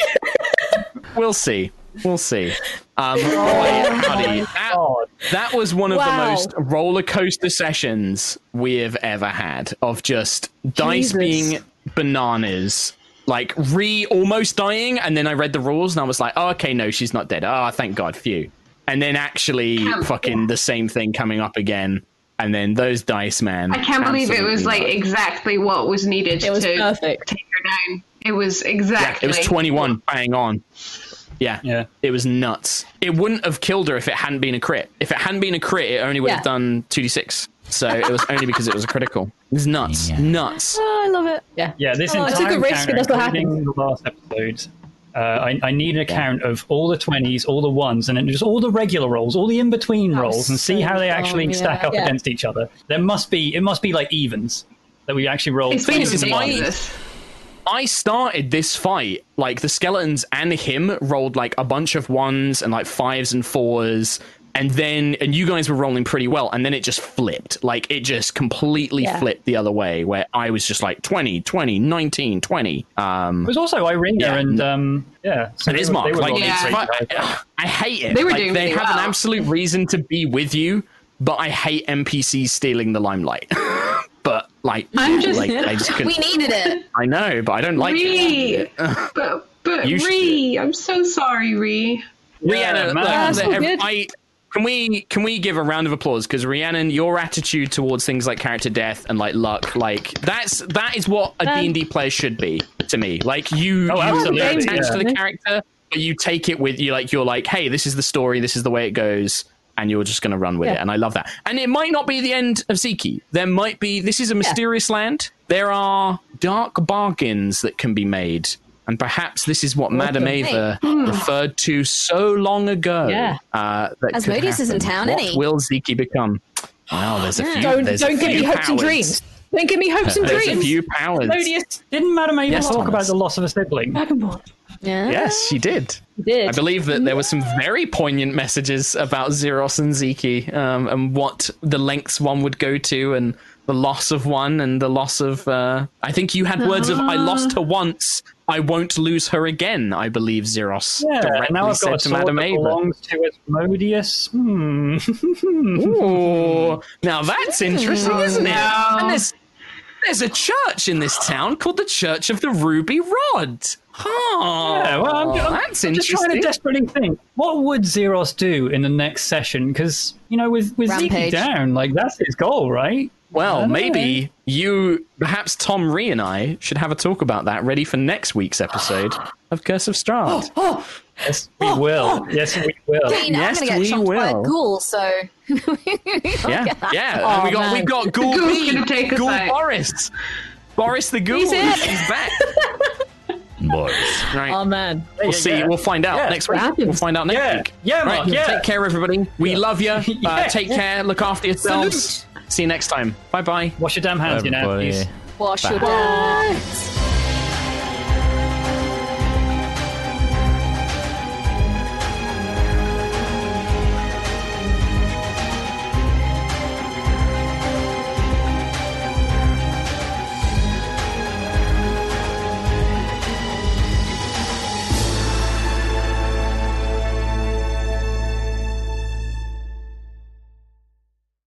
B: We'll see. We'll see. Um, boy, howdy. That, that was one of
C: Wow.
B: the most roller coaster sessions we have ever had of just dice
C: Jesus.
B: being bananas like re almost dying, and then I read the rules and I was like, oh, okay, no, she's not dead. Oh, thank God, phew. And then actually,
A: Can't-
B: fucking the same thing coming up again, and then those dice, man.
A: I can't believe it was like
B: nuts.
A: exactly what was needed
C: It was
A: to
C: perfect.
A: take her down. It was
B: Yeah,
A: exactly.
B: it was 21 bang on. Yeah.
D: Yeah.
B: It was nuts. It wouldn't have killed her if it hadn't been a crit. If it hadn't been a crit, it only would have done 2d6. So it was only because it was a critical. It was nuts.
F: Yeah.
B: Nuts.
E: Oh, I love it.
C: Yeah.
D: Yeah, this
C: Oh, I
D: entire
C: took a risk,
D: encounter,
C: and that's what
D: including the last episode. Uh, I, I need an account of all the twenties, all the ones, and then just all the regular rolls, all the in between rolls, and see
E: so
D: how they
E: fun,
D: actually
E: yeah.
D: stack up
C: Yeah.
D: against each other. There must be it must be like evens that we actually rolled.
A: It's been
B: Thing is, I- started this fight, like the skeletons and him rolled like a bunch of ones and like fives and fours. And then, and you guys were rolling pretty well. And then it just flipped. Like it just completely
C: Yeah.
B: flipped the other way, where I was just like 20, 20, 19, 20. Um,
D: It was also Irina
B: Yeah.
D: and um, yeah, so
B: It
D: they
B: Mark.
D: were
B: Like,
A: Yeah.
D: pretty
B: but- I hate it.
A: They were
B: like,
A: doing
B: They
A: really
B: have an absolute reason to be with you, but I hate NPCs stealing the limelight. but like,
A: I'm just-
B: like, I just.
E: We needed it.
B: I know, but I don't like
A: Ree,
B: it.
A: but but
B: You should-
A: Ree, I'm so sorry, Ree.
B: Rhiannon,
D: man.
B: look,
C: That's all
B: ev-
C: good.
B: I, can we can we give a round of applause because Rhiannon, your attitude towards things like character death and like luck, like that's that is what a
C: Um,
B: D and D player should be to me. Like you,
D: Oh,
B: you
D: absolutely,
B: attached
D: yeah.
B: to the character, but you take it with you. Like you're like, hey, this is the story, this is the way it goes. And you're just going to run with it, and I love that. And it might not be the end of Ziki. There might be. This is a mysterious land. There are dark bargains that can be made, and perhaps this is what
C: Madam
B: Eva referred to so long ago.
C: Yeah.
B: Uh, that
E: Asmodeus is in town,
B: What
E: isn't he?
B: will Ziki become? Well, there's a few.
C: Don't
B: there's
C: don't give
B: few
C: me hopes and dreams. Don't give me hopes and
B: There's a few powers.
C: Melodious.
D: Didn't Madam Eva
B: Yes,
D: talk
B: Thomas.
D: about the loss of a sibling?
C: Dragonborn.
E: Yeah.
B: Yes, she did.
C: Did.
B: I believe that there were some very poignant messages about Zeros and Ziki, um, and what the lengths one would go to, and the loss of one, and the loss of. Uh, I think you had words of "I lost her once, I won't lose her again." I believe Zeros
D: Yeah,
B: directly
D: now I've
B: said
D: got a
B: to
D: sword
B: Madame
D: that
B: Ava.
D: belongs to Asmodeus. Hmm.
B: Ooh, now that's interesting, isn't it?
A: No.
B: And there's, there's a church in this town called the Church of the Ruby Rod. Huh.
D: Yeah, well, I'm, I'm-
B: that's
D: I'm just trying to desperately think. What would Zeros do in the next session? Because you know, with with Zeke down, like that's his goal, right?
B: Well,
D: don't
B: maybe you, perhaps Tom Ree and I should have a talk about that ready for next week's episode of Curse of Strahd.
D: Oh, oh, Yes, we will. Yes, we will.
E: Dean,
B: Yes,
E: I'm gonna
B: we
E: get shocked by a
B: will.
E: ghoul, so
B: yeah, yeah.
C: Oh,
B: and we got
C: man.
B: we've got Ghoul
A: Ghoul's
B: B,
A: gonna take us
B: Ghoul
A: out.
B: Boris, Boris the Ghoul.
C: He's.
B: He's back.
F: Boys.
B: Right.
C: Oh man.
B: we'll see. We'll find out
D: Yeah.
B: next week.
C: Happens?
B: We'll find out next
D: Yeah,
B: week.
D: yeah,
B: Right,
D: Mark, yeah.
B: Take care, everybody. We love you. Uh,
D: Yeah.
B: take care. Look after yourselves. See you next time. Bye bye.
D: Wash your damn hands, you know.
F: Everybody.
D: please.
E: wash your
F: Bye.
E: hands.